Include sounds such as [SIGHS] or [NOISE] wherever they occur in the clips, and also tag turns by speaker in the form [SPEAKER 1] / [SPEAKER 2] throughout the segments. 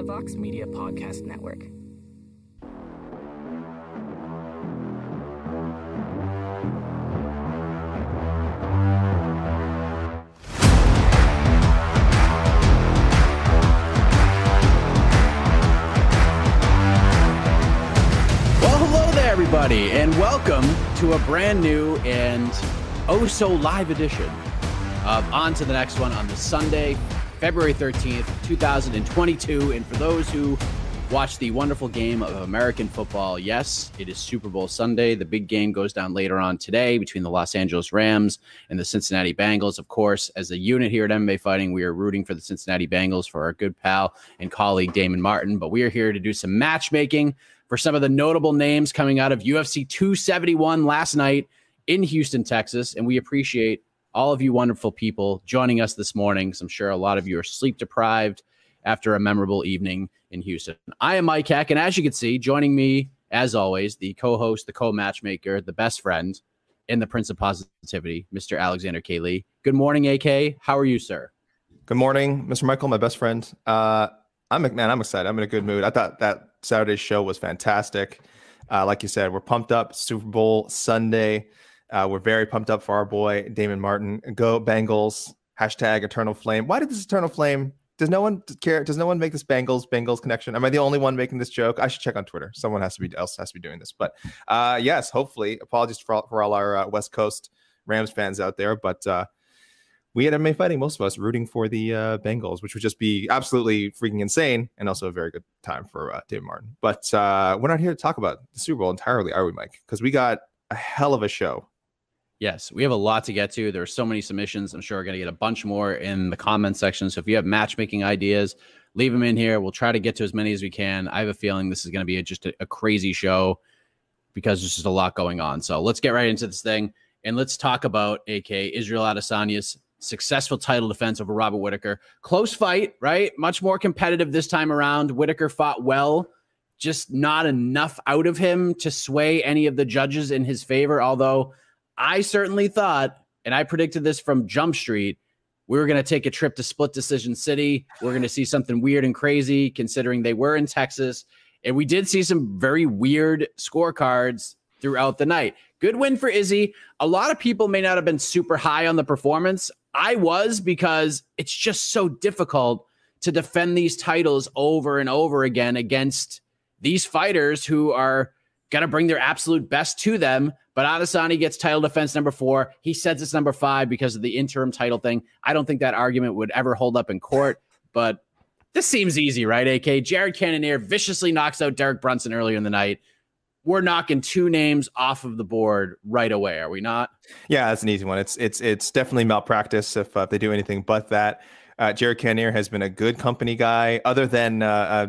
[SPEAKER 1] the Vox Media Podcast Network.
[SPEAKER 2] Well, hello there, everybody, and welcome to a brand new and oh so live edition of On to the Next One on the Sunday, February 13th, 2022. And for those who watch the wonderful game of American football, yes, it is Super Bowl Sunday. The big game goes down later on today between the Los Angeles Rams and the Cincinnati Bengals. Of course, as a unit here at MMA Fighting, we are rooting for the Cincinnati Bengals for our good pal and colleague Damon Martin. But we are here to do some matchmaking for some of the notable names coming out of UFC 271 last night in Houston, Texas. And we appreciate all of you wonderful people joining us this morning. So I'm sure a lot of you are sleep deprived after a memorable evening in Houston. I am Mike Heck, and as you can see, joining me, as always, the co host, the co matchmaker, the best friend, and the Prince of Positivity, Mr. Alexander K. Lee. Good morning, AK. How are you, sir?
[SPEAKER 3] Good morning, Mr. Michael, my best friend. Uh, I'm man, I'm excited. I'm in a good mood. I thought that Saturday's show was fantastic. Uh, like you said, we're pumped up. Super Bowl Sunday. Uh, we're very pumped up for our boy Damon Martin. Go Bengals! Hashtag Eternal Flame. Why did this Eternal Flame? Does no one care? Does no one make this Bengals Bengals connection? Am I the only one making this joke? I should check on Twitter. Someone has to be else has to be doing this. But uh, yes, hopefully. Apologies for all, for all our uh, West Coast Rams fans out there, but uh, we had MMA fighting, most of us rooting for the uh, Bengals, which would just be absolutely freaking insane and also a very good time for uh, Martin. But uh, we're not here to talk about the Super Bowl entirely, are we, Mike? Because we got a hell of a show.
[SPEAKER 2] Yes, we have a lot to get to. There are so many submissions. I'm sure we're going to get a bunch more in the comment section. So if you have matchmaking ideas, leave them in here. We'll try to get to as many as we can. I have a feeling this is going to be a, just a, a crazy show because there's just a lot going on. So let's get right into this thing and let's talk about AK Israel Adesanya's successful title defense over Robert Whittaker. Close fight, right? Much more competitive this time around. Whittaker fought well, just not enough out of him to sway any of the judges in his favor. Although I certainly thought, and I predicted this from Jump Street, we were going to take a trip to Split Decision City. We're going to see something weird and crazy, considering they were in Texas. And we did see some very weird scorecards throughout the night. Good win for Izzy. A lot of people may not have been super high on the performance. I was because it's just so difficult to defend these titles over and over again against these fighters who are going to bring their absolute best to them. But Adesanya gets title defense number four. He says it's number five because of the interim title thing. I don't think that argument would ever hold up in court, but this seems easy, right? AK Jared Cannonier viciously knocks out Derek Brunson earlier in the night. We're knocking two names off of the board right away, are we not?
[SPEAKER 3] Yeah, that's an easy one. It's it's it's definitely malpractice if, uh, if they do anything but that. Uh, Jared Cannonier has been a good company guy, other than uh,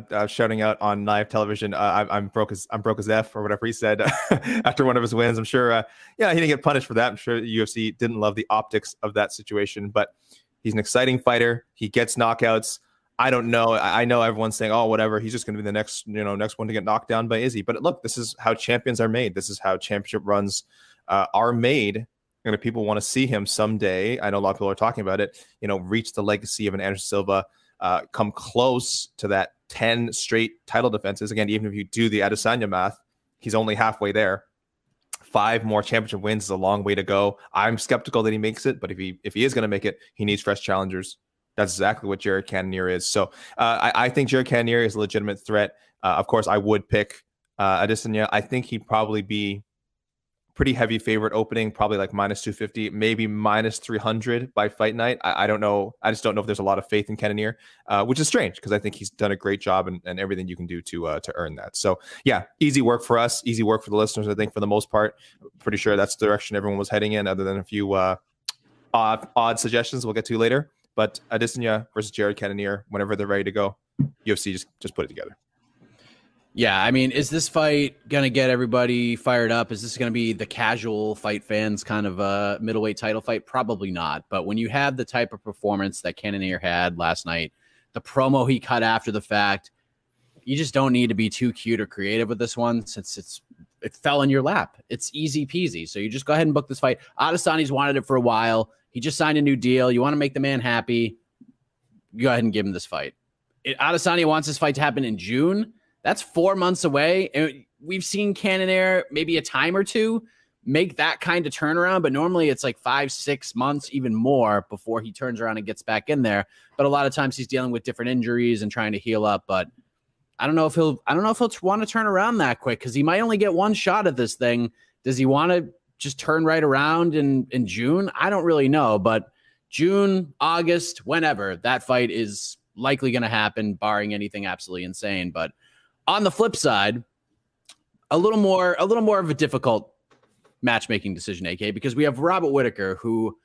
[SPEAKER 3] uh, uh shouting out on live television. Uh, I, am broke as I'm broke as f or whatever he said [LAUGHS] after one of his wins. I'm sure, uh, yeah, he didn't get punished for that. I'm sure the UFC didn't love the optics of that situation, but he's an exciting fighter. He gets knockouts. I don't know. I, I know everyone's saying, "Oh, whatever." He's just going to be the next, you know, next one to get knocked down by Izzy. But look, this is how champions are made. This is how championship runs are made. And if people want to see him someday, I know a lot of people are talking about it. You know, reach the legacy of an Anderson Silva, uh, come close to that ten straight title defenses. Again, even if you do the Adesanya math, he's only halfway there. Five more championship wins is a long way to go. I'm skeptical that he makes it, but if he if he is going to make it, he needs fresh challengers. That's exactly what Jared Cannonier is. So uh, I, I, think Jared Cannonier is a legitimate threat. Uh, of course, I would pick uh, Adesanya. I think he'd probably be pretty heavy favorite opening, probably like minus 250, maybe minus 300 by fight night. I, I, don't know. I just don't know if there's a lot of faith in Cannonier, uh, which is strange because I think he's done a great job and, and everything you can do to uh, to earn that. So yeah, easy work for us, easy work for the listeners. I think for the most part, pretty sure that's the direction everyone was heading in, other than a few uh, odd odd suggestions we'll get to later. But Adesanya versus Jared Cannonier, whenever they're ready to go, UFC just just put it together.
[SPEAKER 2] Yeah, I mean, is this fight gonna get everybody fired up? Is this gonna be the casual fight fans kind of a middleweight title fight? Probably not. But when you have the type of performance that Cannonier had last night, the promo he cut after the fact, you just don't need to be too cute or creative with this one since it's it fell in your lap. It's easy peasy. So you just go ahead and book this fight. Adesanya's wanted it for a while. He just signed a new deal. You want to make the man happy. Go ahead and give him this fight. It, Adesanya wants this fight to happen in June that's four months away. And we've seen Cannonier maybe a time or two make that kind of turnaround, but normally it's like five, six months, even more before he turns around and gets back in there. But a lot of times he's dealing with different injuries and trying to heal up. But I don't know if he'll, I don't know if he'll want to turn around that quick because he might only get one shot at this thing. Does he want to just turn right around in in June? I don't really know, but June, August, whenever that fight is likely going to happen, barring anything absolutely insane. But on the flip side, a little more a little more of a difficult matchmaking decision, AK, because we have Robert Whittaker, who,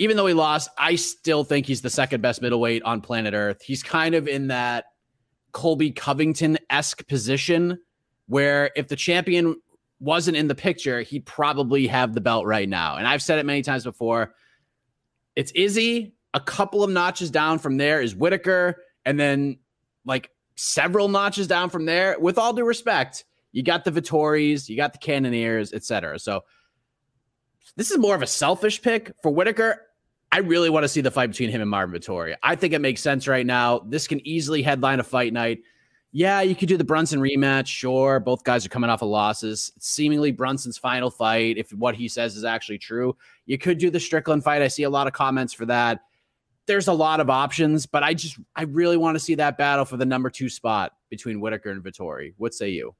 [SPEAKER 2] even though he lost, I still think he's the second best middleweight on planet Earth. He's kind of in that Colby Covington esque position where if the champion wasn't in the picture, he'd probably have the belt right now. And I've said it many times before. It's Izzy. A couple of notches down from there is Whittaker. And then like several notches down from there. With all due respect, you got the Vettoris, you got the Cannoniers, etc. So this is more of a selfish pick for Whittaker. I really want to see the fight between him and Marvin Vettori. I think it makes sense right now. This can easily headline a fight night. Yeah, you could do the Brunson rematch. Sure, both guys are coming off of losses. It's seemingly Brunson's final fight, if what he says is actually true. You could do the Strickland fight. I see a lot of comments for that there's a lot of options, but I just I really want to see that battle for the number two spot between Whittaker and Vettori. What say you?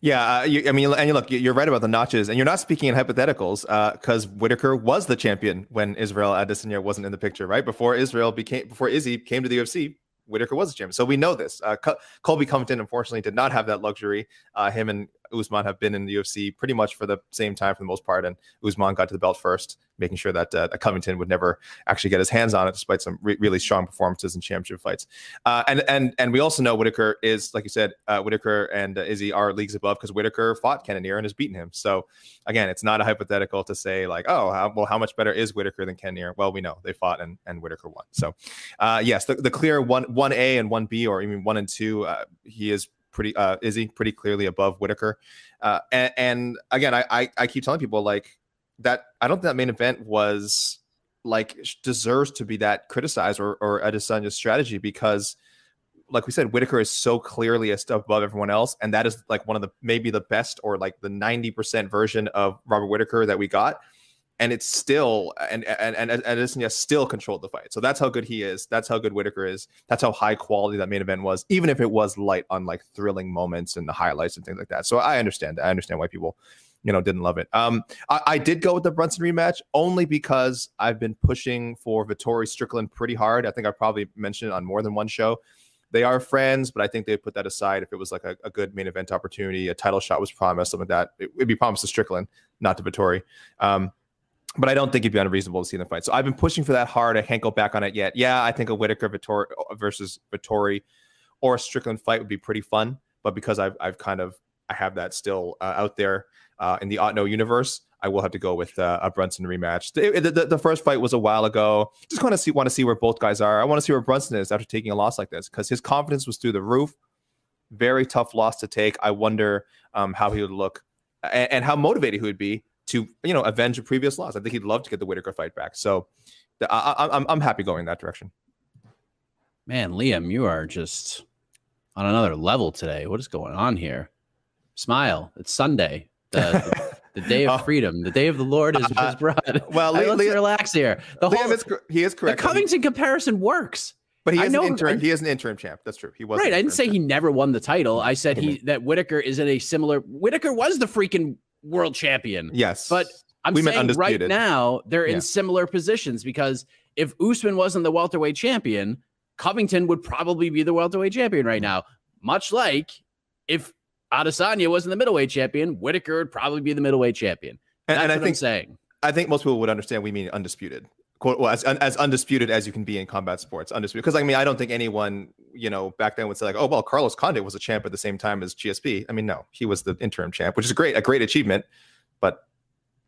[SPEAKER 3] Yeah, uh, you, I mean, and you look, you're right about the notches, and you're not speaking in hypotheticals because uh, Whittaker was the champion when Israel Adesanya wasn't in the picture, right? Before Israel became, before Izzy came to the UFC, Whittaker was a champion. So we know this. Uh, Colby Covington, unfortunately, did not have that luxury. Uh, him and Usman have been in the UFC pretty much for the same time for the most part, and Usman got to the belt first, making sure that, uh, Covington would never actually get his hands on it, despite some re- really strong performances in championship fights. Uh, and and and we also know Whittaker is, like you said, uh, Whittaker and uh, Izzy are leagues above because Whittaker fought Cannonier and has beaten him. So again, it's not a hypothetical to say like, oh, how, well, how much better is Whittaker than Cannonier? Well, we know they fought and and Whittaker won. So uh, yes, the, the clear one one A and one B, or even one and two, uh, he is pretty uh Izzy pretty clearly above Whittaker. Uh and, and again I, I, I keep telling people like that I don't think that main event was like deserves to be that criticized or or Adesanya's strategy because like we said, Whittaker is so clearly a step above everyone else, and that is like one of the maybe the best or like the ninety percent version of Robert Whittaker that we got and it's still and and and, and Adesanya still controlled the fight. So that's how good he is. That's how good Whittaker is. That's how high quality that main event was, even if it was light on like thrilling moments and the highlights and things like that. So I understand. I understand why people, you know, didn't love it. Um, I, I did go with the Brunson rematch only because I've been pushing for Vettori Strickland pretty hard. I think I probably mentioned it on more than one show. They are friends, but I think they put that aside if it was like a, a, good main event opportunity, a title shot was promised, something like that. It would be promised to Strickland, not to Vettori. Um, but I don't think it'd be unreasonable to see them fight. So I've been pushing for that hard. I can't go back on it yet. Yeah, I think a Whittaker uh, versus Vettori or a Strickland fight would be pretty fun. But because I've I've kind of I have that still uh, out there uh, in the Otno universe, I will have to go with uh, a Brunson rematch. The, the, the, first fight was a while ago. Just want to see want to see where both guys are. I want to see where Brunson is after taking a loss like this because his confidence was through the roof. Very tough loss to take. I wonder um, how he would look and, and, how motivated he would be to you know avenge a previous loss. I think he'd love to get the Whittaker fight back. So I, I, I'm I'm happy going that direction.
[SPEAKER 2] Man, Liam, you are just on another level today. What is going on here? Smile. It's Sunday. The, the, [LAUGHS] the day of oh. freedom, the day of the Lord is, [LAUGHS] uh, brought.
[SPEAKER 3] Well,
[SPEAKER 2] let's relax here. The
[SPEAKER 3] Liam whole, is, he is correct.
[SPEAKER 2] The Covington he, comparison works.
[SPEAKER 3] But he is, know, an interim, he is an interim champ. That's true. He was
[SPEAKER 2] right. I didn't say champ. he never won the title. I said he that Whittaker is in a similar. Whittaker was the freaking world champion.
[SPEAKER 3] Yes,
[SPEAKER 2] but I'm we saying right now they're in similar positions because if Usman wasn't the welterweight champion, Covington would probably be the welterweight champion right now. Much like if Adesanya wasn't the middleweight champion, Whittaker would probably be the middleweight champion. That's and, and I think, I'm saying.
[SPEAKER 3] I think most people would understand we mean undisputed. Well, as, as undisputed as you can be in combat sports, undisputed. Because I mean, I don't think anyone, you know, back then would say like, "Oh, well, Carlos Condit was a champ at the same time as GSP." I mean, no, he was the interim champ, which is great, a great achievement. But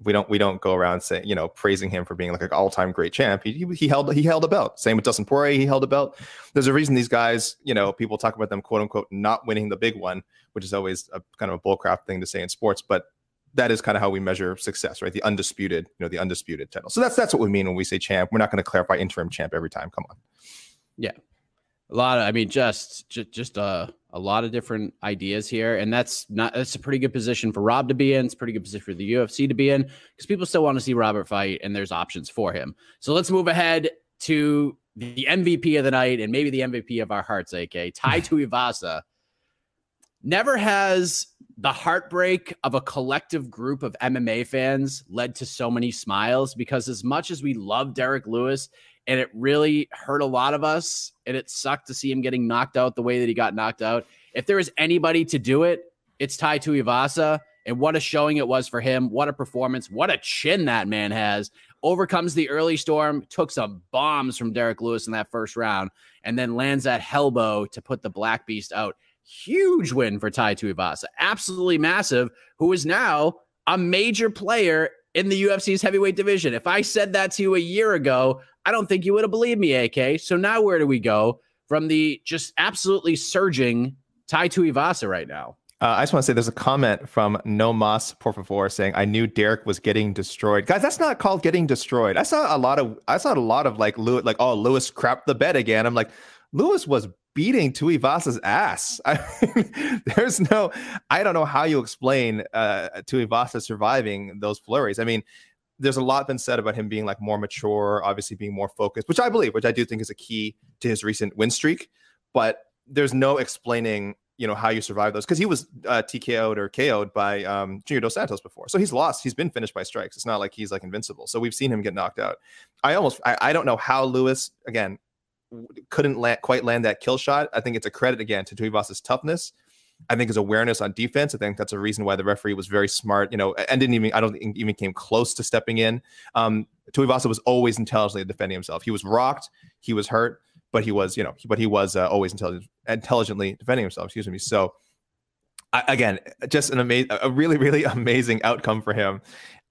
[SPEAKER 3] we don't we don't go around saying you know praising him for being like an all time great champ. He, he held he held a belt. Same with Dustin Poirier, he held a belt. There's a reason these guys, you know, people talk about them quote unquote not winning the big one, which is always a kind of a bullcrap thing to say in sports, but that is kind of how we measure success, right? The undisputed, you know, the undisputed title. So that's that's what we mean when we say champ. We're not going to clarify interim champ every time. Come on.
[SPEAKER 2] Yeah, a lot of, I mean, just just just a a lot of different ideas here, and that's not that's a pretty good position for Rob to be in. It's a pretty good position for the UFC to be in because people still want to see Robert fight, and there's options for him. So let's move ahead to the MVP of the night and maybe the MVP of our hearts, AK Tai [LAUGHS] Tuivasa. Never has the heartbreak of a collective group of MMA fans led to so many smiles because as much as we love Derrick Lewis and it really hurt a lot of us. And it sucked to see him getting knocked out the way that he got knocked out. If there is anybody to do it, it's Tai Tuivasa. And what a showing it was for him. What a performance. What a chin that man has. Overcomes the early storm, took some bombs from Derrick Lewis in that first round, and then lands that Hellbow to put the Black Beast out. Huge win for Tai Tuivasa. Absolutely massive, who is now a major player in the UFC's heavyweight division. If I said that to you a year ago, I don't think you would have believed me, AK. So now where do we go from the just absolutely surging Tai Tuivasa right now?
[SPEAKER 3] Uh, I just want to say there's a comment from No Mas por favor saying I knew Derrick was getting destroyed. Guys, that's not called getting destroyed. I saw a lot of I saw a lot of like Lewis like oh Lewis crapped the bed again. I'm like Lewis was beating Tuivasa's ass. [LAUGHS] I mean, there's no, I don't know how you explain uh, Tuivasa surviving those flurries. I mean, there's a lot been said about him being like more mature, obviously being more focused, which I believe, which I do think is a key to his recent win streak. But there's no explaining, you know, how you survive those because he was uh, TKO'd or KO'd by um, Junior Dos Santos before, so he's lost. He's been finished by strikes. It's not like he's like invincible. So we've seen him get knocked out. I almost, I, I don't know how Lewis again couldn't land, quite land that kill shot. I think it's a credit again to Tuivasa's toughness. I think his awareness on defense. I think that's a reason why the referee was very smart, you know, and didn't even, I don't think even came close to stepping in. Um, Tuivasa was always intelligently defending himself. He was rocked, he was hurt, but he was, you know, but he was uh, always intelligent, intelligently defending himself. Excuse me. So, I, again, just an amazing, a really, really [LAUGHS] amazing outcome for him.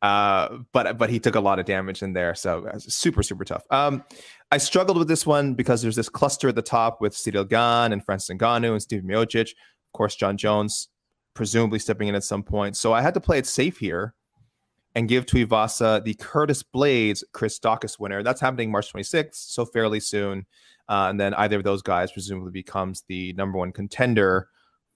[SPEAKER 3] Uh, but but he took a lot of damage in there, so uh, super super tough. Um, I struggled with this one because there's this cluster at the top with Ciryl Gane and Francis Ngannou and Stipe Miocic. Of course, Jon Jones presumably stepping in at some point. So I had to play it safe here and give Tuivasa the Curtis Blaydes Chris Daukaus winner. That's happening March 26th, so fairly soon. Uh, and then either of those guys presumably becomes the number one contender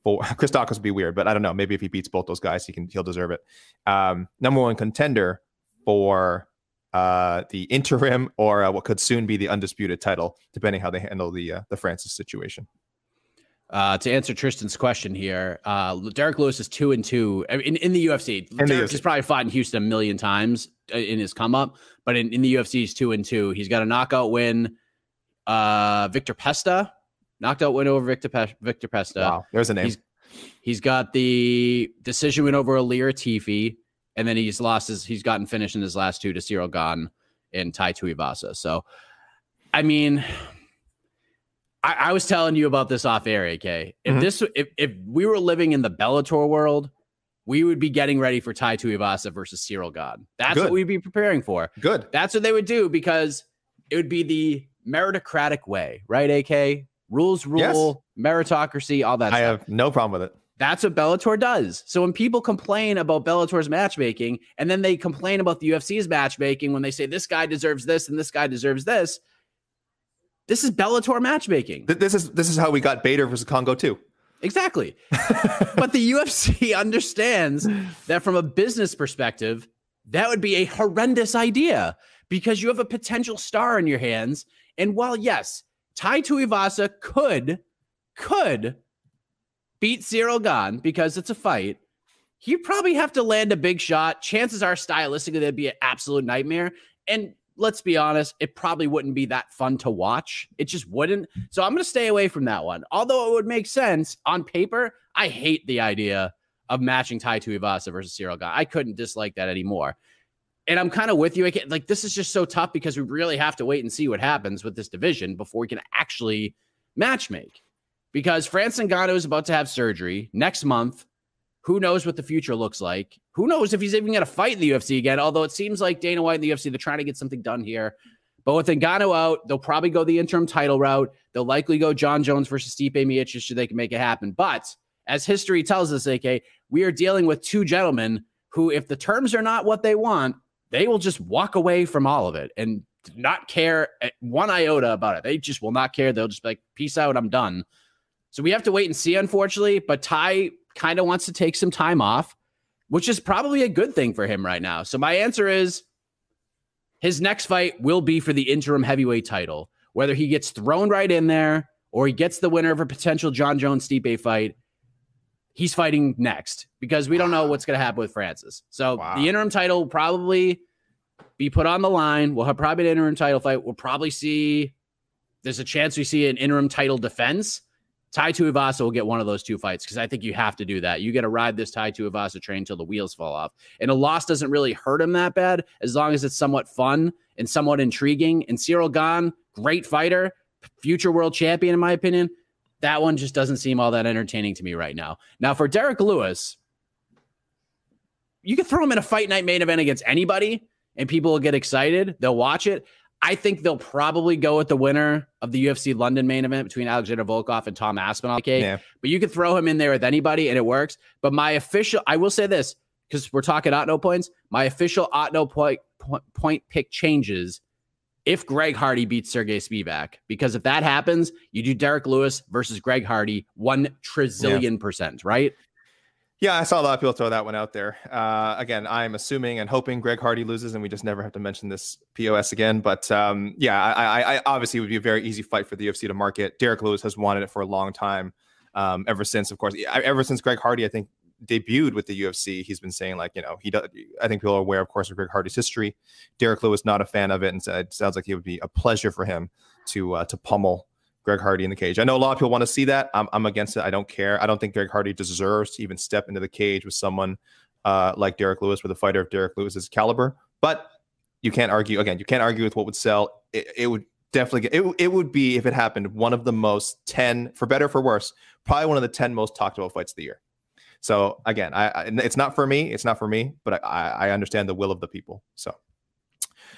[SPEAKER 3] for [LAUGHS] Chris Daukaus would be weird, but I don't know. Maybe if he beats both those guys, he can he'll deserve it. Um, number one contender for uh, the interim or uh, what could soon be the undisputed title, depending how they handle the uh, the Francis situation.
[SPEAKER 2] Uh, to answer Tristan's question here, uh, Derrick Lewis is two and two in, in the UFC. In Derrick has probably fought in Houston a million times uh, in his come up, but in, in the UFC, he's two and two. He's got a knockout win. Uh, Viktor Pesta, knocked out win over Victor Pe- Viktor Pesta.
[SPEAKER 3] Wow, there's a name.
[SPEAKER 2] He's, he's got the decision win over Ilir Latifi and then he's lost his he's gotten finished in his last two to Ciryl Gane and Tai Tuivasa. So, I mean, I, I, was telling you about this off air, AK. If mm-hmm. this if if we were living in the Bellator world, we would be getting ready for Tai Tuivasa versus Ciryl Gane. That's
[SPEAKER 3] Good.
[SPEAKER 2] what we'd be preparing for.
[SPEAKER 3] Good.
[SPEAKER 2] That's what they would do because it would be the meritocratic way, right? AK rules, rule, meritocracy, all that.
[SPEAKER 3] I
[SPEAKER 2] stuff.
[SPEAKER 3] have no problem with it.
[SPEAKER 2] That's what Bellator does. So when people complain about Bellator's matchmaking and then they complain about the UFC's matchmaking when they say this guy deserves this and this guy deserves this, this is Bellator matchmaking.
[SPEAKER 3] Th- This is this is how we got Bader versus Kongo too.
[SPEAKER 2] Exactly. [LAUGHS] but the UFC understands that from a business perspective, that would be a horrendous idea because you have a potential star in your hands. And while yes, Tai Tuivasa could could beat Ciryl Gane because it's a fight, he'd probably have to land a big shot. Chances are stylistically that'd be an absolute nightmare. And let's be honest, it probably wouldn't be that fun to watch. It just wouldn't. So I'm going to stay away from that one. Although it would make sense on paper, I hate the idea of matching Tai Tuivasa versus Ciryl Gane. I couldn't dislike that anymore. And I'm kind of with you. I like this is just so tough because we really have to wait and see what happens with this division before we can actually match make. Because Francis Ngannou is about to have surgery next month. Who knows what the future looks like? Who knows if he's even going to fight in the UFC again? Although it seems like Dana White and the UFC, they're trying to get something done here. But with Ngannou out, they'll probably go the interim title route. They'll likely go Jon Jones versus Stipe Miocic so they can make it happen. But as history tells us, AK, we are dealing with two gentlemen who, if the terms are not what they want, they will just walk away from all of it and not care one iota about it. They just will not care. They'll just be like, peace out, I'm done. So we have to wait and see, unfortunately. But Tai kind of wants to take some time off, which is probably a good thing for him right now. So my answer is his next fight will be for the interim heavyweight title. Whether he gets thrown right in there or he gets the winner of a potential Jon Jones Stipe fight, he's fighting next because we don't know what's going to happen with Francis. So
[SPEAKER 3] Wow.
[SPEAKER 2] the interim title will probably be put on the line. We'll have probably an interim title fight. We'll probably see. There's a chance we see an interim title defense. Tai Tuivasa will get one of those two fights because I think you have to do that. You got to ride this Tai Tuivasa train until the wheels fall off. And a loss doesn't really hurt him that bad as long as it's somewhat fun and somewhat intriguing. And Ciryl Gane, great fighter, future world champion, in my opinion. That one just doesn't seem all that entertaining to me right now. Now, for Derrick Lewis, you could throw him in a fight night main event against anybody and people will get excited. They'll watch it. I think they'll probably go with the winner of the UFC London main event between Alexander Volkov and Tom Aspinall. Okay.
[SPEAKER 3] Yeah.
[SPEAKER 2] But you could throw him in there with anybody and it works. But my official, I will say this because we're talking Otno points. My official Otno point, point, point pick changes if Greg Hardy beats Serghei Spivac. Because if that happens, you do Derrick Lewis versus Greg Hardy, one trillion percent, right?
[SPEAKER 3] Yeah, I saw a lot of people throw that one out there. Uh, again, I'm assuming and hoping Greg Hardy loses, and we just never have to mention this POS again. But um, yeah, I, I, I obviously it would be a very easy fight for the UFC to market. Derrick Lewis has wanted it for a long time, um, ever since, of course, ever since Greg Hardy, I think, debuted with the UFC. He's been saying like, you know, he does. I think people are aware, of course, of Greg Hardy's history. Derrick Lewis not a fan of it, and said it sounds like it would be a pleasure for him to uh, to pummel Greg Hardy in the cage. I know a lot of people want to see that. I'm, I'm against it. I don't care. I don't think Greg Hardy deserves to even step into the cage with someone uh, like Derrick Lewis, with a fighter of Derrick Lewis's caliber. But you can't argue again. You can't argue with what would sell. It, it would definitely get. It, it would be if it happened one of the most ten, for better for worse, probably one of the ten most talked about fights of the year. So again, I, I it's not for me. It's not for me. But I, I understand the will of the people. So.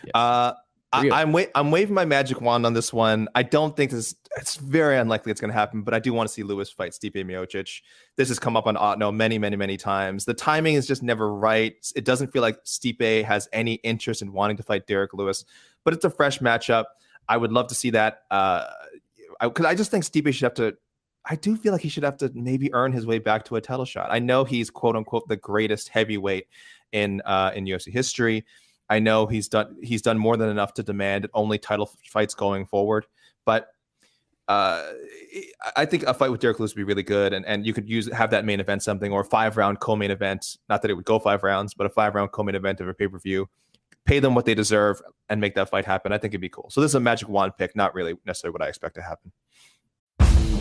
[SPEAKER 2] Yeah.
[SPEAKER 3] Uh, I. I'm wa- I'm waving my magic wand on this one. I don't think this. It's very unlikely it's going to happen, but I do want to see Lewis fight Stipe Miocic. This has come up on Otno many, many, many times. The timing is just never right. It doesn't feel like Stipe has any interest in wanting to fight Derrick Lewis, but it's a fresh matchup. I would love to see that. Uh, because I, just think Stipe should have to. I do feel like he should have to maybe earn his way back to a title shot. I know he's quote unquote the greatest heavyweight in uh, in UFC history. I know he's done he's done more than enough to demand only title fights going forward, but uh, I think a fight with Derrick Lewis would be really good, and, and you could use have that main event something or five round co main event. Not that it would go five rounds, but a five round co main event of a pay per view. Pay them what they deserve and make that fight happen. I think it'd be cool. So this is a magic wand pick, not really necessarily what I expect to happen.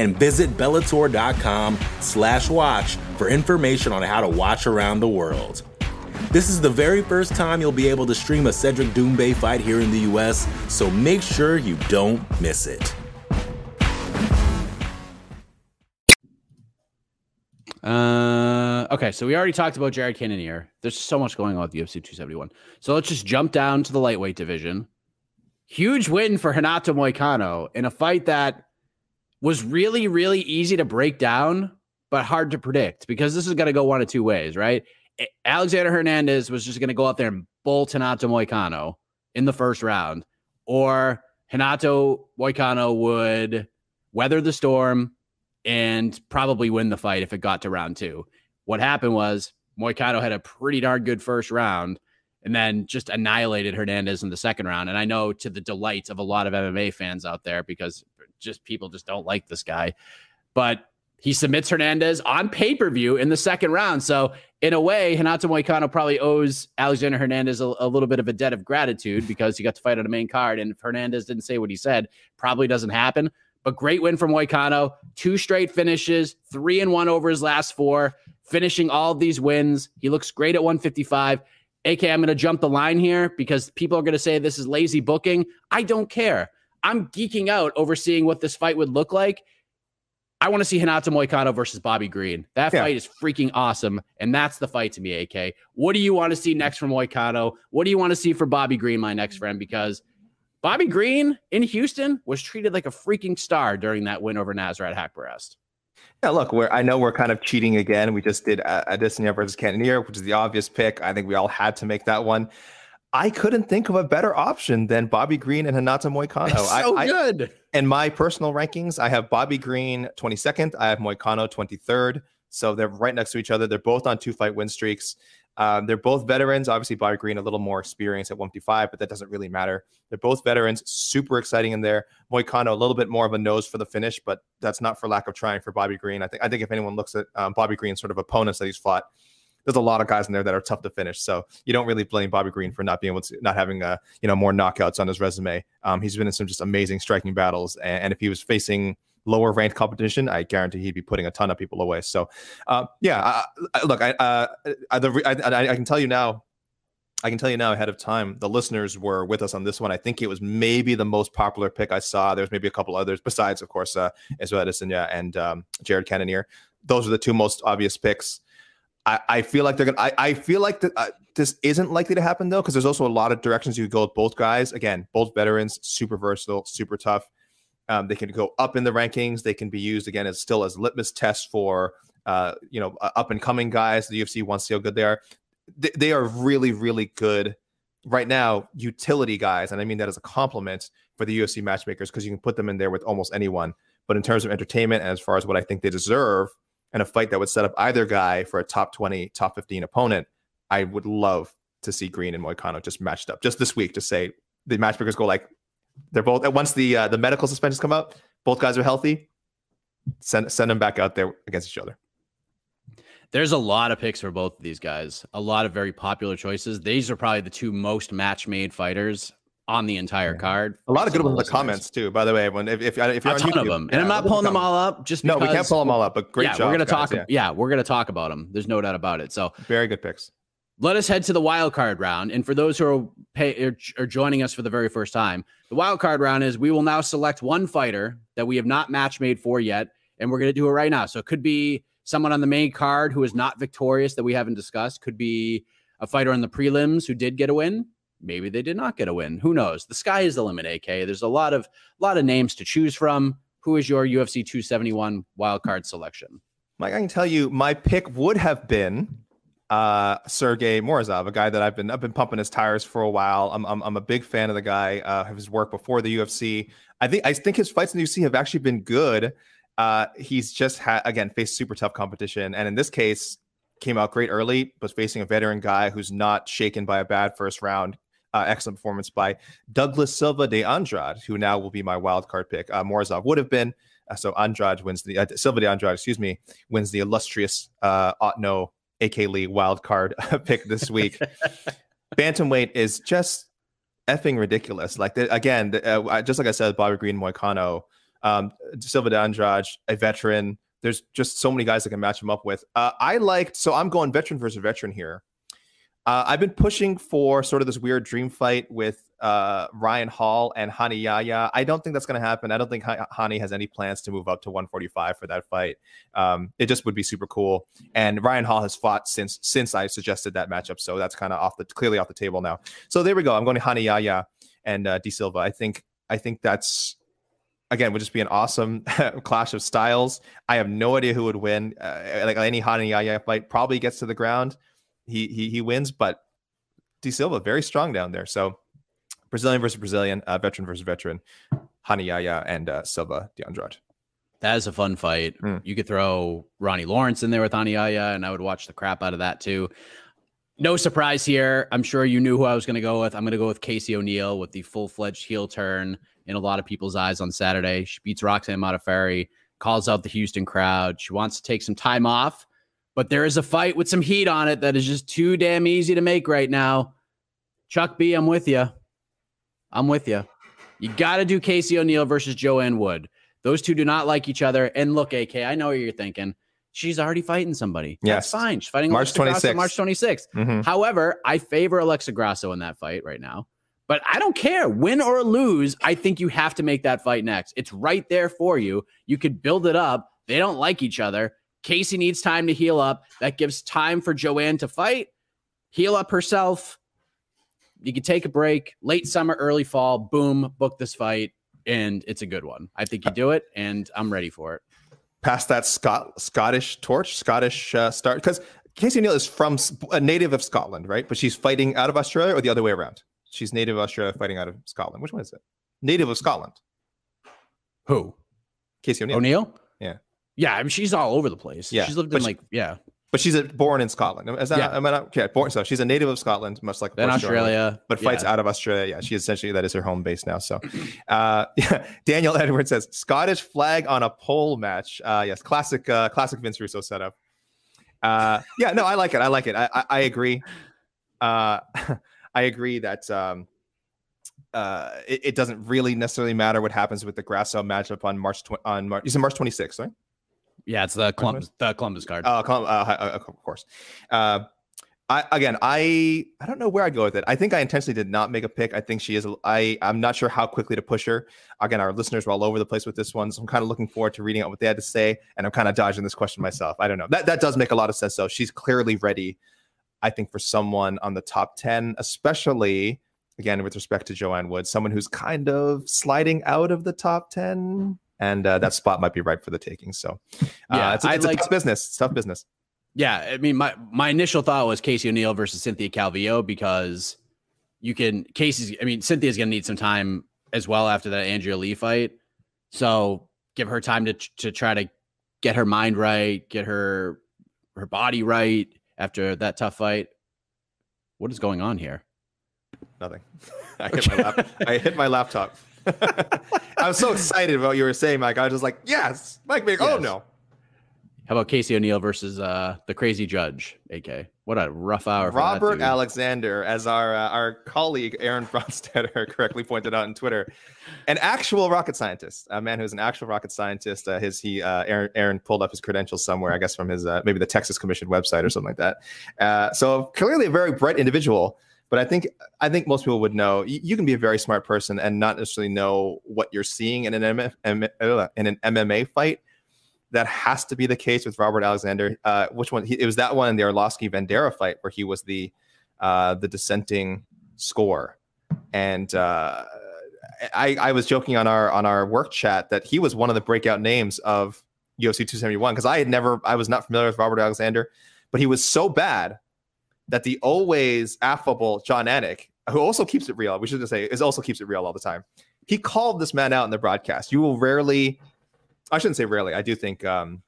[SPEAKER 4] And visit Bellator.com slash watch for information on how to watch around the world. This is the very first time you'll be able to stream a Cedric Doumbé fight here in the US, so make sure you don't miss it.
[SPEAKER 2] Uh, okay, so we already talked about Jared Cannonier. There's so much going on with UFC 271. So let's just jump down to the lightweight division. Huge win for Renato Moicano in a fight that was really, really easy to break down, but hard to predict because this is going to go one of two ways, right? Alexander Hernandez was just going to go out there and bolt Renato Moicano in the first round, or Renato Moicano would weather the storm and probably win the fight if it got to round two. What happened was Moicano had a pretty darn good first round and then just annihilated Hernandez in the second round. And I know to the delight of a lot of MMA fans out there because just people just don't like this guy. But he submits Hernandez on pay per view in the second round. So, in a way, Renato Moicano probably owes Alexander Hernandez a, a, little bit of a debt of gratitude because he got to fight on a main card. And if Hernandez didn't say what he said, probably doesn't happen. But great win from Moicano. Two straight finishes, three and one over his last four, finishing all of these wins. He looks great at 155. AK, I'm going to jump the line here because people are going to say this is lazy booking. I don't care. I'm geeking out over seeing what this fight would look like. I want to see Renato Moicano versus Bobby Green. That yeah. fight is freaking awesome. And that's the fight to me, AK. What do you want to see next from Moicano? What do you want to see for Bobby Green, my next friend? Because Bobby Green in Houston was treated like a freaking star during that win over Nasrat Haqparast.
[SPEAKER 3] Yeah, look, we're, I know we're kind of cheating again. We just did uh, Adesanya versus Cannonier, which is the obvious pick. I think we all had to make that one. I couldn't think of a better option than Bobby Green and Renato Moicano.
[SPEAKER 2] It's so
[SPEAKER 3] I,
[SPEAKER 2] good.
[SPEAKER 3] I, in my personal rankings, I have Bobby Green 22nd. I have Moicano 23rd. So they're right next to each other. They're both on two fight win streaks. Um, they're both veterans. Obviously, Bobby Green a little more experience at 155, but that doesn't really matter. They're both veterans, super exciting in there. Moicano a little bit more of a nose for the finish, but that's not for lack of trying for Bobby Green. I think I think if anyone looks at um, Bobby Green's sort of opponents that he's fought, there's a lot of guys in there that are tough to finish. So you don't really blame Bobby Green for not being able to not having uh, you know more knockouts on his resume. Um, he's been in some just amazing striking battles, and, and if he was facing lower ranked competition, I guarantee he'd be putting a ton of people away. So, uh, yeah, I, I, look, I, uh, I, I can tell you now, I can tell you now ahead of time, the listeners were with us on this one. I think it was maybe the most popular pick I saw. There's maybe a couple others besides, of course, uh, Israel Adesanya and um, Jared Cannonier. Those are the two most obvious picks. I, I feel like they're gonna. I, I feel like uh, this isn't likely to happen though, because there's also a lot of directions you could go with both guys. Again, both veterans, super versatile, super tough. Um, they can go up in the rankings. They can be used again as still as litmus tests for uh, you know up and coming guys. The UFC wants to see how good they are. They, they are really really good right now. Utility guys, and I mean that as a compliment for the UFC matchmakers because you can put them in there with almost anyone. But in terms of entertainment as far as what I think they deserve and a fight that would set up either guy for a top 20, top 15 opponent, I would love to see Green and Moicano just matched up just this week to say the matchmakers go like they're both once the uh, the medical suspensions come out, both guys are healthy. Send send them back out there against each other.
[SPEAKER 2] There's a lot of picks for both of these guys. A lot of very popular choices. These are probably the two most match made fighters on the entire card.
[SPEAKER 3] A lot of good ones in the comments too. By the way, when if if, if you're
[SPEAKER 2] a ton
[SPEAKER 3] YouTube,
[SPEAKER 2] of them, and yeah, I'm not pulling them all up just
[SPEAKER 3] no, we can't pull them all up. But great
[SPEAKER 2] yeah,
[SPEAKER 3] job,
[SPEAKER 2] we're gonna
[SPEAKER 3] guys,
[SPEAKER 2] talk. Yeah. yeah, we're gonna talk about them. There's no doubt about it. So
[SPEAKER 3] very good picks
[SPEAKER 2] let us head to the wild card round. And for those who are, pay, are, are joining us for the very first time, the wild card round is we will now select one fighter that we have not match made for yet, and we're going to do it right now. So it could be someone on the main card who is not victorious that we haven't discussed. Could be a fighter on the prelims who did get a win. Maybe they did not get a win. Who knows? The sky is the limit. AK. There's a lot of lot of names to choose from. Who is your UFC 271 wild card selection?
[SPEAKER 3] Mike, I can tell you my pick would have been uh, Sergey Morozov, a guy that I've been I've been pumping his tires for a while. I'm I'm, I'm a big fan of the guy, uh, of his work before the UFC. I think I think his fights in the UFC have actually been good. Uh, he's just had again faced super tough competition, and in this case, came out great early, but facing a veteran guy who's not shaken by a bad first round. Uh, excellent performance by Douglas Silva de Andrade, who now will be my wild card pick. Uh, Morozov would have been Uh, so Andrade wins the uh, Silva de Andrade, excuse me, wins the illustrious uh, Otno AK Lee wild card pick this week. [LAUGHS] Bantamweight is just effing ridiculous. Like the, again, the, uh, just like I said, Bobby Green, Moicano, um, Silva de Andrade, a veteran. There's just so many guys that can match him up with. Uh, I liked, so I'm going veteran versus veteran here. Uh, I've been pushing for sort of this weird dream fight with uh, Ryan Hall and Rani Yahya. I don't think that's going to happen. I don't think Rani has any plans to move up to 145 for that fight. Um, it just would be super cool. And Ryan Hall has fought since since I suggested that matchup, so that's kind of off the clearly off the table now. So there we go. I'm going to Rani Yahya and uh, De Silva. I think I think that's again would just be an awesome [LAUGHS] clash of styles. I have no idea who would win. Uh, like any Rani Yahya fight, probably gets to the ground. He he he wins, but De Silva very strong down there. So Brazilian versus Brazilian, uh, veteran versus veteran, Rani Yahya and uh, Silva de Andrade.
[SPEAKER 2] That is a fun fight. Mm. You could throw Ronnie Lawrence in there with Rani Yahya, and I would watch the crap out of that too. No surprise here. I'm sure you knew who I was going to go with. I'm going to go with Casey O'Neill with the full fledged heel turn in a lot of people's eyes on Saturday. She beats Roxanne Modafferi, calls out the Houston crowd. She wants to take some time off, but there is a fight with some heat on it that is just too damn easy to make right now. Chuck B, I'm with you. I'm with you. You got to do Casey O'Neill versus Joanne Wood. Those two do not like each other. And look, AK, I know what you're thinking. She's already fighting somebody.
[SPEAKER 3] Yes.
[SPEAKER 2] That's fine. She's fighting
[SPEAKER 3] March 26th.
[SPEAKER 2] March 26th. Mm-hmm. However, I favor Alexa Grasso in that fight right now. But I don't care. Win or lose, I think you have to make that fight next. It's right there for you. You could build it up. They don't like each other. Casey needs time to heal up. That gives time for Joanne to fight, heal up herself, you could take a break, late summer, early fall, boom, book this fight, and it's a good one. I think you do it, and I'm ready for it.
[SPEAKER 3] Pass that Scott Scottish torch, Scottish uh, start, because Casey Neal is from a native of Scotland, right? But she's fighting out of Australia, or the other way around. She's native of Australia, fighting out of Scotland. Which one is it? Native of Scotland.
[SPEAKER 2] Who?
[SPEAKER 3] Casey O'Neill.
[SPEAKER 2] O'Neill.
[SPEAKER 3] Yeah.
[SPEAKER 2] Yeah, I mean she's all over the place. Yeah, she's lived in she, like yeah
[SPEAKER 3] but she's a, born in Scotland. Is that, yeah. am I not, okay, born, so she's a native of Scotland, much like
[SPEAKER 2] Australia,
[SPEAKER 3] but fights yeah. out of Australia. Yeah, she essentially that is her home base now. So, [CLEARS THROAT] uh, yeah, [LAUGHS] Daniel Edwards says Scottish flag on a pole match. Uh, yes, classic, uh, classic Vince Russo setup. Uh, yeah, no, I like it. I like it. I, I, I agree. Uh, [LAUGHS] I agree that um, uh, it, it, doesn't really necessarily matter what happens with the Grasso matchup on March tw- on March. You said March 26th, right?
[SPEAKER 2] Yeah, it's the Columbus, the Columbus card.
[SPEAKER 3] Uh, uh, uh, of course. Uh, I again, I I don't know where I'd go with it. I think I intentionally did not make a pick. I think she is. I I'm not sure how quickly to push her. Again, our listeners were all over the place with this one, so I'm kind of looking forward to reading out what they had to say. And I'm kind of dodging this question myself. I don't know. That that does make a lot of sense though. She's clearly ready. I think for someone on the top ten, especially again with respect to Joanne Wood, someone who's kind of sliding out of the top ten and uh, that spot might be right for the taking. So, uh, yeah, it's, it's a tough business. It's tough business.
[SPEAKER 2] Yeah, I mean, my my initial thought was Casey O'Neill versus Cynthia Calvillo because you can Casey's. I mean, Cynthia's gonna need some time as well after that Andrea Lee fight. So give her time to to try to get her mind right, get her her body right after that tough fight. What is going on here?
[SPEAKER 3] Nothing. [LAUGHS] I hit my, lap- I hit my laptop. [LAUGHS] I was so excited about what you were saying, Mike. I was just like, yes, Mike Baker. Oh, yes. Oh no.
[SPEAKER 2] How about Casey O'Neill versus uh, the crazy judge, AK? What a rough hour.
[SPEAKER 3] Robert Alexander, as our uh, our colleague Aaron Bronsteter [LAUGHS] correctly pointed out on Twitter, an actual rocket scientist, a man who's an actual rocket scientist. Uh, his he uh, Aaron, Aaron pulled up his credentials somewhere, I guess from his uh, maybe the Texas Commission website or something like that. Uh, so clearly a very bright individual. But I think I think most people would know you, you, can be a very smart person and not necessarily know what you're seeing in an M- in an MMA fight. That has to be the case with Robert Alexander. Uh, which one? He, it was that one in the Arlovsky Vanderaa fight where he was the uh, the dissenting score, and uh, I, I was joking on our on our work chat that he was one of the breakout names of UFC 271 because I had never I was not familiar with Robert Alexander, but he was so bad that the always affable Jon Anik, who also keeps it real, we should just say, is also keeps it real all the time. He called this man out in the broadcast. You will rarely, I shouldn't say rarely. I do think um,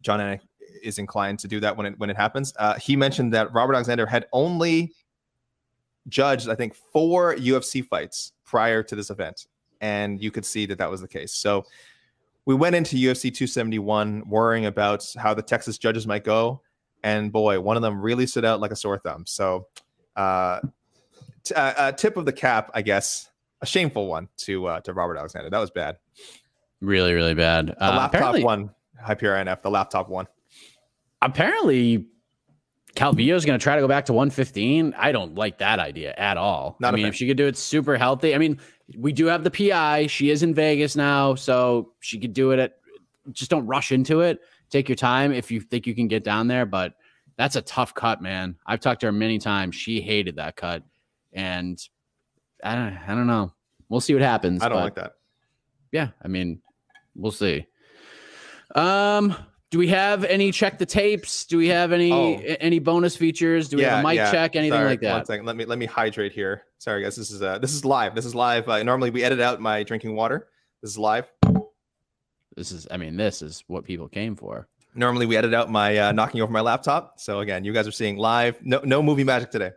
[SPEAKER 3] Jon Anik is inclined to do that when it when it happens. Uh, he mentioned that Robert Alexander had only judged, I think, four UFC fights prior to this event, and you could see that that was the case. So we went into UFC 271 worrying about how the Texas judges might go, and boy, one of them really stood out like a sore thumb. So, uh, t- uh, tip of the cap, I guess, a shameful one to uh, to Robert Alexander. That was bad.
[SPEAKER 2] Really, really bad.
[SPEAKER 3] The uh, laptop one, Hyperion NF, the laptop one.
[SPEAKER 2] Apparently, Calvillo is going to try to go back to 115. I don't like that idea at all. Not I mean, if she could do it super healthy, I mean, we do have the PI. She is in Vegas now, so she could do it at. Just don't rush into it. Take your time if you think you can get down there. But that's a tough cut, man. I've talked to her many times. She hated that cut, and I don't. I don't know. We'll see what happens.
[SPEAKER 3] I don't like that.
[SPEAKER 2] Yeah, I mean, we'll see. Um, do we have any check the tapes? Do we have any oh. any bonus features? Do we yeah, have a mic yeah. check? Anything
[SPEAKER 3] Sorry,
[SPEAKER 2] like that?
[SPEAKER 3] One second. Let me let me hydrate here. Sorry guys, this is uh this is live. This is live. Uh, normally we edit out my drinking water. This is live.
[SPEAKER 2] This is I mean this is what people came for.
[SPEAKER 3] Normally we edit out my uh, [LAUGHS] knocking over my laptop. So again, you guys are seeing live. No no movie magic today.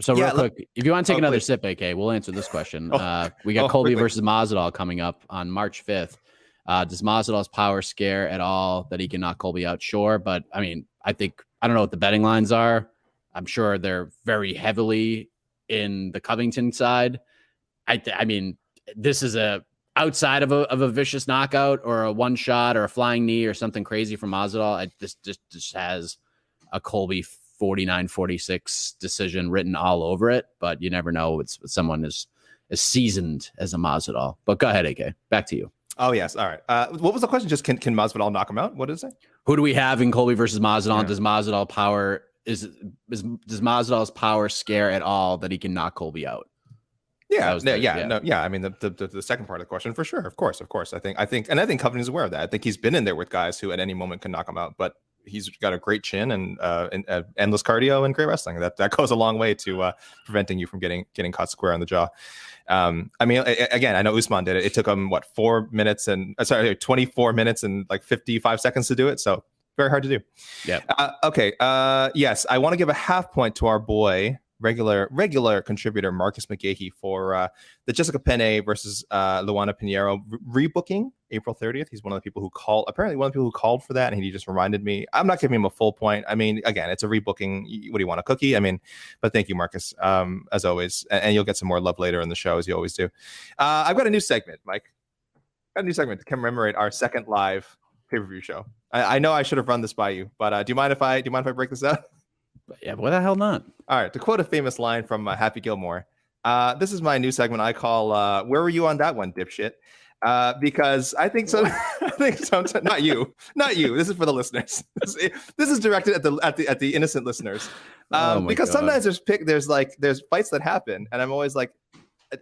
[SPEAKER 2] So yeah, real quick, look, if you want to take oh, another please. sip, AK, we'll answer this question. [LAUGHS] oh, uh, we got oh, Colby quickly. versus Masvidal coming up on March fifth. Uh, does Masvidal's power scare at all that he can knock Colby out? Sure, but I mean, I think I don't know what the betting lines are. I'm sure they're very heavily in the Covington side. I th- I mean, this is a outside of a of a vicious knockout or a one shot or a flying knee or something crazy from Masvidal. I, this just just has a Colby 49-46 decision written all over it, but you never know. It's someone as as seasoned as a Masvidal. But go ahead, AK. Back to you.
[SPEAKER 3] Oh yes, all right. Uh, what was the question? Just can can Masvidal knock him out? What is it?
[SPEAKER 2] Who do we have in Colby versus Masvidal? Yeah. Does Masvidal power is, is does Masvidal's power scare at all that he can knock Colby out?
[SPEAKER 3] Yeah, the, yeah, yeah, no, yeah. I mean, the, the the second part of the question for sure, of course, of course. I think, I think, and I think Covington's aware of that. I think he's been in there with guys who at any moment can knock him out, but he's got a great chin and, uh, and uh, endless cardio and great wrestling. That that goes a long way to uh, preventing you from getting getting caught square on the jaw. Um, I mean, again, I know Usman did it. It took him what four minutes and uh, sorry, twenty four minutes and like fifty five seconds to do it. So very hard to do.
[SPEAKER 2] Yeah.
[SPEAKER 3] Uh, okay. Uh, yes, I want to give a half point to our boy regular regular contributor Marcus McGahee for uh, the Jessica Penne versus uh, Luana Pinheiro re- rebooking April 30th. He's one of the people who called, apparently one of the people who called for that, and he just reminded me. I'm not giving him a full point. I mean, again, it's a rebooking. What do you want, a cookie? I mean, but thank you, Marcus, um, as always, and, and, you'll get some more love later in the show as you always do. Uh, I've got a new segment, Mike. Got a new segment to commemorate our second live pay per view show. I, I, know I should have run this by you, but uh, do you mind if I do you mind if I break this [LAUGHS]
[SPEAKER 2] Yeah, why the hell not?
[SPEAKER 3] All right, to quote a famous line from uh, Happy Gilmore, uh, this is my new segment I call uh, "Where were you on that one, dipshit?" Uh, because I think so. [LAUGHS] I think sometimes not you, not you. This is for the listeners. This is, this is directed at the at the at the innocent listeners. Oh um, oh because God. sometimes there's pick there's like there's fights that happen, and I'm always like,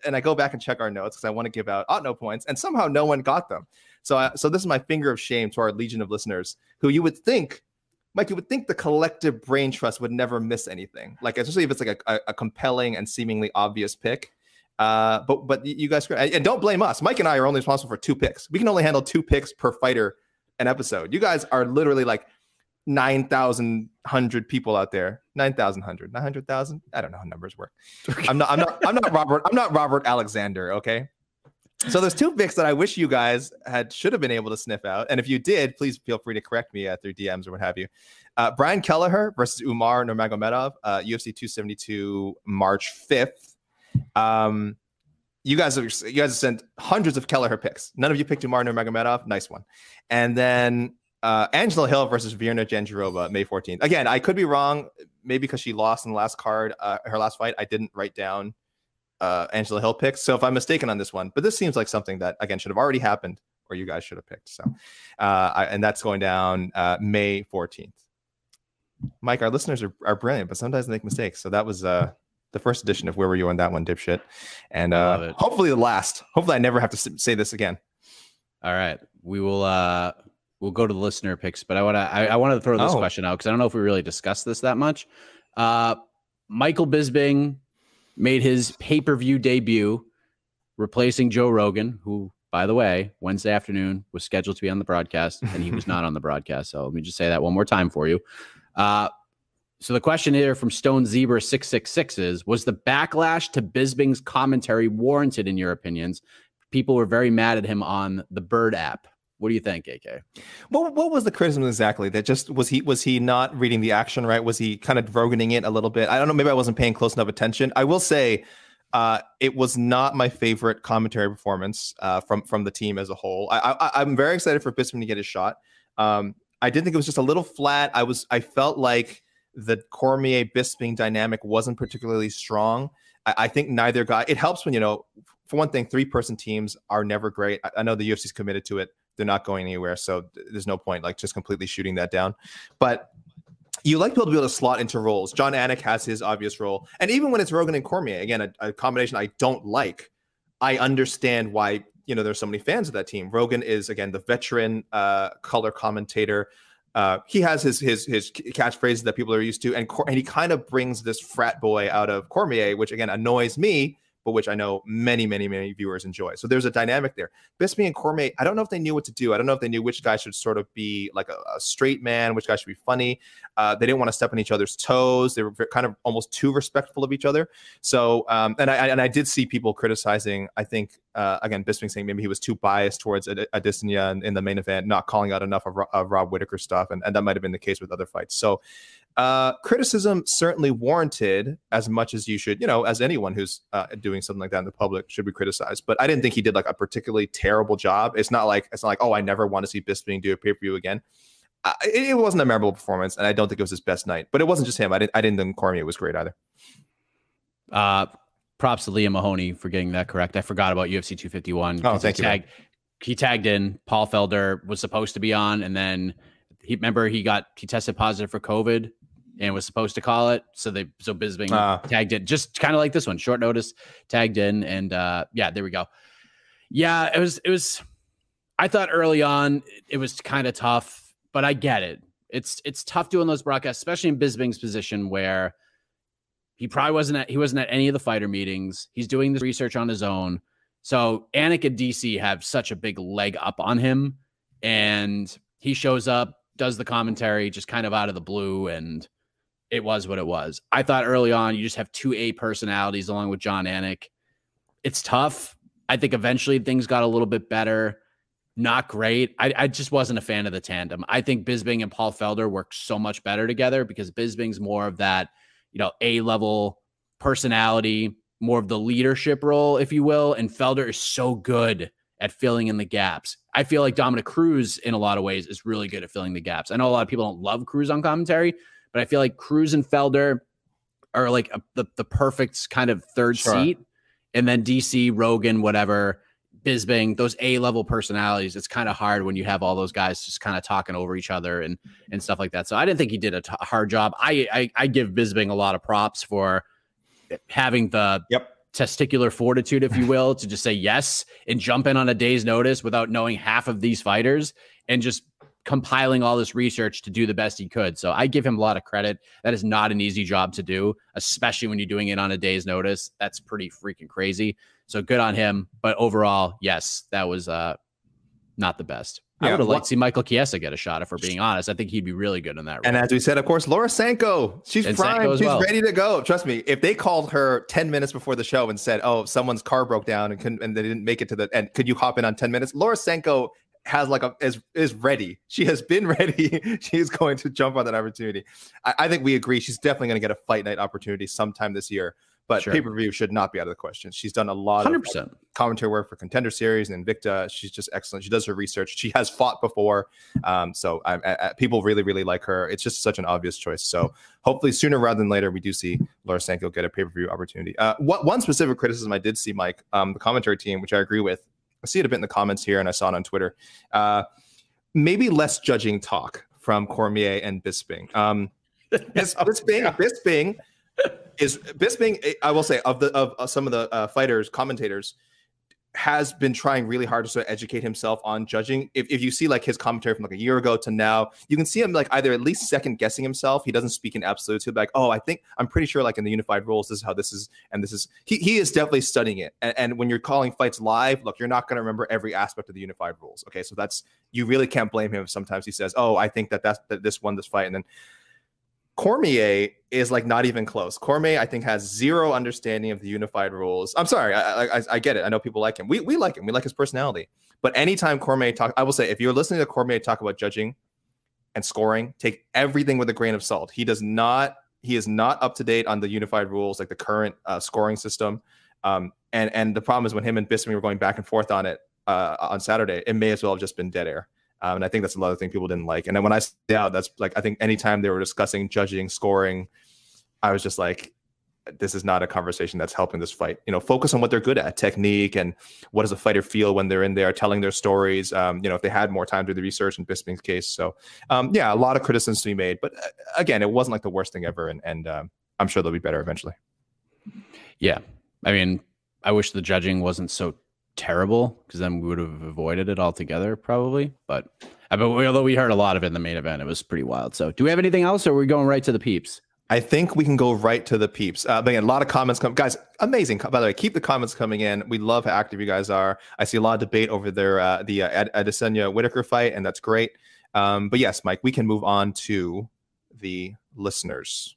[SPEAKER 3] and I go back and check our notes because I want to give out no points, and somehow no one got them. So I, so this is my finger of shame to our legion of listeners who you would think Mike, you would think the collective brain trust would never miss anything, like especially if it's like a, a compelling and seemingly obvious pick. Uh, but but you guys and don't blame us. Mike and I are only responsible for two picks. We can only handle two picks per fighter an episode. You guys are literally like nine thousand hundred people out there. Nine thousand hundred, nine hundred thousand. I don't know how numbers work. [LAUGHS] I'm not. I'm not. I'm not Robert. I'm not Robert Alexander. Okay. So there's two picks that I wish you guys had should have been able to sniff out, and if you did, please feel free to correct me uh, through DMs or what have you. Uh, Brian Kelleher versus Umar Nurmagomedov, uh, UFC 272, March 5th. Um, you guys have you guys have sent hundreds of Kelleher picks. None of you picked Umar Nurmagomedov. Nice one. And then uh, Angela Hill versus Virna Jandiroba, May 14th. Again, I could be wrong. Maybe because she lost in the last card, uh, her last fight, I didn't write down uh, Angela Hill picks. So if I'm mistaken on this one, but this seems like something that again should have already happened, or you guys should have picked. So, uh, I, and that's going down uh, May 14th. Mike, our listeners are, are brilliant, but sometimes they make mistakes. So that was uh, the first edition of Where Were You on That One, dipshit, and uh, hopefully the last. Hopefully, I never have to say this again.
[SPEAKER 2] All right, we will. uh We'll go to the listener picks, but I want to. I, I wanted to throw this oh. question out because I don't know if we really discussed this that much. Uh, Michael Bisping made his pay per view debut, replacing Joe Rogan, who, by the way, Wednesday afternoon was scheduled to be on the broadcast, and he was [LAUGHS] not on the broadcast. So let me just say that one more time for you. Uh, so the question here from Stone Zebra six six six is: Was the backlash to Bisping's commentary warranted in your opinions? People were very mad at him on the Bird app. What do you think, AK?
[SPEAKER 3] What what was the criticism exactly? That just was he was he not reading the action right? Was he kind of roganing it a little bit? I don't know. Maybe I wasn't paying close enough attention. I will say, uh, it was not my favorite commentary performance uh, from from the team as a whole. I, I am very excited for Bisping to get his shot. Um, I did think it was just a little flat. I was I felt like the Cormier Bisping dynamic wasn't particularly strong. I, I, think neither guy. It helps when you know, for one thing, three person teams are never great. I, I know the UFC's committed to it they're not going anywhere. So there's no point like just completely shooting that down. But you like people to be able to slot into roles. Jon Anik has his obvious role. And even when it's Rogan and Cormier, again, a, a combination I don't like, I understand why, you know, there's so many fans of that team. Rogan is, again, the veteran uh, color commentator. Uh, he has his his his catchphrases that people are used to, and and he kind of brings this frat boy out of Cormier, which again annoys me but which I know many, many, many viewers enjoy. So there's a dynamic there. Bisping and Cormier, I don't know if they knew what to do. I don't know if they knew which guy should sort of be like a, a straight man, which guy should be funny. Uh, they didn't want to step on each other's toes. They were kind of almost too respectful of each other. So, um, and I and I did see people criticizing. I think uh, again, Bisping saying maybe he was too biased towards Adesanya in, in the main event, not calling out enough of, of Rob Whittaker stuff, and, and that might have been the case with other fights. So, uh, criticism certainly warranted as much as you should, you know, as anyone who's uh, doing something like that in the public should be criticized. But I didn't think he did like a particularly terrible job. It's not like it's not like oh, I never want to see Bisping do a pay per view again. Uh, it, it, wasn't a memorable performance, and I don't think it was his best night. But it wasn't just him. I didn't. I didn't think Cormier was great either.
[SPEAKER 2] Uh, props to Liam Mahoney for getting that correct. I forgot about UFC 251.
[SPEAKER 3] Oh, thank
[SPEAKER 2] he
[SPEAKER 3] you.
[SPEAKER 2] Tagged, he tagged in Paul Felder was supposed to be on, and then he remember he got he tested positive for COVID and was supposed to call it. So they so Bisping uh, tagged it just kind of like this one, short notice, tagged in, and uh, yeah, there we go. Yeah, it was it was. I thought early on it was kind of tough, but I get it. It's it's tough doing those broadcasts, especially in Bisping's position where he probably wasn't at he wasn't at any of the fighter meetings. He's doing this research on his own. So Anik and DC have such a big leg up on him, and he shows up, does the commentary just kind of out of the blue, and it was what it was. I thought early on you just have two A personalities along with Jon Anik. It's tough. I think eventually things got a little bit better. Not great. I, I just wasn't a fan of the tandem. I think Bisping and Paul Felder work so much better together because Bisping's more of that, you know, A level personality, more of the leadership role, if you will. And Felder is so good at filling in the gaps. I feel like Dominick Cruz, in a lot of ways, is really good at filling the gaps. I know a lot of people don't love Cruz on commentary, but I feel like Cruz and Felder are like a, the the perfect kind of third sure. seat, and then DC, Rogan, whatever, Bisping, those A level personalities. It's kind of hard when you have all those guys just kind of talking over each other and and stuff like that. So I didn't think he did a t- hard job. I, I I give Bisping a lot of props for eh, having the
[SPEAKER 3] yep
[SPEAKER 2] testicular fortitude, if you will, to just say yes and jump in on a day's notice without knowing half of these fighters and just compiling all this research to do the best he could. So I give him a lot of credit. That is not an easy job to do, especially when you're doing it on a day's notice. That's pretty freaking crazy. So good on him. But overall, yes, that was uh not the best. Yeah, I would have liked to see Michael Chiesa get a shot. If we're being honest, I think he'd be really good in that. Role.
[SPEAKER 3] And as we said, of course, Laura Sanko, she's and primed, she's well. ready to go. Trust me, if they called her ten minutes before the show and said, "Oh, someone's car broke down and couldn't, and they didn't make it to the and could you hop in on ten minutes?" Laura Sanko has like a is is ready. She has been [LAUGHS] ready. She's going to jump on that opportunity. I, I think we agree. She's definitely going to get a fight night opportunity sometime this year. But sure. pay per view should not be out of the question. She's done a lot 100%. of commentary work for Contender Series and Invicta. She's just excellent. She does her research. She has fought before, um, so I, I, people really, really like her. It's just such an obvious choice. So hopefully, sooner rather than later, we do see Laura Sanko get a pay per view opportunity. Uh, what, one specific criticism I did see, Mike, um, the commentary team, which I agree with, I see it a bit in the comments here, and I saw it on Twitter. Uh, maybe less judging talk from Cormier and Bisping. Um, [LAUGHS] Bisping, Bisping is Bisping. I will say of the of, of some of the uh, fighters, commentators has been trying really hard to sort of educate himself on judging. If, if you see like his commentary from like a year ago to now, you can see him like either at least second guessing himself. He doesn't speak in absolutes. He'll be like, oh, I think I'm pretty sure like in the unified rules, this is how this is, and this is he he is definitely studying it. And, and when you're calling fights live, look, you're not going to remember every aspect of the unified rules. Okay, so that's you really can't blame him if sometimes he says, oh, I think that that's that this won this fight, and then Cormier is like not even close. Cormier, I think, has zero understanding of the unified rules. I'm sorry, I, I, I get it. I know people like him. We, we like him. We like his personality. But anytime Cormier talk, I will say, if you're listening to Cormier talk about judging and scoring, take everything with a grain of salt. He does not. He is not up to date on the unified rules, like the current uh, scoring system. Um, and and the problem is when him and Bisping were going back and forth on it uh, on Saturday, it may as well have just been dead air. Um, and I think that's another thing people didn't like. And then when I say out, that's like I think anytime they were discussing judging, scoring, I was just like, this is not a conversation that's helping this fight. You know, focus on what they're good at, technique, and what does a fighter feel when they're in there telling their stories. Um, you know, if they had more time to do the research in Bisping's case. So, um, yeah, a lot of criticisms to be made, but uh, again, it wasn't like the worst thing ever, and and um, I'm sure they'll be better eventually.
[SPEAKER 2] Yeah, I mean, I wish the judging wasn't so terrible because then we would have avoided it altogether, probably. But uh, but although we heard a lot of it in the main event, it was pretty wild. So, do we have anything else, or are we going right to the peeps?
[SPEAKER 3] I think we can go right to the peeps. Uh, again, a lot of comments come, guys. Amazing. By the way, keep the comments coming in. We love how active you guys are. I see a lot of debate over there, uh, the uh, Ad- Adesanya Whittaker fight, and that's great. Um, but yes, Mike, we can move on to the listeners.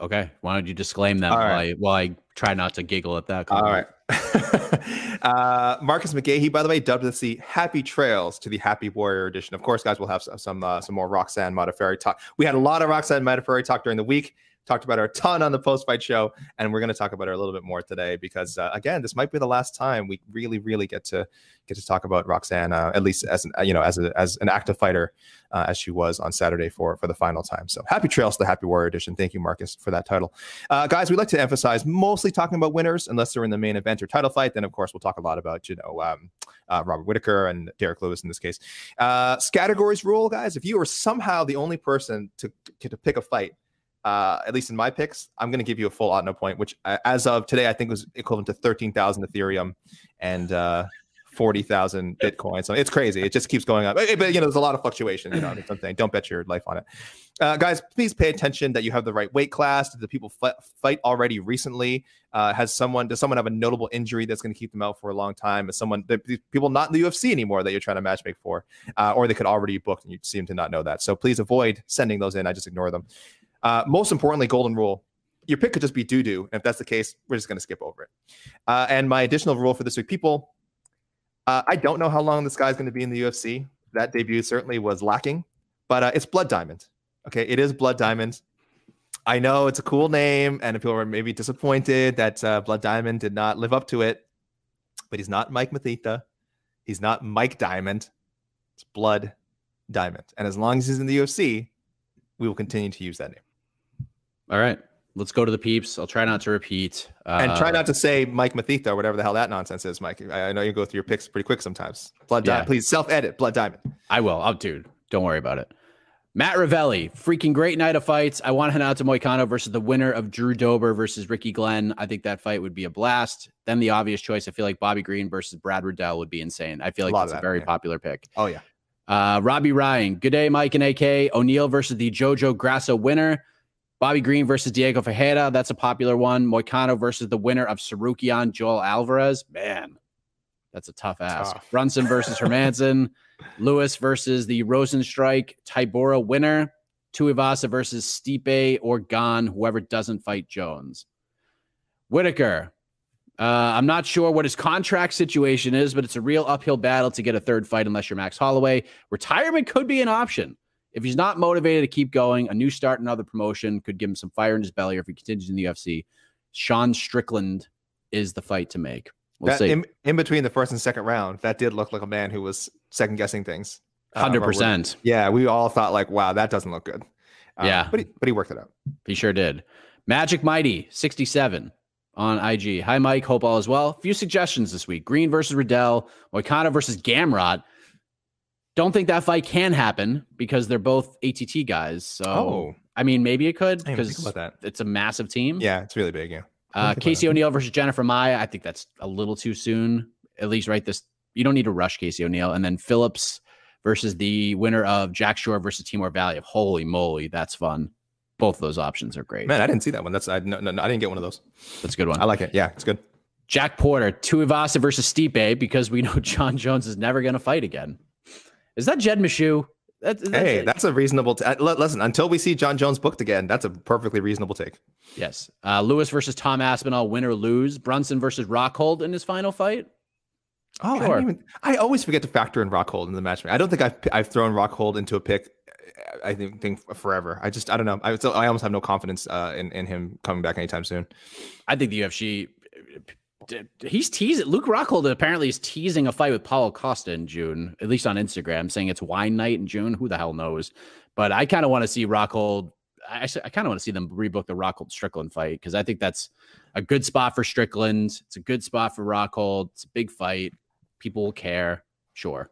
[SPEAKER 2] Okay, why don't you disclaim that
[SPEAKER 3] All
[SPEAKER 2] while,
[SPEAKER 3] right.
[SPEAKER 2] I, while I try not to giggle at that?
[SPEAKER 3] All right. [LAUGHS] uh, Marcus McGahee, by the way, dubbed this the Happy Trails to the Happy Warrior edition. Of course, guys, we'll have some some, uh, some more Roxanne Modafferi talk. We had a lot of Roxanne Modafferi talk during the week. Talked about her a ton on the post fight show, and we're going to talk about her a little bit more today because, uh, again, this might be the last time we really, really get to get to talk about Roxanne, uh, at least as an you know as a, as an active fighter uh, as she was on Saturday for for the final time. So happy trails to the Happy Warrior edition. Thank you, Marcus, for that title, uh, guys. We like to emphasize mostly talking about winners, unless they're in the main event or title fight. Then of course we'll talk a lot about you know um, uh, Robert Whittaker and Derrick Lewis in this case. Uh, categories rule, guys. If you are somehow the only person to to pick a fight. Uh, at least in my picks, I'm going to give you a full Otno point, which uh, as of today, I think was equivalent to 13,000 Ethereum and uh, 40,000 Bitcoin. So it's crazy. It just keeps going up. But, but, you know, there's a lot of fluctuation. You know, [CLEARS THROAT] that's something. Don't bet your life on it. Uh, guys, please pay attention that you have the right weight class. Did the people fight, fight already recently? Uh, has someone, does someone have a notable injury that's going to keep them out for a long time? Is someone, people not in the UFC anymore that you're trying to matchmake for? Uh, or they could already be booked and you seem to not know that. So please avoid sending those in. I just ignore them. Uh, most importantly, golden rule your pick could just be doo doo. And if that's the case, we're just going to skip over it. Uh, and my additional rule for this week, people, uh, I don't know how long this guy's going to be in the UFC. That debut certainly was lacking, but uh, it's Blood Diamond. Okay, it is Blood Diamond. I know it's a cool name, and people were maybe disappointed that uh, Blood Diamond did not live up to it, but he's not Mike Mathetha. He's not Mike Diamond. It's Blood Diamond. And as long as he's in the UFC, we will continue to use that name.
[SPEAKER 2] All right, let's go to the peeps. I'll try not to repeat. Uh,
[SPEAKER 3] and try not to say Mike Mathetha or whatever the hell that nonsense is, Mike. I, I know you go through your picks pretty quick sometimes. Blood
[SPEAKER 2] Yeah.
[SPEAKER 3] Diamond. Please self edit. Blood Diamond.
[SPEAKER 2] I will. Oh, dude, don't worry about it. Matt Ravelli, freaking great night of fights. I want Renato Moicano versus the winner of Drew Dober versus Ricky Glenn. I think that fight would be a blast. Then the obvious choice, I feel like Bobby Green versus Brad Riddell would be insane. I feel like
[SPEAKER 3] Love
[SPEAKER 2] that's a very
[SPEAKER 3] yeah.
[SPEAKER 2] popular pick.
[SPEAKER 3] Oh, yeah.
[SPEAKER 2] Uh, Robbie Ryan, good day, Mike and AK. O'Neill versus the Jojo Grasso winner. Bobby Green versus Diego Ferreira. That's a popular one. Moicano versus the winner of Tsarukyan Joel Alvarez. Man, That's a tough ask.
[SPEAKER 3] Tough.
[SPEAKER 2] Brunson versus [LAUGHS] Hermansson, Lewis versus the Rozenstruik Tybura winner, Tuivasa versus Stipe or Gane, whoever doesn't fight Jones. Whittaker. Uh, I'm not sure what his contract situation is, but it's a real uphill battle to get a third fight unless you're Max Holloway. Retirement could be an option. If he's not motivated to keep going, a new start, another promotion could give him some fire in his belly, or if he continues in the UFC, Sean Strickland is the fight to make. We'll
[SPEAKER 3] That,
[SPEAKER 2] see.
[SPEAKER 3] in, in between the first and second round, that did look like a man who was second guessing things. Uh,
[SPEAKER 2] Hundred
[SPEAKER 3] or-
[SPEAKER 2] percent.
[SPEAKER 3] Yeah, we all thought like, wow, that doesn't look good. Uh,
[SPEAKER 2] Yeah.
[SPEAKER 3] but he, but he worked it out.
[SPEAKER 2] He sure did. Magic Mighty, 67 on IG. Hi, Mike. Hope all is well. A Few suggestions this week. Green versus Riddell, Moicano versus Gamrot. Don't think that fight can happen because they're both ATT guys. So,
[SPEAKER 3] Oh.
[SPEAKER 2] I mean, maybe it could
[SPEAKER 3] I didn't even think
[SPEAKER 2] because it's a massive team.
[SPEAKER 3] Yeah, it's really big. Yeah.
[SPEAKER 2] Uh, Casey O'Neill versus Jennifer Maia. I think that's a little too soon. At least right this. You don't need to rush Casey O'Neill. And then Phillips versus the winner of Jack Shore versus Timur Valiev. Of holy moly, that's fun. Both of those options are great.
[SPEAKER 3] Man, I didn't see that one. That's I no, no, no, I didn't get one of those.
[SPEAKER 2] That's a good one.
[SPEAKER 3] I like it. Yeah, it's good.
[SPEAKER 2] Jack Porter, Tuivasa versus Stipe because we know [LAUGHS] Jon Jones is never going to fight again. Is that Jed Meshew? That, that's
[SPEAKER 3] Hey,
[SPEAKER 2] it.
[SPEAKER 3] that's a reasonable. T- uh, li- listen, until we see Jon Jones booked again, that's a perfectly reasonable take.
[SPEAKER 2] yes. Uh, Lewis versus Tom Aspinall, win or lose. Brunson versus Rockhold in his final fight.
[SPEAKER 3] Oh, I,
[SPEAKER 2] Sure.
[SPEAKER 3] don't even, I always forget to factor in Rockhold in the match. I don't think I've I've thrown Rockhold into a pick. uh, I think, think forever. I just I don't know. I still, I almost have no confidence uh, in in him coming back anytime soon.
[SPEAKER 2] I think the UFC. He's teasing. Luke Rockhold apparently is teasing a fight with Paulo Costa in June, at least on Instagram, saying it's wine night in June. Who the hell knows? But I kind of want to see Rockhold. I, I kind of want to see them rebook the Rockhold Strickland fight because I think that's a good spot for Strickland. It's a good spot for Rockhold. It's a big fight. People will care. Sure.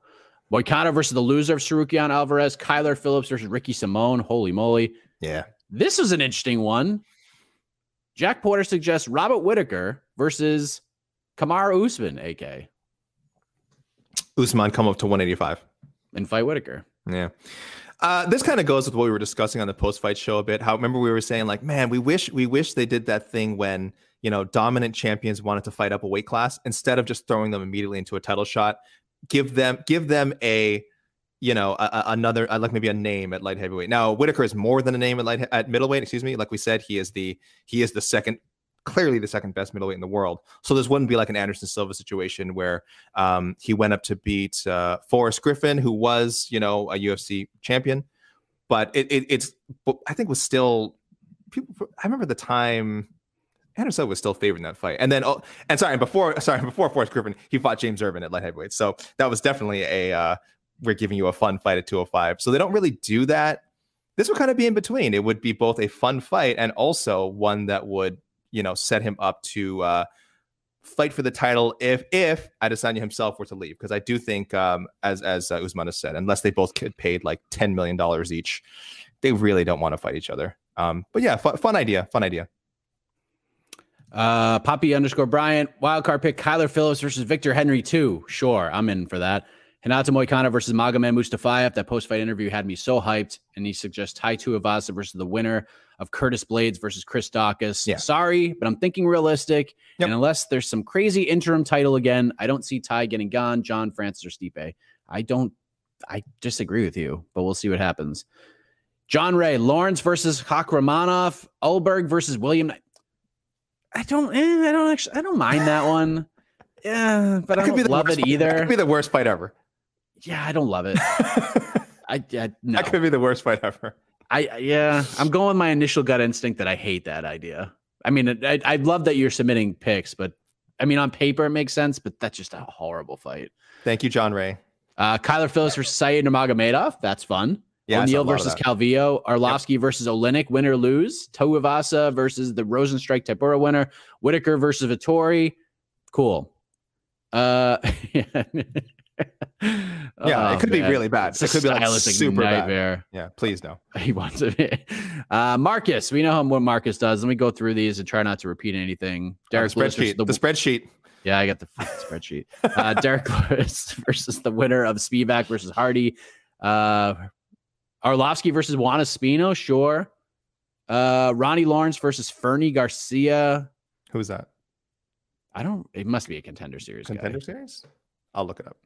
[SPEAKER 2] Moicano versus the loser of Tsarukyan Alvarez. Kyler Phillips versus Ricky Simón. Holy moly.
[SPEAKER 3] Yeah,
[SPEAKER 2] This is an interesting one. Jack Porter suggests Robert Whittaker versus Kamaru Usman, AK,
[SPEAKER 3] Usman come up to 185.
[SPEAKER 2] and fight Whittaker.
[SPEAKER 3] Yeah. Uh, this kind of goes with what we were discussing on the post-fight show a bit. How remember we were saying like, man, we wish we wish they did that thing when you know dominant champions wanted to fight up a weight class instead of just throwing them immediately into a title shot. Give them give them a you know a, a- another like maybe a name at light heavyweight. Now Whittaker is more than a name at light at middleweight. Excuse me. Like we said, he is the he is the second clearly the second best middleweight in the world. So this wouldn't be like an Anderson Silva situation where um, he went up to beat uh, Forrest Griffin, who was, you know, a UFC champion. But it, it it's I think was still people. I remember the time Anderson was still favoring that fight, and then oh, and sorry, and before sorry before Forrest Griffin, he fought James Irvin at light heavyweight. So that was definitely a uh, we're giving you a fun fight at 205. So they don't really do that. This would kind of be in between. It would be both a fun fight and also one that would you know set him up to uh, fight for the title if if Adesanya himself were to leave because I do think um, as as uh, Usman has said unless they both get paid like ten million dollars each they really don't want to fight each other um, but yeah fun, fun idea fun idea
[SPEAKER 2] Uh, Poppy underscore Bryant, wildcard pick Kyler Phillips versus Victor Henry 2. Sure, I'm in for that. Renato Moicano versus Magomed Mustafayev. That post fight interview had me so hyped. And he suggests Tai Tuivasa versus the winner of Curtis Blaydes versus Chris Daukaus.
[SPEAKER 3] Yeah.
[SPEAKER 2] Sorry, but I'm thinking realistic.
[SPEAKER 3] Yep.
[SPEAKER 2] And unless there's some crazy interim title again, I don't see Tai getting Gane, Jon, Francis, or Stipe. I don't, I disagree with you, but we'll see what happens. John Ray, Lawrence versus Hakramanov, Ulberg versus William. I don't, eh, I don't actually, I don't mind that one. [SIGHS] Yeah, but
[SPEAKER 3] That
[SPEAKER 2] I
[SPEAKER 3] could be
[SPEAKER 2] don't
[SPEAKER 3] the
[SPEAKER 2] love it
[SPEAKER 3] fight-
[SPEAKER 2] either.
[SPEAKER 3] could be the worst fight ever
[SPEAKER 2] Yeah, I don't love it. [LAUGHS] I, I no.
[SPEAKER 3] that could be the worst fight ever
[SPEAKER 2] I yeah, I'm going with my initial gut instinct that I hate that idea. I mean, I I love that you're submitting picks, but I mean, on paper it makes sense, but that's just a horrible fight.
[SPEAKER 3] thank you John Ray
[SPEAKER 2] Uh, Kyler Phillips versus Said Nurmagomedov. That's fun.
[SPEAKER 3] Yeah, I saw a
[SPEAKER 2] O'Neill
[SPEAKER 3] lot of
[SPEAKER 2] versus. Calvillo. Arlovsky versus Oleinik. Win or lose. Tuivasa versus the Rozenstruik Tybura winner. Whittaker versus Vettori. Cool. Uh, [LAUGHS] yeah,
[SPEAKER 3] it could be really bad
[SPEAKER 2] It's
[SPEAKER 3] it could be like super bad yeah please no [LAUGHS]
[SPEAKER 2] He wants it. Uh, Marcus, we know how what Marcus does. Let me go through these and try not to repeat anything. Derek
[SPEAKER 3] the spreadsheet the, spreadsheet
[SPEAKER 2] yeah, I got the spreadsheet. Uh, [LAUGHS] Derrick Lewis [LAUGHS] versus the winner of Spivac versus Hardy. Uh, Arlovsky versus Juan Espino, sure. Uh, Ronnie Lawrence versus Fernie Garcia.
[SPEAKER 3] who's that
[SPEAKER 2] I don't. It must be a contender series. guy.
[SPEAKER 3] contender series I'll look it up.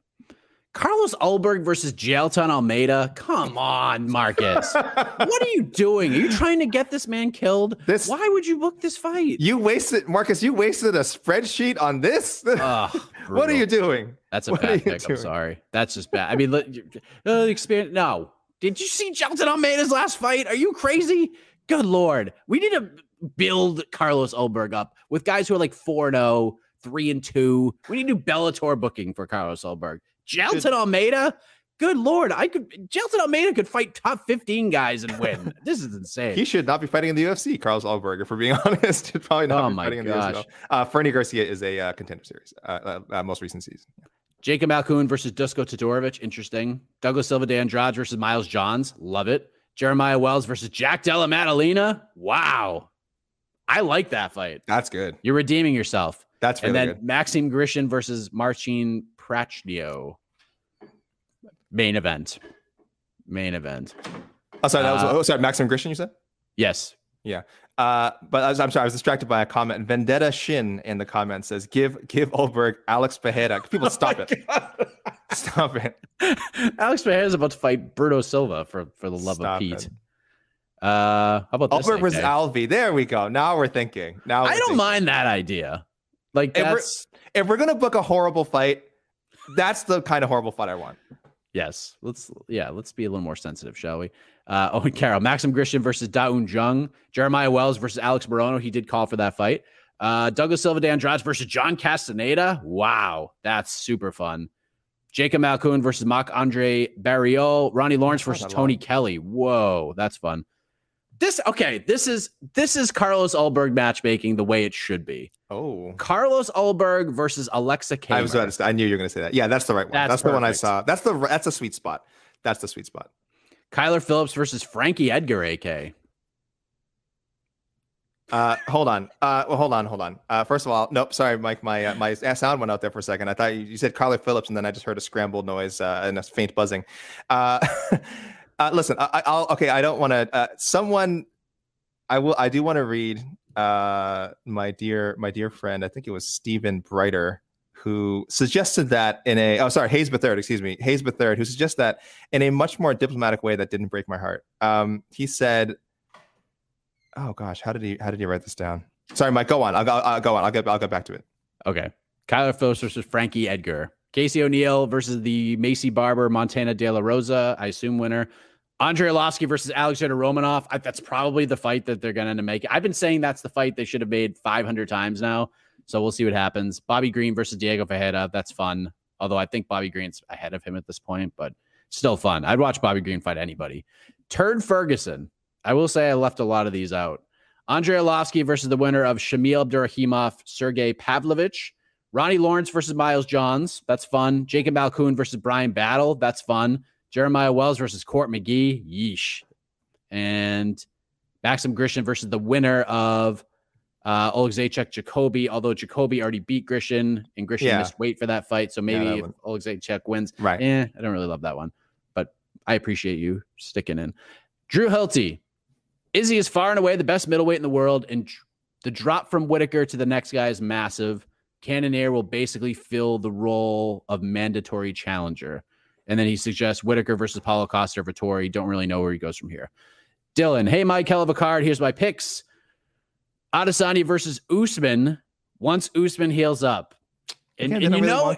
[SPEAKER 2] Carlos Ulberg versus Jailton Almeida. Come on, Marcus. [LAUGHS] what are you doing? Are you trying to get this man killed?
[SPEAKER 3] This-
[SPEAKER 2] Why would you book this fight?
[SPEAKER 3] You wasted, Marcus. You wasted a spreadsheet on this.
[SPEAKER 2] Ugh, [LAUGHS]
[SPEAKER 3] what are you doing?
[SPEAKER 2] That's a
[SPEAKER 3] What
[SPEAKER 2] bad pick. I'm sorry. That's just bad. I mean, let, uh, experience. No. Did you see Jailton Almeida's last fight? Are you crazy? Good lord. We need to build Carlos Ulberg up with guys who are like 4 0, 3 and 2. We need to do Bellator booking for Carlos Ulberg. Jailton Almeida? Good lord. I could Jailton Almeida could fight top 15 guys and win. [LAUGHS] this is insane.
[SPEAKER 3] He should not be fighting in the UFC, Carlos Ulberg. for being [LAUGHS] honest, should probably not
[SPEAKER 2] Oh
[SPEAKER 3] be
[SPEAKER 2] my
[SPEAKER 3] fighting in the
[SPEAKER 2] gosh.
[SPEAKER 3] UFC. Uh, Fernie Garcia is a uh, contender series, uh, uh, uh, most recent season.
[SPEAKER 2] Jacob Malkoun versus Dusko Todorovic. Interesting. Douglas Silva de Andrade versus Miles Johns. Love it. Jeremiah Wells versus Jack Della Maddalena. Wow. I like that fight.
[SPEAKER 3] That's good.
[SPEAKER 2] You're redeeming yourself.
[SPEAKER 3] That's really
[SPEAKER 2] and then
[SPEAKER 3] good.
[SPEAKER 2] Maxime Grishin versus Marcin Prachnio. Main event. Main event.
[SPEAKER 3] Oh, sorry, that was
[SPEAKER 2] uh,
[SPEAKER 3] oh, sorry, Maxim Grishin. You said.
[SPEAKER 2] Yes. Yeah.
[SPEAKER 3] Uh, but I was, I'm sorry, I was distracted by a comment. Vendetta Shin in the comment says, "Give give Ulberg Alex Pereira." People, [LAUGHS] stop
[SPEAKER 2] Oh
[SPEAKER 3] it! Stop it! [LAUGHS]
[SPEAKER 2] Alex Pereira is about to fight Bruno Silva for, for the love
[SPEAKER 3] Stop
[SPEAKER 2] of Pete.
[SPEAKER 3] it.
[SPEAKER 2] Uh, how about this?
[SPEAKER 3] Ulberg versus Alvi. There we go. Now we're thinking. Now
[SPEAKER 2] I
[SPEAKER 3] we're
[SPEAKER 2] don't
[SPEAKER 3] thinking.
[SPEAKER 2] mind that idea. Like
[SPEAKER 3] If we're-
[SPEAKER 2] that's
[SPEAKER 3] if we're gonna book a horrible fight. That's the kind of horrible fight I want.
[SPEAKER 2] Yes, let's yeah, let's be a little more sensitive, shall we? Uh, [LAUGHS] Owen Carroll, Maxim Grishin versus Da Un Jung, Jeremiah Wells versus Alex Morono. He did call for that fight. Uh, Douglas Silva de Andrade versus John Castaneda. Wow, that's super fun. Jacob Malkoun versus Marc Andre Barriault. Ronnie Lawrence versus Tony
[SPEAKER 3] long.
[SPEAKER 2] Kelly. Whoa, that's fun. This okay. This is this is Carlos Ulberg matchmaking the way it should be.
[SPEAKER 3] Oh,
[SPEAKER 2] Carlos Ulberg versus Aleksa Camur.
[SPEAKER 3] I was about to say, I knew you were gonna say that. Yeah, that's the right one.
[SPEAKER 2] That's
[SPEAKER 3] That's, the one I saw. That's the that's the sweet spot. That's the sweet spot.
[SPEAKER 2] Kyler Phillips versus Frankie Edgar, AK.
[SPEAKER 3] Uh, hold on. Uh, well, hold on, hold on. Uh, first of all, nope. Sorry, Mike. My uh, my sound went out there for a second. I thought you, you said Carly Phillips, and then I just heard a scrambled noise uh, and a faint buzzing. Uh, [LAUGHS] uh, listen, I, I- I'll okay. I don't want to. Uh, someone, I will. I do want to read. Uh, my dear, my dear friend. I think it was Stephen Brighter who suggested that in a. Oh, sorry, Hayes Third. Excuse me, Hayes Third, who suggests that in a much more diplomatic way that didn't break my heart. Um, he said oh gosh, how did he how did he write this down? Sorry, Mike. Go on. I'll, go- I'll go on. I'll get I'll get back to it.
[SPEAKER 2] Okay. Kyler Phillips versus Frankie Edgar. Casey O'Neill versus the Maycee Barber Montana De La Rosa, I assume winner. Andrei Arlovsky versus Alexander Romanov. I, that's probably the fight that they're going to make. I've been saying that's the fight they should have made 500 times now. So we'll see what happens. Bobby Green versus Diego Ferreira. That's fun. Although I think Bobby Green's ahead of him at this point, but still fun. I'd watch Bobby Green fight anybody. Turd Ferguson. I will say I left a lot of these out. Andrei Arlovsky versus the winner of Shamil Abdurakhimov, Sergey Pavlovich. Ronnie Lawrence versus Miles Johns. That's fun. Jacob Malkoun versus Brian Battle. That's fun. Jeremiah Wells versus Court McGee. Yeesh. And Maxim Grishin versus the winner of uh, Olegzaychuk Jacoby. Although Jacoby already beat Grishin and Grishin
[SPEAKER 3] Yeah.
[SPEAKER 2] missed weight for that fight. So maybe
[SPEAKER 3] that
[SPEAKER 2] if
[SPEAKER 3] one.
[SPEAKER 2] Wins,
[SPEAKER 3] Right.
[SPEAKER 2] eh, I don't really love that one. But I appreciate you sticking in. Drew Hilty. Izzy is far and away the best middleweight in the world, and the drop from Whittaker to the next guy is massive. Cannonier will basically fill the role of mandatory challenger. And then he suggests Whittaker versus Paulo Costa or Vettori. Don't really know where he goes from here. Dylan, hey, Mike, hell of a card. Here's my picks. Adesanya versus Usman. Once Usman heals up. And, and you
[SPEAKER 3] really
[SPEAKER 2] know,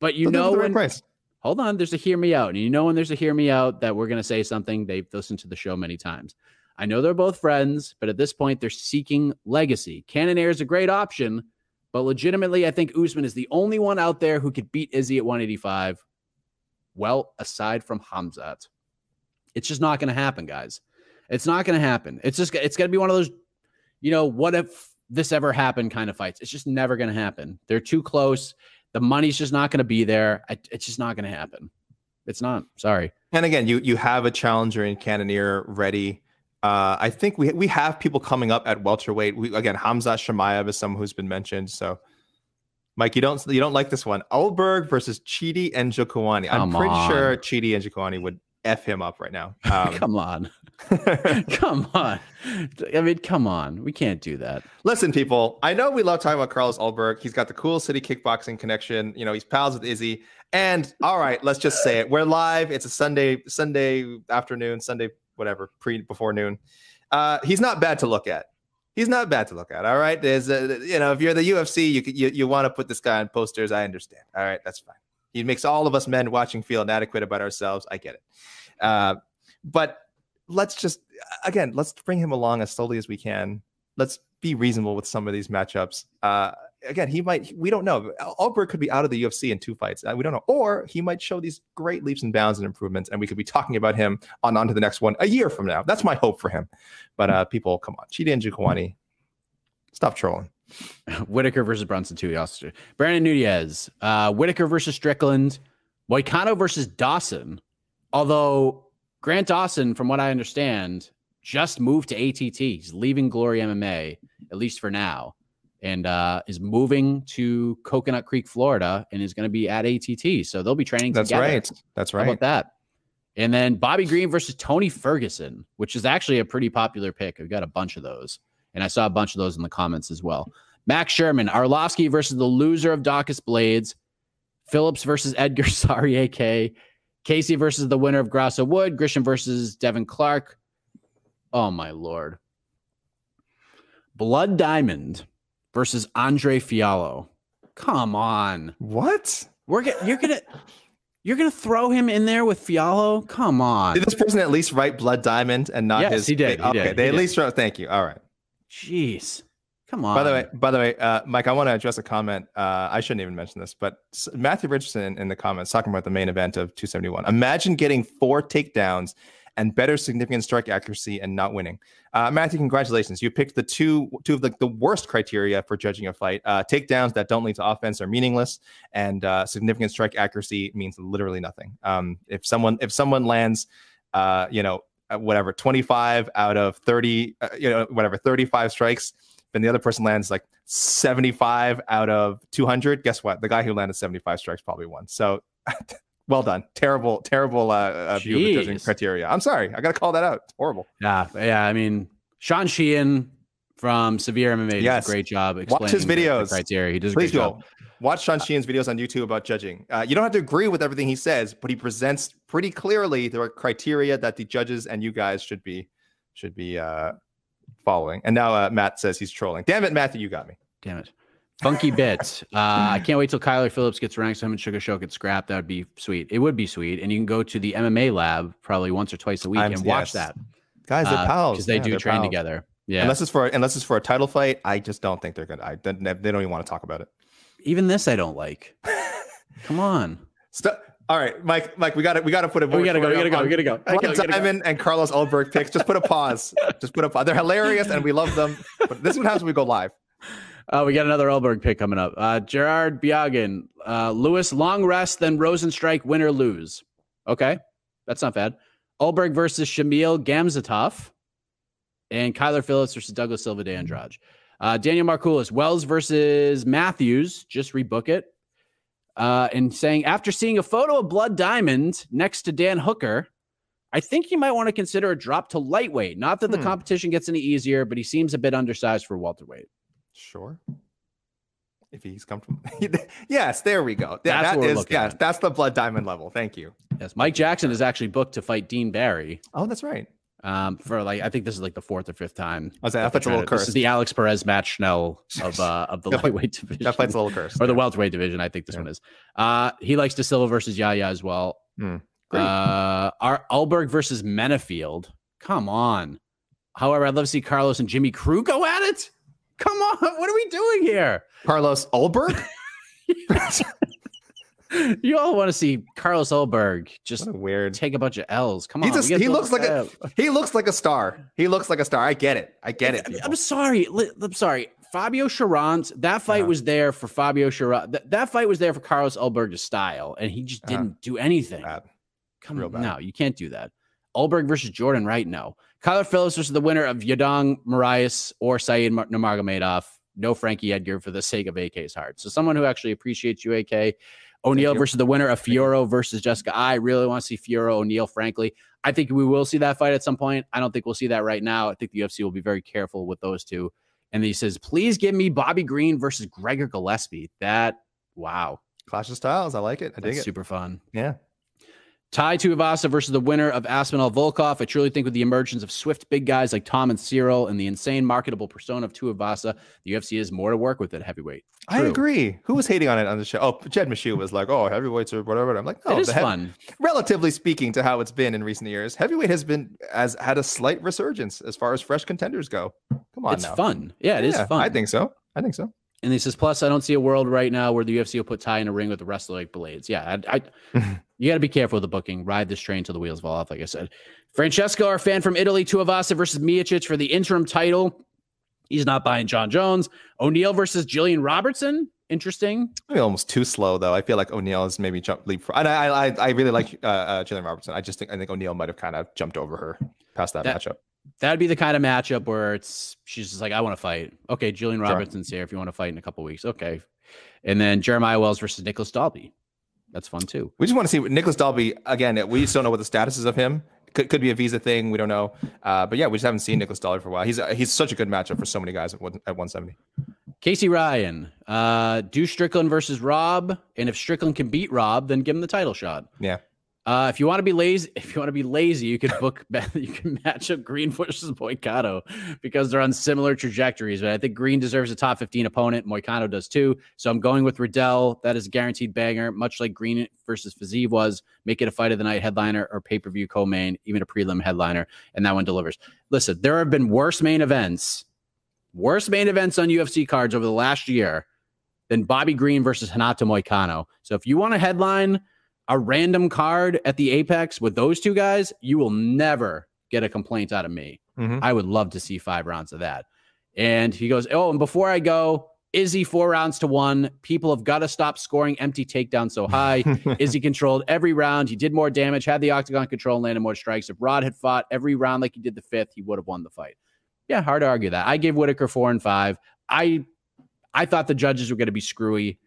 [SPEAKER 2] but you
[SPEAKER 3] it
[SPEAKER 2] know when,
[SPEAKER 3] price.
[SPEAKER 2] hold on there's a hear me out and you know when there's a hear me out that we're going to say something they've listened to the show many times i know they're both friends but at this point they're seeking legacy cannonier is a great option but legitimately i think usman is the only one out there who could beat izzy at 185 well aside from hamzat it's just not going to happen guys it's not going to happen it's just it's going to be one of those you know what if this ever happened kind of fights it's just never going to happen they're too close the money's just not going to be there. I, it's just not going to happen. It's not. Sorry.
[SPEAKER 3] And again, you you have a challenger in Cannonier ready. Uh, I think we we have people coming up at welterweight. We, again, Khamzat Chimaev is someone who's been mentioned. So, Mike, you don't you don't like this one. Ulberg versus Chidi Njokuani. I'm
[SPEAKER 2] Come
[SPEAKER 3] pretty
[SPEAKER 2] on.
[SPEAKER 3] sure Chidi Njokuani would f him up right now. [LAUGHS] Um,
[SPEAKER 2] Come on. [LAUGHS] come on. I mean, come on. We can't do that.
[SPEAKER 3] Listen, people, I know we love talking about Carlos Ulberg. He's got the cool city kickboxing connection. You know, he's pals with Izzy. And all right, let's just say it. We're live. It's a Sunday, Sunday afternoon, Sunday, whatever, pre before noon. Uh, he's not bad to look at. He's not bad to look at. All right. There's a, you know, if you're the UFC, you you, you want to put this guy on posters. I understand. All right, that's fine. He makes all of us men watching feel inadequate about ourselves. I get it. Uh, but let's just again, let's bring him along as slowly as we can. Let's be reasonable with some of these matchups. Uh, again, he might. We don't know. Ulberg could be out of the UFC in two fights. Uh, we don't know, or he might show these great leaps and bounds and improvements, and we could be talking about him on on to the next one a year from now. That's my hope for him. But uh, people, come on, Chidi Njokuani, stop trolling. [LAUGHS]
[SPEAKER 2] Whittaker versus Brunson too. Also, Brandon Nunez, uh, Whittaker versus Strickland, Moicano versus Dawson. Although Grant Dawson, from what I understand, just moved to ATT. He's leaving Glory MMA at least for now, and uh, is moving to Coconut Creek, Florida, and is going to be at ATT. So they'll be training.
[SPEAKER 3] That's
[SPEAKER 2] together.
[SPEAKER 3] right. That's
[SPEAKER 2] How
[SPEAKER 3] right.
[SPEAKER 2] about that? And then Bobby Green versus Tony Ferguson, which is actually a pretty popular pick. I've got a bunch of those. And I saw a bunch of those in the comments as well. Max Sherman, Arlovsky versus the loser of Daukaus Blaydes, Phillips versus Edgar [LAUGHS] Sorry, AK, Casey versus the winner of Grasso Wood, Grishin versus Devin Clark. Oh my lord. Blood Diamond versus Andre Fialho. Come on.
[SPEAKER 3] What?
[SPEAKER 2] We're get, you're gonna you're gonna throw him in there with Fiallo? Come on.
[SPEAKER 3] Did this person at least write Blood Diamond and not
[SPEAKER 2] Yes,
[SPEAKER 3] his?
[SPEAKER 2] he did, he
[SPEAKER 3] Okay,
[SPEAKER 2] did,
[SPEAKER 3] they
[SPEAKER 2] he
[SPEAKER 3] at
[SPEAKER 2] did.
[SPEAKER 3] least wrote. Thank you. All right.
[SPEAKER 2] Jeez. Come on.
[SPEAKER 3] By the way, by the way, uh, Mike, I want to address a comment. Uh, I shouldn't even mention this, but Matthew Richardson in the comments talking about the main event of 271. Imagine getting four takedowns and better significant strike accuracy and not winning. Uh, Matthew, congratulations! You picked the two two of the, the worst criteria for judging a fight. Uh, takedowns that don't lead to offense are meaningless, and uh, significant strike accuracy means literally nothing. Um, if someone if someone lands, uh, you know, whatever 25 out of 30, uh, you know, whatever 35 strikes then the other person lands like 75 out of 200 guess what the guy who landed 75 strikes probably won so [LAUGHS] well done. Terrible terrible uh, uh view of the judging criteria. I'm sorry. I gotta call that out. It's horrible.
[SPEAKER 2] Yeah, yeah. I mean, Sean Sheehan from Severe MMA does a great job
[SPEAKER 3] Watch
[SPEAKER 2] explaining
[SPEAKER 3] his
[SPEAKER 2] the- the criteria. He does a
[SPEAKER 3] please
[SPEAKER 2] great job.
[SPEAKER 3] watch sean sheehan's videos on youtube about judging. Uh, you don't have to agree with everything he says but he presents pretty clearly the criteria that the judges and you guys should be should be uh following. And now uh, matt says he's trolling. Damn it matthew you got me.
[SPEAKER 2] Damn it. Funky bits. [LAUGHS] Uh, I can't wait till Kyler Phillips gets ranked so him and Sugar Show get scrapped. That would be sweet. It would be sweet. And you can go to the MMA lab probably once or twice a week
[SPEAKER 3] I'm-
[SPEAKER 2] and watch
[SPEAKER 3] yes.
[SPEAKER 2] that.
[SPEAKER 3] guys they're pals
[SPEAKER 2] Because they
[SPEAKER 3] Yeah,
[SPEAKER 2] do train
[SPEAKER 3] pals.
[SPEAKER 2] together. Yeah.
[SPEAKER 3] Unless it's for unless it's for a title fight, I just don't think they're gonna. I they, they don't even want to talk about it.
[SPEAKER 2] Even this I don't like. [LAUGHS] Come on.
[SPEAKER 3] St- All right, Mike. Mike, we got to we got to put a.
[SPEAKER 2] We gotta go, we gotta go, we gotta go. I gotta- gotta go.
[SPEAKER 3] Diamond and Carlos Ulberg picks. Just put a pause. [LAUGHS] just put a pause. They're hilarious and we love them. But this one what happens when we go live.
[SPEAKER 2] Uh, we got another Ulberg pick coming up. Uh, Gerard Biagin, uh, Lewis, long rest, then Rozenstruik, win or lose. Okay, that's not bad. Ulberg versus Shamil Gamzatov, and Kyler Phillips versus Douglas Silva de Andrade. Uh, Daniel Markoulis, Wells versus Matthews, just rebook it. Uh, and saying after seeing a photo of Blood Diamond next to Dan Hooker, I think you might want to consider a drop to lightweight. Not that the
[SPEAKER 3] Hmm.
[SPEAKER 2] competition gets any easier, but he seems a bit undersized for welterweight.
[SPEAKER 3] Sure. If he's comfortable. [LAUGHS] yes, there we go. Yeah,
[SPEAKER 2] That's
[SPEAKER 3] that
[SPEAKER 2] looking
[SPEAKER 3] yes,
[SPEAKER 2] at.
[SPEAKER 3] that's the blood diamond level. Thank you.
[SPEAKER 2] Yes, Mike Jackson is actually booked to fight Dean Barry.
[SPEAKER 3] Oh, that's right.
[SPEAKER 2] Um, for like I think this is like the fourth or fifth time.
[SPEAKER 3] I was saying, that fight's a little
[SPEAKER 2] curse. This is the Alex Perez Matt Schnell of [LAUGHS] uh of the lightweight division.
[SPEAKER 3] That fight's a little cursed.
[SPEAKER 2] or the welterweight division. I think this
[SPEAKER 3] Yeah.
[SPEAKER 2] one is. Uh, he likes De Silva versus Yaya as well.
[SPEAKER 3] Great.
[SPEAKER 2] Uh, Ar- Ulberg versus Menifield. Come on. However, I'd love to see Carlos and Jimmy Crute go at it. Come on, [LAUGHS] what are we doing here?
[SPEAKER 3] Carlos Ulberg. [LAUGHS]
[SPEAKER 2] You all want to see Carlos Ulberg just
[SPEAKER 3] a weird.
[SPEAKER 2] take a bunch of L's. Come on,
[SPEAKER 3] He just
[SPEAKER 2] we gotta
[SPEAKER 3] he looks like a he looks like a star. He looks like a star. I get it. I get it. People.
[SPEAKER 2] I'm sorry. I'm sorry. Fabio Cherant, that fight
[SPEAKER 3] Uh-huh.
[SPEAKER 2] was there for Fabio Cherant. That, that fight was there for Carlos Ulberg's style, and he just
[SPEAKER 3] Uh-huh.
[SPEAKER 2] didn't do anything.
[SPEAKER 3] Bad.
[SPEAKER 2] Come
[SPEAKER 3] real
[SPEAKER 2] on,
[SPEAKER 3] bad.
[SPEAKER 2] no, you can't do that. Ulberg versus Jordan Wright, no. Kyler Phillips versus the winner of Yadong Marias or Saeed Mar- No Frankie Edgar for the sake of AK's heart. So someone who actually appreciates you, AK. O'Neill
[SPEAKER 3] you.
[SPEAKER 2] versus the winner of Fiorot versus Jessica. I really want to see Fiorot O'Neill, Frankly, I think we will see that fight at some point. I don't think we'll see that right now. I think the UFC will be very careful with those two. And he says, please give me Bobby Green versus Gregor Gillespie. That wow,
[SPEAKER 3] Clash of Styles. I like it. I dig
[SPEAKER 2] that's
[SPEAKER 3] it.
[SPEAKER 2] super fun.
[SPEAKER 3] Yeah.
[SPEAKER 2] Tai Tuivasa versus the winner of Aspinall Volkov. I truly think with the emergence of swift big guys like Tom and Ciryl and the insane marketable persona of Tuivasa, the UFC has more to work with at heavyweight.
[SPEAKER 3] I agree. Who was hating on it on the show? Oh, Jed Meshew was like, "Oh, heavyweights or whatever." I'm like, "No,
[SPEAKER 2] it is
[SPEAKER 3] heavy-
[SPEAKER 2] fun.
[SPEAKER 3] Relatively speaking to how it's been in recent years, heavyweight has been as had a slight resurgence as far as fresh contenders go. Come on,
[SPEAKER 2] It's
[SPEAKER 3] now.
[SPEAKER 2] fun. Yeah, it is
[SPEAKER 3] Yeah,
[SPEAKER 2] fun.
[SPEAKER 3] I think so. I think so.
[SPEAKER 2] And he says, plus, I don't see a world right now where the UFC will put Tai in a ring with a wrestler like Blaydes. Yeah, I, I [LAUGHS] you got to be careful with the booking. Ride this train till the wheels fall off, like I said. Francesco, our fan from Italy, Tuivasa versus Miocic for the interim title. He's not buying Jon Jones. O'Neill versus Jillian Robertson. Interesting.
[SPEAKER 3] Maybe almost too slow though. I feel like O'Neill has maybe jumped leap. And I, I, I really like uh, uh, Jillian Robertson. I just think I think O'Neill might have kind of jumped over her past that,
[SPEAKER 2] That-
[SPEAKER 3] matchup.
[SPEAKER 2] That'd be the kind of matchup where it's she's just like, I want to fight. Okay, Jillian Robertson's here if you want to fight in a couple weeks. Okay. And then Jeremiah Wells versus Nicholas Dalby. That's fun too.
[SPEAKER 3] We just want to see Nicholas Dalby again. We just don't know what the status is of him. Could, could be a visa thing. We don't know. Uh, but yeah, we just haven't seen Nicholas Dalby for a while. He's he's such a good matchup for so many guys at, one, at 170.
[SPEAKER 2] Casey Ryan, uh, do Strickland versus Rob, and if Strickland can beat Rob, then give him the title shot.
[SPEAKER 3] Yeah.
[SPEAKER 2] Uh, if you want to be lazy, [LAUGHS] if you want to be lazy, you can book. [LAUGHS] you can match up Green versus Moicano because they're on similar trajectories. But I think Green deserves a top fifteen opponent. Moicano does too. So I'm going with Riddell. That is a guaranteed banger, much like Green versus Fiziev was. Make it a fight of the night headliner or pay per view co-main, even a prelim headliner, and that one delivers. Listen, there have been worse main events, worse main events on UFC cards over the last year than Bobby Green versus Renato Moicano. So if you want a headline a random card at the Apex with those two guys, you will never get a complaint out of me.
[SPEAKER 3] Mhm.
[SPEAKER 2] I would love to see five rounds of that. And he goes, Oh, and before I go, Izzy four rounds to one. People have got to stop scoring empty takedowns so high. [LAUGHS] Izzy controlled every round. He did more damage, had the octagon control, and landed more strikes. If Rod had fought every round like he did the fifth, he would have won the fight. Yeah, hard to argue that. I gave Whittaker four and five. I I thought the judges were going to be screwy,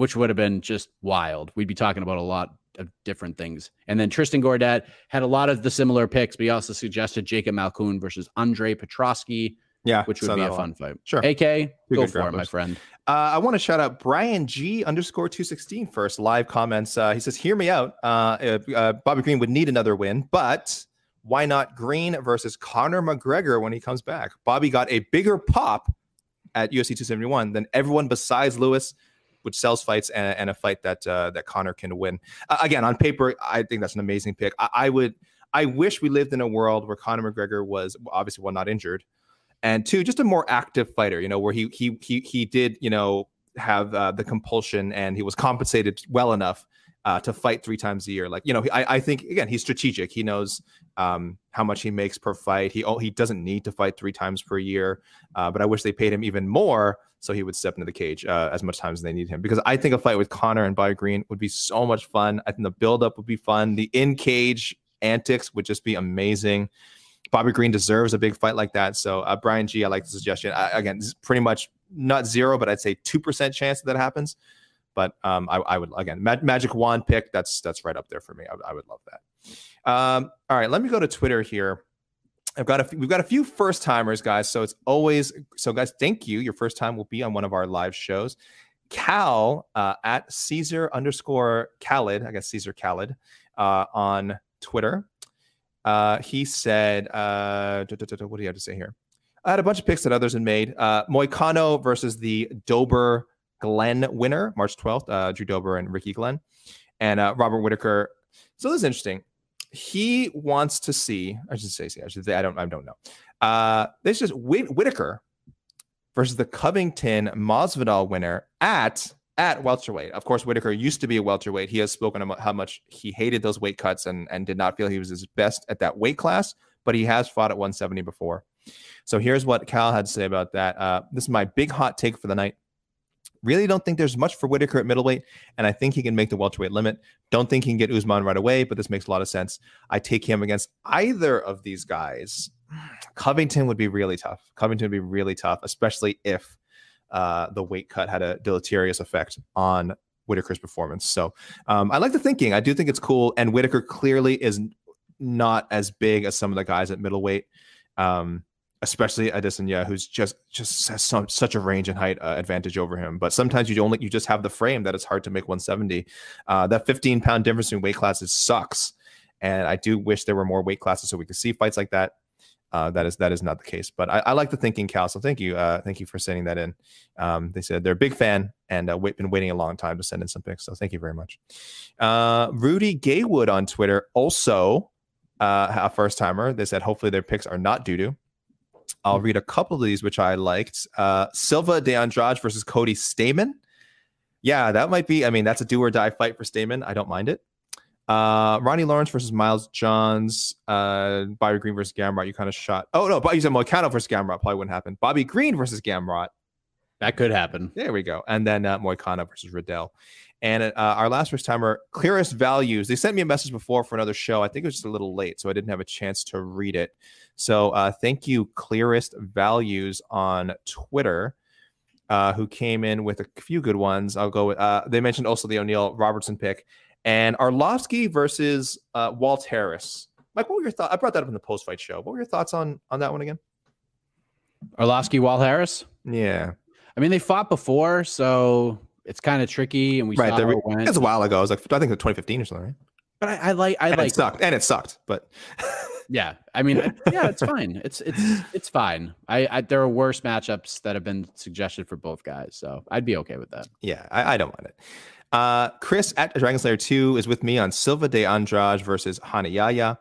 [SPEAKER 2] which would have been just wild. We'd be talking about a lot of different things. And then Tristan Gordet had a lot of the similar picks, but he also suggested Jacob Malkoun versus Andre Petroski,
[SPEAKER 3] Yeah,
[SPEAKER 2] which would be a
[SPEAKER 3] one.
[SPEAKER 2] fun fight.
[SPEAKER 3] Sure.
[SPEAKER 2] AK, go for it, my friend.
[SPEAKER 3] Uh, I want to shout out Brian G underscore 216 first. Live comments. Uh, he says, Hear me out. Uh, uh, uh, Bobby Green would need another win, but why not Green versus Conor McGregor when he comes back? Bobby got a bigger pop at UFC 271 than everyone besides Lewis, which sells fights and, and a fight that uh, that Conor can win. Uh, again, on paper, I think that's an amazing pick. I, I would. I wish we lived in a world where Conor McGregor was obviously one not injured, and two just a more active fighter. You know, where he he he he did you know have uh, the compulsion and he was compensated well enough uh, to fight three times a year. Like you know, I, I think again he's strategic. He knows um, how much he makes per fight. He he doesn't need to fight three times per year. Uh, but I wish they paid him even more so he would step into the cage uh, as much time as they need him. Because I think a fight with Conor and Bobby Green would be so much fun. I think the buildup would be fun. The in cage antics would just be amazing. Bobby Green deserves a big fight like that. So uh, Brian G, I like the suggestion. I, again, pretty much not zero, but I'd say two percent chance that, that happens. But um, I, I would again ma- magic wand pick. That's that's right up there for me. I, I would love that. Um, all right, let me go to Twitter here. I've got a we've got a few first timers, guys. So it's always so, guys. Thank you. Your first time will be on one of our live shows. Cal uh, at Caesar underscore Khalid, I guess Caesar Khalid uh, on Twitter. Uh, he said, uh, what do you have to say here? I had a bunch of picks that others had made. Uh, Moicano versus the Dober Glenn winner, March 12th, uh, Drew Dober and Ricky Glenn, and uh, Robert Whittaker. So this is interesting. He wants to see, I should say, I should say, I don't, I don't know. Uh, this is Whit- Whittaker versus the Covington Masvidal winner at at welterweight. Of course, Whittaker used to be a welterweight. He has spoken about how much he hated those weight cuts and and did not feel he was his best at that weight class. But he has fought at 170 before. So here's what Cal had to say about that. Uh, this is my big hot take for the night. Really don't think there's much for Whittaker at middleweight, and I think he can make the welterweight limit. Don't think he can get Usman right away, but this makes a lot of sense. I take him against either of these guys. [SIGHS] Covington would be really tough. Covington would be really tough, especially if uh, the weight cut had a deleterious effect on Whittaker's performance. So um, I like the thinking. I do think it's cool. And Whittaker clearly is not as big as some of the guys at middleweight. Um, especially Adesanya, who's just just has some, such a range and height uh, advantage over him. But sometimes you only you just have the frame that it's hard to make 170. Uh, that 15 pound difference in weight classes sucks, and I do wish there were more weight classes so we could see fights like that. Uh, that is that is not the case, but I, I, like the thinking, Cal. So thank you, uh, thank you for sending that in. Um, they said they're a big fan and uh, been waiting a long time to send in some pics. So thank you very much. Uh, Rudy Gaywood on Twitter also uh, a first timer. They said hopefully their picks are not doo doo. I'll read a couple of these which I liked. Uh, Silva de Andrade versus Cody Stamann. Yeah, that might be. I mean, that's a do or die fight for Stamann. I don't mind it. Uh, Ronnie Lawrence versus Miles Johns. Uh, Bobby Green versus Gamrot. You kind of shot. Oh no, but you said Moicano versus Gamrot probably wouldn't happen. Bobby Green versus Gamrot.
[SPEAKER 2] That could happen.
[SPEAKER 3] There we go. And then uh, Moicano versus Riddell. And uh, our last first timer, clearest values. They sent me a message before for another show. I think it was just a little late, so I didn't have a chance to read it. So uh, thank you, clearest values on Twitter, uh, who came in with a few good ones. I'll go with. Uh, they mentioned also the O'Neill Robertson pick and Arlovsky versus uh, Walt Harris. Mike, what were your thoughts? I brought that up in the post fight show. What were your thoughts on on that one again?
[SPEAKER 2] Arlovsky, Walt Harris.
[SPEAKER 3] Yeah,
[SPEAKER 2] I mean they fought before, so it's kind of tricky, and we
[SPEAKER 3] right. There, it went. It's a while ago. It was like I think 2015 or something, right?
[SPEAKER 2] But I, I like I
[SPEAKER 3] and
[SPEAKER 2] like
[SPEAKER 3] it sucked and it sucked, but [LAUGHS]
[SPEAKER 2] yeah, I mean yeah, it's fine. It's it's it's fine. I, I, there are worse matchups that have been suggested for both guys, so I'd be okay with that.
[SPEAKER 3] Yeah, I, I don't mind it. Uh, Chris at Dragon Slayer 2 is with me on Silva de Andrade versus Hanayaya.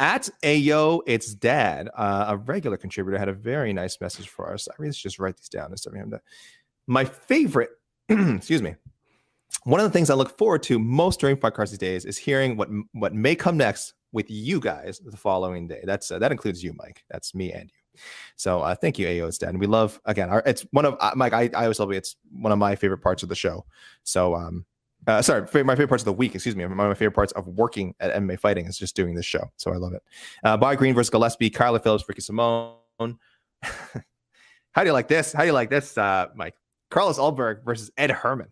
[SPEAKER 3] At Ayo, it's dad, uh, a regular contributor, had a very nice message for us. I mean, let's just write these down instead of him. My favorite [CLEARS THROAT] excuse me. One of the things I look forward to most during Cards these days is hearing what what may come next with you guys the following day. That's uh, that includes you, Mike. That's me and you. So uh, thank you, AO Stan. We love again. Our, it's one of uh, Mike. I, I always tell you it's one of my favorite parts of the show. So um, uh, sorry, my favorite parts of the week. Excuse me. One of my favorite parts of working at MMA fighting is just doing this show. So I love it. Uh, Green versus Gillespie, Kyler Phillips, Ricky Simón. [LAUGHS] How do you like this? How do you like this, uh, Mike? Carlos Ulberg versus Ed Herman.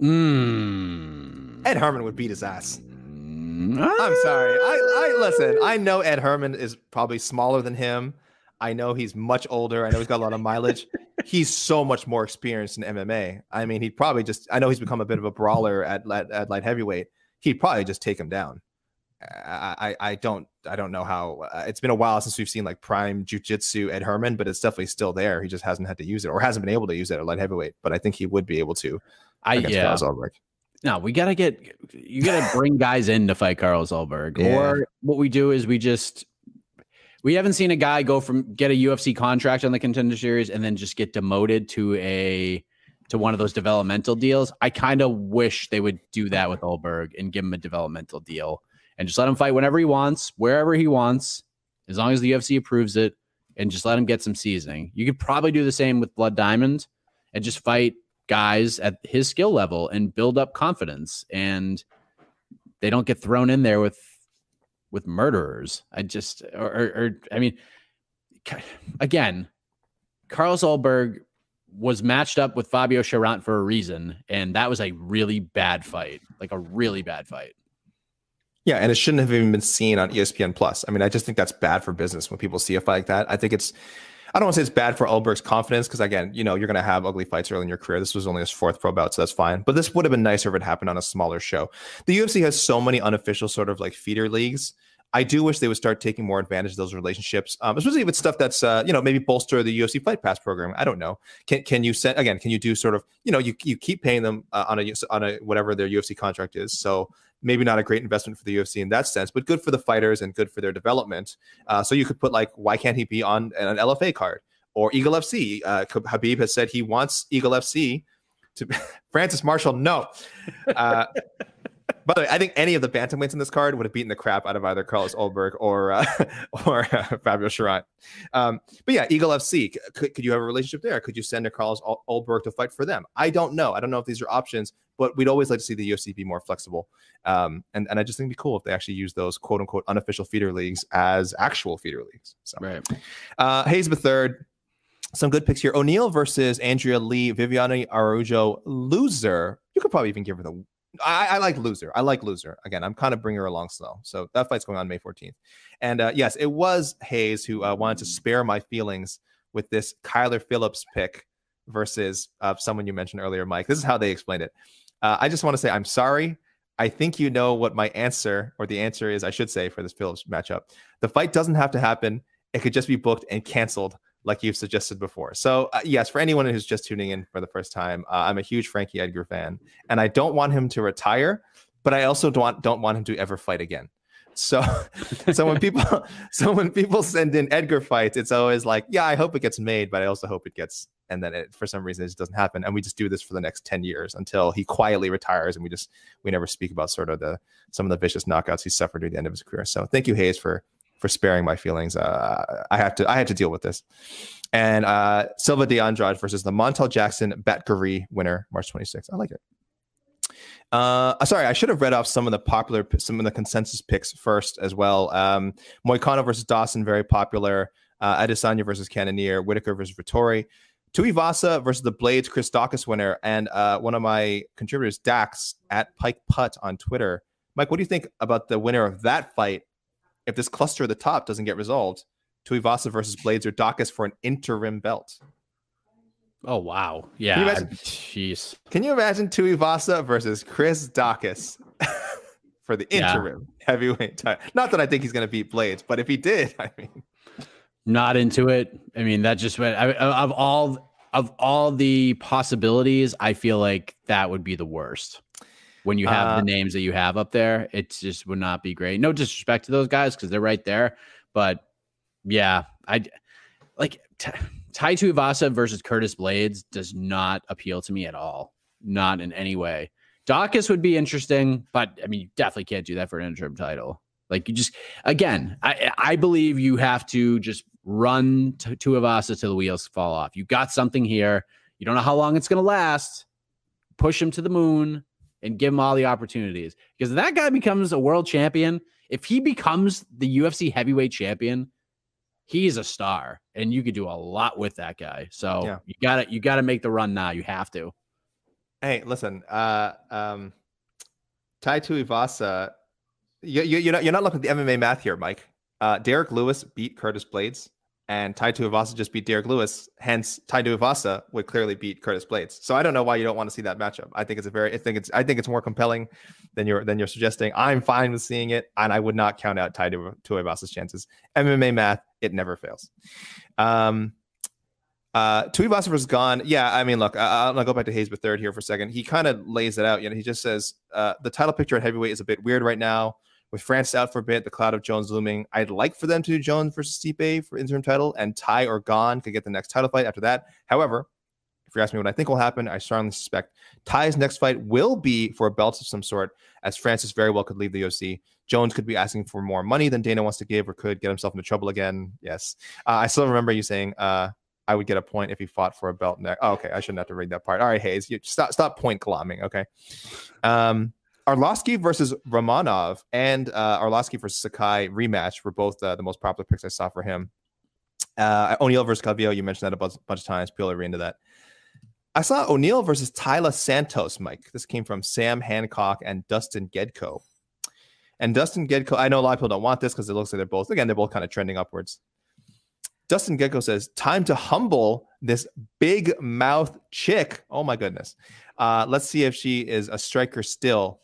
[SPEAKER 2] Mm.
[SPEAKER 3] Ed Herman would beat his ass. I'm sorry. I, I listen. I know Ed Herman is probably smaller than him. I know he's much older. I know he's got a lot of mileage. [LAUGHS] he's so much more experienced in MMA. I mean, he'd probably just. I know he's become a bit of a brawler at at, at light heavyweight. He'd probably just take him down. I, I don't I don't know how uh, it's been a while since we've seen like prime jujitsu Ed Herman, but it's definitely still there. He just hasn't had to use it or hasn't been able to use it at light heavyweight. But I think he would be able to.
[SPEAKER 2] I yeah. No, we gotta get you gotta [LAUGHS] bring guys in to fight Carlos Ulberg. Yeah. Or what we do is we just we haven't seen a guy go from get a UFC contract on the contender series and then just get demoted to a to one of those developmental deals. I kind of wish they would do that with Ulberg and give him a developmental deal and just let him fight whenever he wants, wherever he wants, as long as the UFC approves it, and just let him get some seasoning. You could probably do the same with Blood Diamond and just fight guys at his skill level and build up confidence. And they don't get thrown in there with with murderers. I just or, or, or I mean, again, Carlos Ulberg was matched up with Fabio Cherant for a reason, and that was a really bad fight, like a really bad fight.
[SPEAKER 3] Yeah, and it shouldn't have even been seen on ESPN Plus. I mean, I just think that's bad for business when people see a fight like that. I think it's I don't want to say it's bad for Ulberg's confidence because again, you know, you're going to have ugly fights early in your career. This was only his fourth pro bout, so that's fine. But this would have been nicer if it happened on a smaller show. The UFC has so many unofficial sort of like feeder leagues. I do wish they would start taking more advantage of those relationships, um, especially if it's stuff that's uh, you know maybe bolster the UFC Fight Pass program. I don't know. Can can you send again? Can you do sort of you know you you keep paying them uh, on a on a whatever their UFC contract is? So maybe not a great investment for the UFC in that sense, but good for the fighters and good for their development. Uh, so you could put like, why can't he be on an LFA card or Eagle FC? Uh, Khabib has said he wants Eagle FC to [LAUGHS] Francis Marshall. No. Uh, by the way, I think any of the bantamweights in this card would have beaten the crap out of either Carlos Ulberg or uh, [LAUGHS] or uh, Fabio Cherant. Um, but yeah, Eagle FC. Could, could you have a relationship there? Could you send a Carlos Ulberg to fight for them? I don't know. I don't know if these are options, but we'd always like to see the UFC be more flexible. Um, and and I just think it'd be cool if they actually use those quote unquote unofficial feeder leagues as actual feeder leagues. So,
[SPEAKER 2] right.
[SPEAKER 3] Uh, Hayes the third some good picks here. O'Neill versus Andrea Lee, Viviane Araujo, loser. You could probably even give her the. I, I like loser. I like loser. Again, I'm kind of bringing her along slow. So that fight's going on May 14th. And uh, yes, it was Hayes who uh, wanted to spare my feelings with this Kyler Phillips pick versus uh, someone you mentioned earlier, Mike. This is how they explained it. Uh, I just want to say I'm sorry. I think you know what my answer or the answer is, I should say, for this Phillips matchup. The fight doesn't have to happen. It could just be booked and canceled like you've suggested before. So, uh, yes, for anyone who's just tuning in for the first time, uh, I'm a huge Frankie Edgar fan, and I don't want him to retire, but I also don't don't want him to ever fight again. So, [LAUGHS] so when people [LAUGHS] so when people send in Edgar fights, it's always like, yeah, I hope it gets made, but I also hope it gets. And then it, for some reason, it just doesn't happen, and we just do this for the next ten years until he quietly retires, and we just we never speak about sort of the some of the vicious knockouts he suffered at the end of his career. So, thank you, Hayes, for for sparing my feelings. Uh, I have to I had to deal with this. And uh, Silva de Andrade versus the Montel Jackson Batgerel winner, March 26th. I like it. Uh, sorry, I should have read off some of the popular, some of the consensus picks first as well. Um, Moicano versus Dawson, very popular. Uh, Adesanya versus Cannonier, Whittaker versus Vettori. Tuivasa versus the Blaydes, Chris Daukaus winner, and uh, one of my contributors, Dax at Pike Putt on Twitter. Mike, what do you think about the winner of that fight if this cluster at the top doesn't get resolved, Tuivasa versus Blaydes or Daukaus for an interim belt.
[SPEAKER 2] Oh wow, yeah. Jeez.
[SPEAKER 3] Can you imagine Tuivasa versus Chris Daukaus [LAUGHS] for the interim yeah. heavyweight title? Not that I think he's going to beat Blaydes, but if he did, [LAUGHS] I mean,
[SPEAKER 2] not into it. I mean, that just went I, of all of all the possibilities. I feel like that would be the worst when you have uh, the names that you have up there. It just would not be great. No disrespect to those guys because they're right there, but yeah, I like t- Tai Tuivasa versus Curtis Blaydes does not appeal to me at all, not in any way. Daukaus would be interesting, but I mean, you definitely can't do that for an interim title. Like you just, again, I I believe you have to just run to Tuivasa till the wheels fall off. You got something here. You don't know how long it's going to last. Push him to the moon and give him all the opportunities. Because that guy becomes a world champion, if he becomes the UFC heavyweight champion, he's a star and you could do a lot with that guy. So yeah. you got to you got to make the run now. You have to.
[SPEAKER 3] Hey, listen, uh um Tai Tuivasa, you, you, you're not you're not looking at the MMA math here, Mike. Uh, Derrick Lewis beat Curtis Blaydes and Tai Tuivasa just beat Derrick Lewis. Hence, Tai Tuivasa would clearly beat Curtis Blaydes. So I don't know why you don't want to see that matchup. I think it's a very, I think it's, I think it's more compelling than you're than you're suggesting. I'm fine with seeing it, and I would not count out Tai Tuivasa's chances. MMA math, it never fails. Um, uh, Tuivasa versus Gane. Yeah, I mean, look, I, will go back to Hayes the third here for a second. He kind of lays it out. You know, he just says uh, the title picture at heavyweight is a bit weird right now with France out for a bit, the cloud of Jones looming. I'd like for them to do Jones versus Stipe for interim title, and Tai or Gane could get the next title fight after that. However, if you ask me what I think will happen, I strongly suspect Tai's next fight will be for a belt of some sort, as Francis very well could leave the OC. Jones could be asking for more money than Dana wants to give, or could get himself into trouble again. Yes, uh, I still remember you saying uh, I would get a point if he fought for a belt next. Oh, okay, I shouldn't have to read that part. All right, Hayes, you stop stop point glomming. Okay. Um, Arlovsky versus Romanov and uh, Arlovsky versus Sakai rematch were both uh, the most popular picks I saw for him. Uh, O'Neill versus Calvillo, you mentioned that a bunch, bunch of times. People are into that. I saw O'Neill versus Taila Santos, Mike. This came from Sam Hancock and Dustin Gedko. And Dustin Gedko, I know a lot of people don't want this because it looks like they're both, again, they're both kind of trending upwards. Dustin Gedko says, time to humble this big mouth chick. Oh my goodness. Uh, let's see if she is a striker still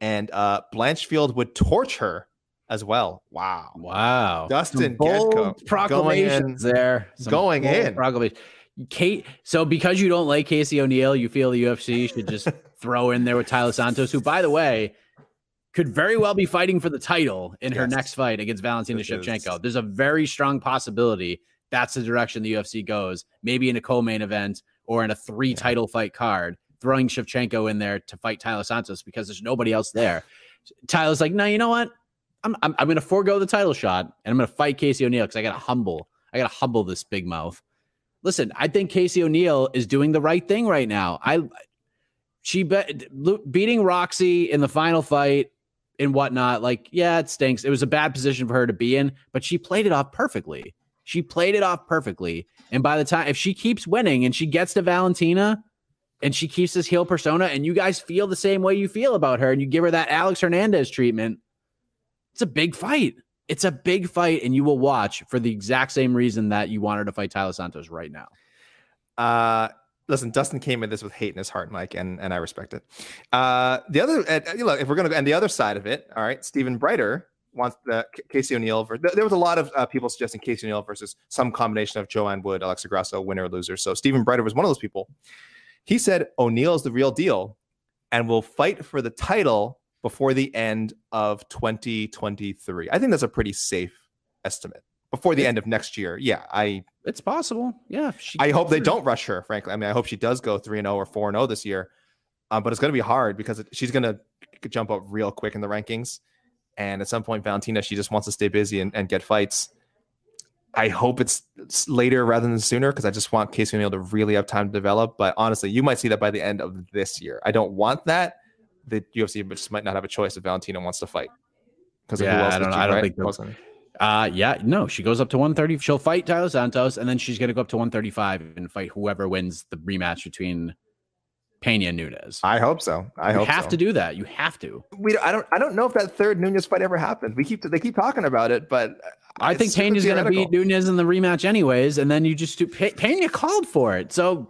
[SPEAKER 3] and uh, Blanchfield would torch her as well. Wow.
[SPEAKER 2] Wow.
[SPEAKER 3] Dustin Gedko
[SPEAKER 2] proclamations
[SPEAKER 3] going
[SPEAKER 2] there.
[SPEAKER 3] Some going in.
[SPEAKER 2] Proclamation. Kate, so because you don't like Casey O'Neill, you feel the UFC should just [LAUGHS] throw in there with Taila Santos, who, by the way, could very well be fighting for the title in yes. her next fight against Valentina Shevchenko. Is. There's a very strong possibility that's the direction the UFC goes, maybe in a co-main event or in a three title fight card throwing Shevchenko in there to fight Taila Santos because there's nobody else there. Taila's like, no, you know what? I'm I'm, I'm going to forego the title shot and I'm going to fight Casey O'Neill because I got to humble. I got to humble this big mouth. Listen, I think Casey O'Neill is doing the right thing right now. I she be, beating Roxy in the final fight and whatnot. Like, yeah, it stinks. It was a bad position for her to be in, but she played it off perfectly. She played it off perfectly. And by the time, if she keeps winning and she gets to Valentina and she keeps this heel persona and you guys feel the same way you feel about her and you give her that Alex Hernandez treatment, it's a big fight. It's a big fight, and you will watch for the exact same reason that you wanted to fight Taila Santos right now.
[SPEAKER 3] Uh, listen, Dustin came in this with hate in his heart, Mike, and and I respect it. Uh, the other, uh, know, if we're gonna, and the other side of it, all right, Stephen Breiter wants the Casey O'Neill. There was a lot of uh, people suggesting Casey O'Neill versus some combination of Joanne Wood, Alexa Grasso, winner or loser. So Stephen Breiter was one of those people. He said O'Neill is the real deal, and will fight for the title before the end of 2023. I think that's a pretty safe estimate. Before the end of next year. Yeah, I
[SPEAKER 2] it's possible. Yeah.
[SPEAKER 3] I hope they don't rush her, frankly. I mean, I hope she does go 3 0 or 4 0 this year. Um, but it's going to be hard because it, she's going to jump up real quick in the rankings. And at some point, Valentina, she just wants to stay busy and, and get fights. I hope it's later rather than sooner because I just want Casey O'Neill to really have time to develop. But honestly, you might see that by the end of this year. I don't want that the UFC just might not have a choice if Valentina wants to fight.
[SPEAKER 2] Because yeah, I don't, I don't think. Uh, yeah, no, she goes up to 130. She'll fight Taila Santos, and then she's going to go up to 135 and fight whoever wins the rematch between Pena Nunes.
[SPEAKER 3] I hope so. I hope so.
[SPEAKER 2] you
[SPEAKER 3] hope
[SPEAKER 2] have
[SPEAKER 3] so.
[SPEAKER 2] to do that. You have to.
[SPEAKER 3] We, I don't, I don't know if that third Nunes fight ever happens. We keep, they keep talking about it, but
[SPEAKER 2] I think Pena's going to beat Nunes in the rematch anyways, and then you just do. Pena called for it, so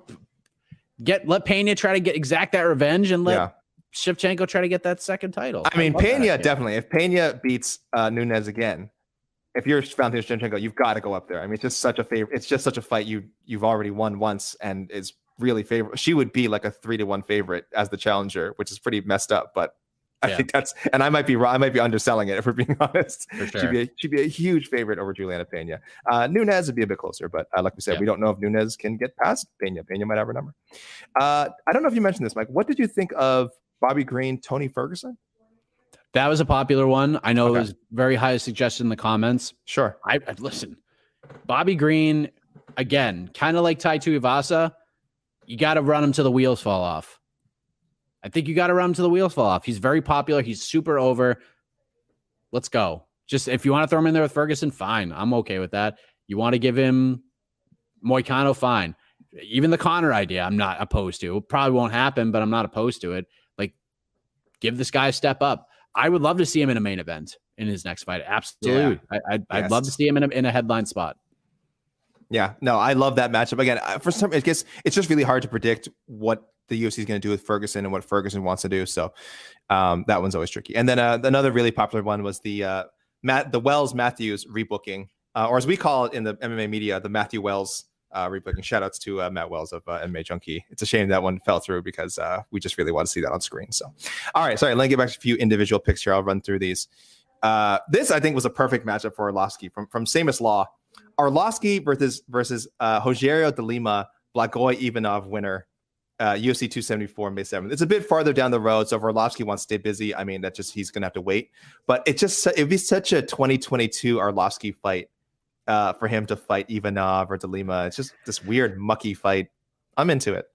[SPEAKER 2] get let Pena try to get exact that revenge, and let yeah. Shevchenko try to get that second title.
[SPEAKER 3] I mean, I Pena definitely. If Pena beats uh, Nunes again, if you're Valentina Shevchenko, you've got to go up there. I mean, it's just such a favorite. It's just such a fight you you've already won once, and is really favorite. She would be like a three to one favorite as the challenger, which is pretty messed up. But I yeah. think that's, and I might be wrong. I might be underselling it if we're being [LAUGHS] honest. Sure. She'd be a, she'd be a huge favorite over Juliana Pena. Uh, Nunes would be a bit closer, but uh, like we said, yeah. we don't know if Nunes can get past Pena. Pena might have her number. Uh, I don't know if you mentioned this, Mike. What did you think of Bobby Green, Tony Ferguson?
[SPEAKER 2] That was a popular one. I know okay. it was very highly suggested in the comments.
[SPEAKER 3] Sure.
[SPEAKER 2] I, I listen. Bobby Green, again, kind of like Tai Tuivasa, you got to run him till the wheels fall off. I think you got to run him till the wheels fall off. He's very popular. He's super over. Let's go. Just if you want to throw him in there with Ferguson, fine. I'm okay with that. You want to give him Moicano, fine. Even the Conor idea, I'm not opposed to. It probably won't happen, but I'm not opposed to it Like, give this guy a step up. I would love to see him in a main event in his next fight. Absolutely. Yeah. I, would yes. love to see him in a, in a headline spot.
[SPEAKER 3] Yeah, no, I love that matchup. Again, for some, it gets it's just really hard to predict what the UFC is going to do with Ferguson and what Ferguson wants to do. So um, that one's always tricky. And then uh, another really popular one was the uh, Matt the Wells Matthews rebooking, uh, or as we call it in the MMA media, the Matthew Wells uh, rebooking. Shout outs to uh, Matt Wells of uh, MMA Junkie. It's a shame that one fell through because uh, we just really want to see that on screen. So, all right, sorry. Let me get back to a few individual picks here. I'll run through these. Uh, this I think was a perfect matchup for Arlovsky from from Samus Law. Arlovsky versus versus uh, Rogerio de Lima, Blagoy Ivanov winner. Uh, UFC 274 May 7th. It's a bit farther down the road, so if Arlovsky wants to stay busy, I mean that just he's gonna have to wait. But it just it'd be such a 2022 Arlovsky fight uh, for him to fight Ivanov or De Lima. It's just this weird mucky fight. I'm into it.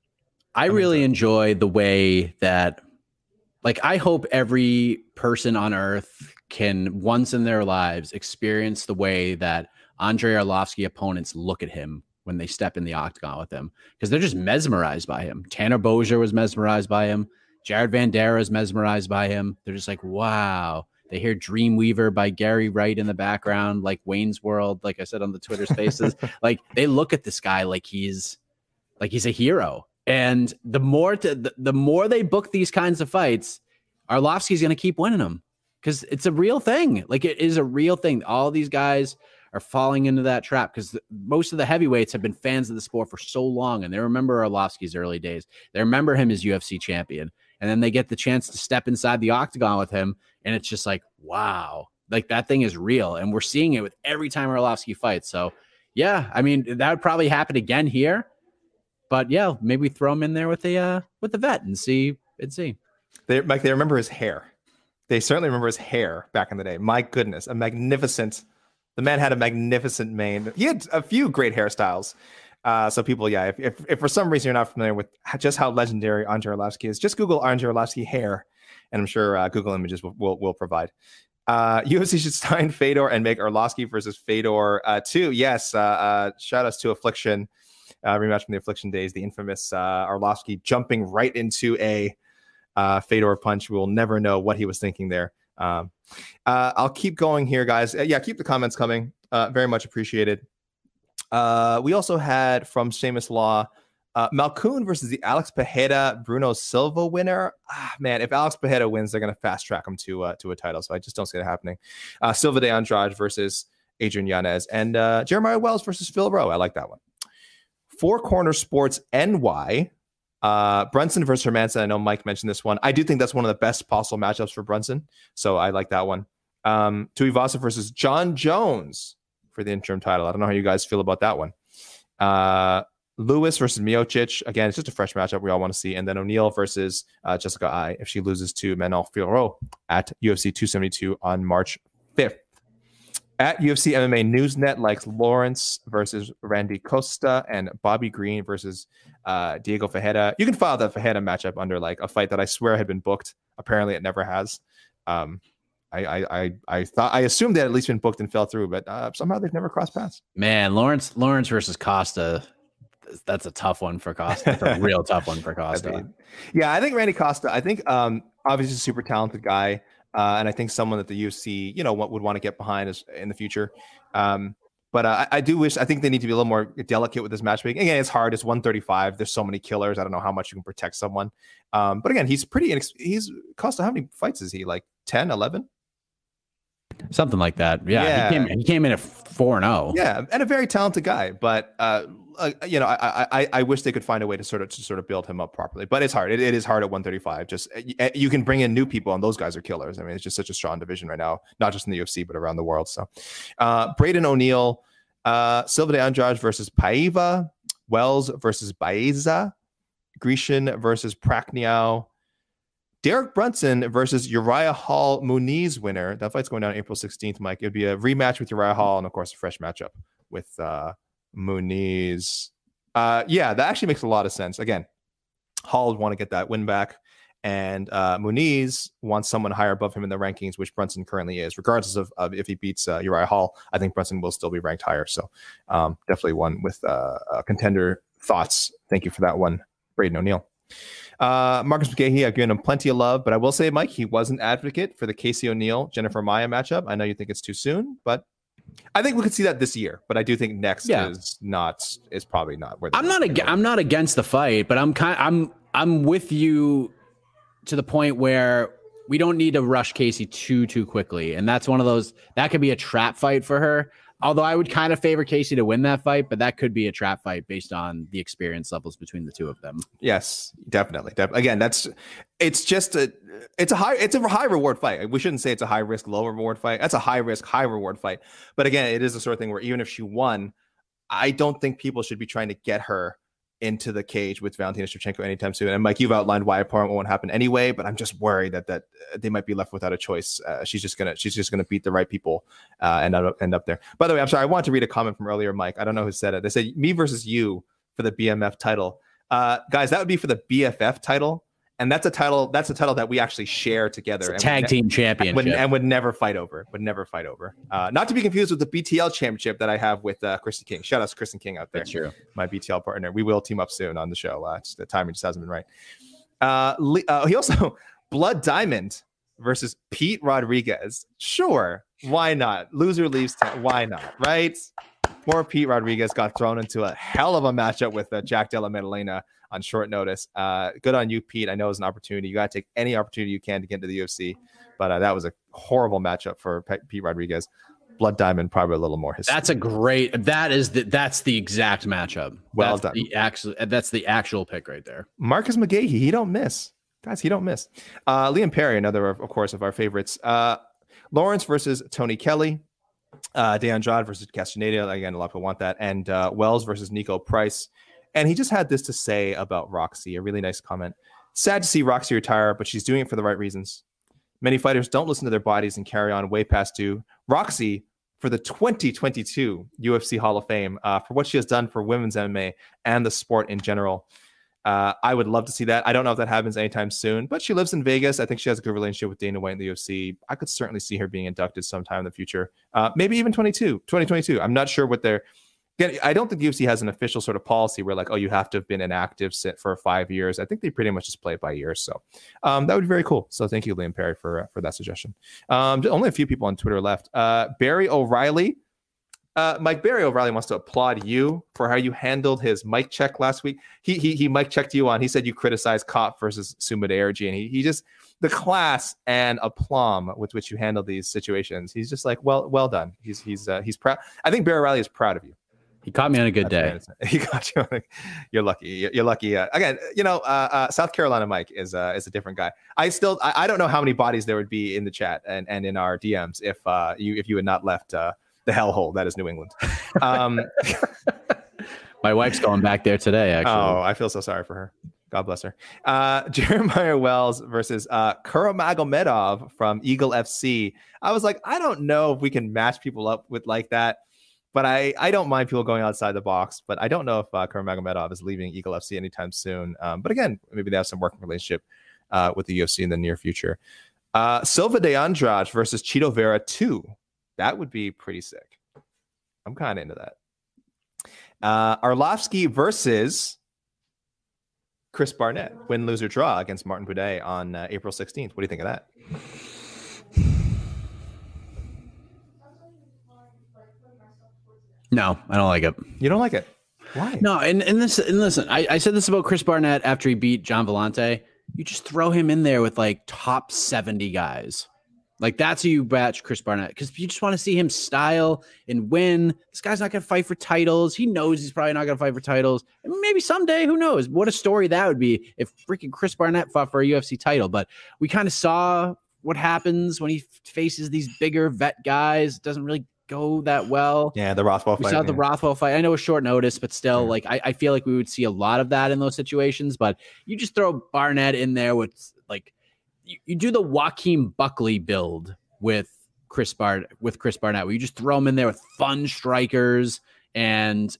[SPEAKER 2] I
[SPEAKER 3] I'm
[SPEAKER 2] really enjoy the way that, like, I hope every person on earth can once in their lives experience the way that Andrei Arlovsky opponents look at him when they step in the octagon with him because they're just mesmerized by him. Tanner Boser was mesmerized by him. Jared Vanderaa is mesmerized by him. They're just like, wow. They hear Dreamweaver by Gary Wright in the background, like Wayne's World, like I said on the Twitter spaces. [LAUGHS] like they look at this guy like he's like he's a hero. And the more to, the, the more they book these kinds of fights, Arlovsky's going to keep winning them because it's a real thing. Like it is a real thing. All these guys are falling into that trap because most of the heavyweights have been fans of the sport for so long and they remember Arlovsky's early days. They remember him as UFC champion. And then they get the chance to step inside the octagon with him and it's just like, wow, like that thing is real. And we're seeing it with every time Arlovsky fights. So, yeah, I mean, that would probably happen again here. But yeah, maybe throw him in there with the uh with the vet and see and see.
[SPEAKER 3] They they remember his hair. They certainly remember his hair back in the day. My goodness, a magnificent. The man had a magnificent mane. He had a few great hairstyles. Uh, so people, yeah, if, if, if, for some reason you're not familiar with just how legendary Andrei Arlovsky is, just Google Andrei Arlovsky hair and I'm sure uh, Google Images will, will, will provide. Uh, [LAUGHS] UFC should sign Fedor and make Arlovsky versus Fedor uh, too. Yes, uh, uh, shout outs to Affliction. Uh, rematch from the Affliction days, the infamous uh, Arlovsky jumping right into a uh, Fedor punch. We will never know what he was thinking there. Um, uh, I'll keep going here, guys. Uh, yeah, keep the comments coming. Uh, very much appreciated. Uh, we also had from Seamus Law, uh, Malkoun versus the Alex Pereira Bruno Silva winner. Ah, man, if Alex Pereira wins, they're going to fast track him to uh, to a title. So I just don't see it happening. Uh, Silva de Andrade versus Adrian Yanez and uh, Jeremiah Wells versus Phil Rowe. I like that one. Four Corner Sports NY. Uh, Brunson versus Hermansson. I know Mike mentioned this one. I do think that's one of the best possible matchups for Brunson. So I like that one. Um, Tuivasa versus Jon Jones for the interim title. I don't know how you guys feel about that one. Uh, Lewis versus Miocic. Again, it's just a fresh matchup we all want to see. And then O'Neill versus uh, Jessica Eye if she loses to Manon Fiorot at UFC 272 on March 5th. At UFC MMA Newsnet likes Lawrence versus Randy Costa and Bobby Green versus uh, Diego Ferreira. You can file that Ferreira matchup under like a fight that I swear had been booked. Apparently, it never has. Um, I, I, I, I thought I assumed they had at least been booked and fell through, but uh, somehow they've never crossed paths.
[SPEAKER 2] Man, Lawrence Lawrence versus Costa. That's a tough one for Costa. That's a real tough one for [LAUGHS] Costa.
[SPEAKER 3] yeah, I think Randy Costa. I think um, obviously super talented guy. Uh, and I think someone that the UFC, you know, would want to get behind is in the future. Um, but uh, I, I, do wish I think they need to be a little more delicate with this matchmaking. Again, it's hard. It's 135. There's so many killers. I don't know how much you can protect someone. Um, but again, he's pretty. Inex- he's cost How many fights is he? Like 10, 11?
[SPEAKER 2] Something like that. Yeah,
[SPEAKER 3] Yeah.
[SPEAKER 2] He, came, he came in at four and oh. zero.
[SPEAKER 3] Yeah, and a very talented guy. But uh, uh, you know, I, I I wish they could find a way to sort of to sort of build him up properly. But it's hard. It, it is hard at 135. Just uh, you can bring in new people, and those guys are killers. I mean, it's just such a strong division right now, not just in the UFC but around the world. So, uh, Braden O'Neill, uh, Silva de Andrade versus Paiva, Wells versus Baeza, Grecian versus Prachnio. Derek Brunson versus Uriah Hall Muniz winner. That fight's going down April 16th, Mike. It'd be a rematch with Uriah Hall and, of course, a fresh matchup with uh, Muniz. Uh, yeah, that actually makes a lot of sense. Again, Hall would want to get that win back, and uh, Muniz wants someone higher above him in the rankings, which Brunson currently is. Regardless of, of if he beats uh, Uriah Hall, I think Brunson will still be ranked higher. So um, definitely one with uh, uh, contender thoughts. Thank you for that one, Braden O'Neill. Uh, Marcus McGahee, I've given him plenty of love, but I will say, Mike, he was an advocate for the Casey O'Neill Jennifer Maia matchup. I know you think it's too soon, but I think we could see that this year. But I do think next
[SPEAKER 2] Yeah.
[SPEAKER 3] is not is probably not where
[SPEAKER 2] I'm not. Ag- I'm not against the fight, but I'm kind. I'm. I'm with you to the point where we don't need to rush Casey too too quickly, and that's one of those that could be a trap fight for her. Although I would kind of favor Casey to win that fight, but that could be a trap fight based on the experience levels between the two of them.
[SPEAKER 3] Yes, definitely. Def- Again, that's it's just a it's a high it's a high reward fight. We shouldn't say it's a high risk, low reward fight. That's a high risk, high reward fight. But again, it is the sort of thing where even if she won, I don't think people should be trying to get her into the cage with Valentina Shevchenko anytime soon. And Mike, you've outlined why it won't happen anyway, but I'm just worried that that uh, they might be left without a choice. Uh, she's just gonna she's just gonna beat the right people uh, and end up, there. By the way, I'm sorry, I want to read a comment from earlier, Mike. I don't know who said it. They said me versus you for the BMF title. Uh, guys, that would be for the BFF title, and that's a title. That's a title that we actually share together.
[SPEAKER 2] Tag
[SPEAKER 3] would
[SPEAKER 2] team
[SPEAKER 3] would,
[SPEAKER 2] championship.
[SPEAKER 3] and would never fight over. Would never fight over. Uh, not to be confused with the BTL championship that I have with uh, Kristen King. Shout out to Kristen King out there
[SPEAKER 2] That's true.
[SPEAKER 3] my BTL partner. We will team up soon on the show. Uh, the timing just hasn't been right. Uh, uh, he also [LAUGHS] Blood Diamond versus Pete Rodriguez. Sure, why not? Loser leaves town. Why not? Right? Poor Pete Rodriguez got thrown into a hell of a matchup with uh, Jack Della Maddalena on short notice. Uh, good on you, Pete. I know it's an opportunity. You got to take any opportunity you can to get into the UFC, but uh, that was a horrible matchup for Pe- Pete Rodriguez. Blood Diamond probably a little more. His-
[SPEAKER 2] That's a great. That is the. That's the exact matchup.
[SPEAKER 3] Well
[SPEAKER 2] that's
[SPEAKER 3] done.
[SPEAKER 2] The actual. That's the actual pick right there.
[SPEAKER 3] Marcus McGahee, he don't miss. Guys, he don't miss. Uh, Liam Perry, another, of, of course, of our favorites. Uh, Lawrence versus Tony Kelly. Uh, De Andrade versus Castaneda. Again, a lot of people want that. And uh, Wells versus Niko Price. And he just had this to say about Roxy, a really nice comment. Sad to see Roxy retire, but she's doing it for the right reasons. Many fighters don't listen to their bodies and carry on way past due. Roxy, for the 2022 UFC Hall of Fame, uh, for what she has done for women's MMA and the sport in general. Uh, I would love to see that. I don't know if that happens anytime soon, but she lives in Vegas. I think she has a good relationship with Dana White in the UFC. I could certainly see her being inducted sometime in the future, uh, maybe even 22, 2022. I'm not sure what they're. I don't think UFC has an official sort of policy where like, oh, you have to have been inactive for five years. I think they pretty much just play it by years. So um, that would be very cool. So thank you, Liam Perry, for uh, for that suggestion. Um, only a few people on Twitter left. Uh, Barry O'Reilly uh, Mike Barry O'Reilly wants to applaud you for how you handled his mic check last week. He he he mic checked you on. He said you criticized Kopp versus Sumit Ayurji, and he he just the class and aplomb with which you handle these situations. He's just like, well, well done. He's he's uh, he's proud. I think Barry O'Reilly is proud of you.
[SPEAKER 2] He caught me on a good That's
[SPEAKER 3] day. [LAUGHS] He got you. A, you're lucky. You're lucky. Uh, again, you know, uh, uh, South Carolina Mike is uh, is a different guy. I still I, I, don't know how many bodies there would be in the chat and, and in our DMs if uh, you if you had not left uh, the hellhole that is New England. Um, [LAUGHS]
[SPEAKER 2] My wife's going back there today. Actually,
[SPEAKER 3] oh, I feel so sorry for her. God bless her. Uh, [LAUGHS] Jeremiah Wells versus uh, Kuramagomedov from Eagle FC. I was like, I don't know if we can match people up with like that, but I, I don't mind people going outside the box. But I don't know if uh, Kuramagomedov is leaving Eagle FC anytime soon. Um, but again, maybe they have some working relationship uh, with the UFC in the near future. Uh, Silva de Andrade versus Chito Vera 2. That would be pretty sick. I'm kind of into that. Uh, Arlovsky versus Chris Barnett, win, lose, or draw against Martin Buday on uh, April 16th. What do you think of that?
[SPEAKER 2] No, I don't like it.
[SPEAKER 3] You don't like it? Why?
[SPEAKER 2] No, and, and this and listen, I, I said this about Chris Barnett after he beat Gian Villante. You just throw him in there with like top 70 guys. Like that's who you batch Chris Barnett because you just want to see him style and win. This guy's not going to fight for titles. He knows he's probably not going to fight for titles. Maybe someday, who knows? What a story that would be if freaking Chris Barnett fought for a UFC title. But we kind of saw what happens when he faces these bigger vet guys. It doesn't really go that well.
[SPEAKER 3] Yeah, the Rothwell
[SPEAKER 2] we
[SPEAKER 3] fight.
[SPEAKER 2] saw
[SPEAKER 3] yeah.
[SPEAKER 2] the Rothwell fight. I know a short notice, but still, yeah. like I, I feel like we would see a lot of that in those situations. But you just throw Barnett in there with like you, you do the Joaquin Buckley build with Chris Bart with Chris Barnett, where you just throw him in there with fun strikers and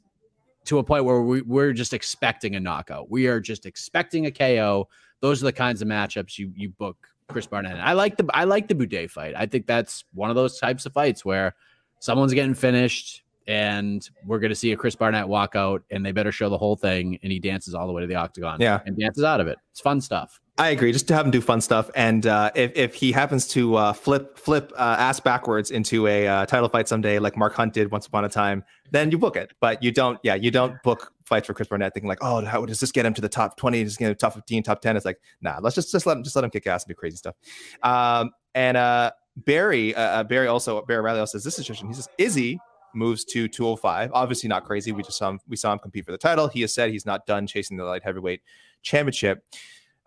[SPEAKER 2] to a point where we, we're just expecting a knockout. We are just expecting a KO. Those are the kinds of matchups you you book Chris Barnett. I like the I like the Buday fight. I think that's one of those types of fights where someone's getting finished and we're going to see a Chris Barnett walk out and they better show the whole thing and he dances all the way to the octagon.
[SPEAKER 3] Yeah.
[SPEAKER 2] And dances out of it. It's fun stuff.
[SPEAKER 3] I agree. Just to have him do fun stuff, and uh, if if he happens to uh, flip flip uh, ass backwards into a uh, title fight someday, like Mark Hunt did once upon a time, then you book it. But you don't. Yeah, you don't book fights for Chris Barnett thinking like, oh, how does this get him to the top twenty? Just get him top fifteen, top ten. It's like, nah. Let's just just let him just let him kick ass and do crazy stuff. Um, and uh, Barry uh, Barry also Barry Riley also says this situation. He says Izzy moves to 205. Obviously not crazy. We just saw him. We saw him compete for the title. He has said he's not done chasing the light heavyweight championship.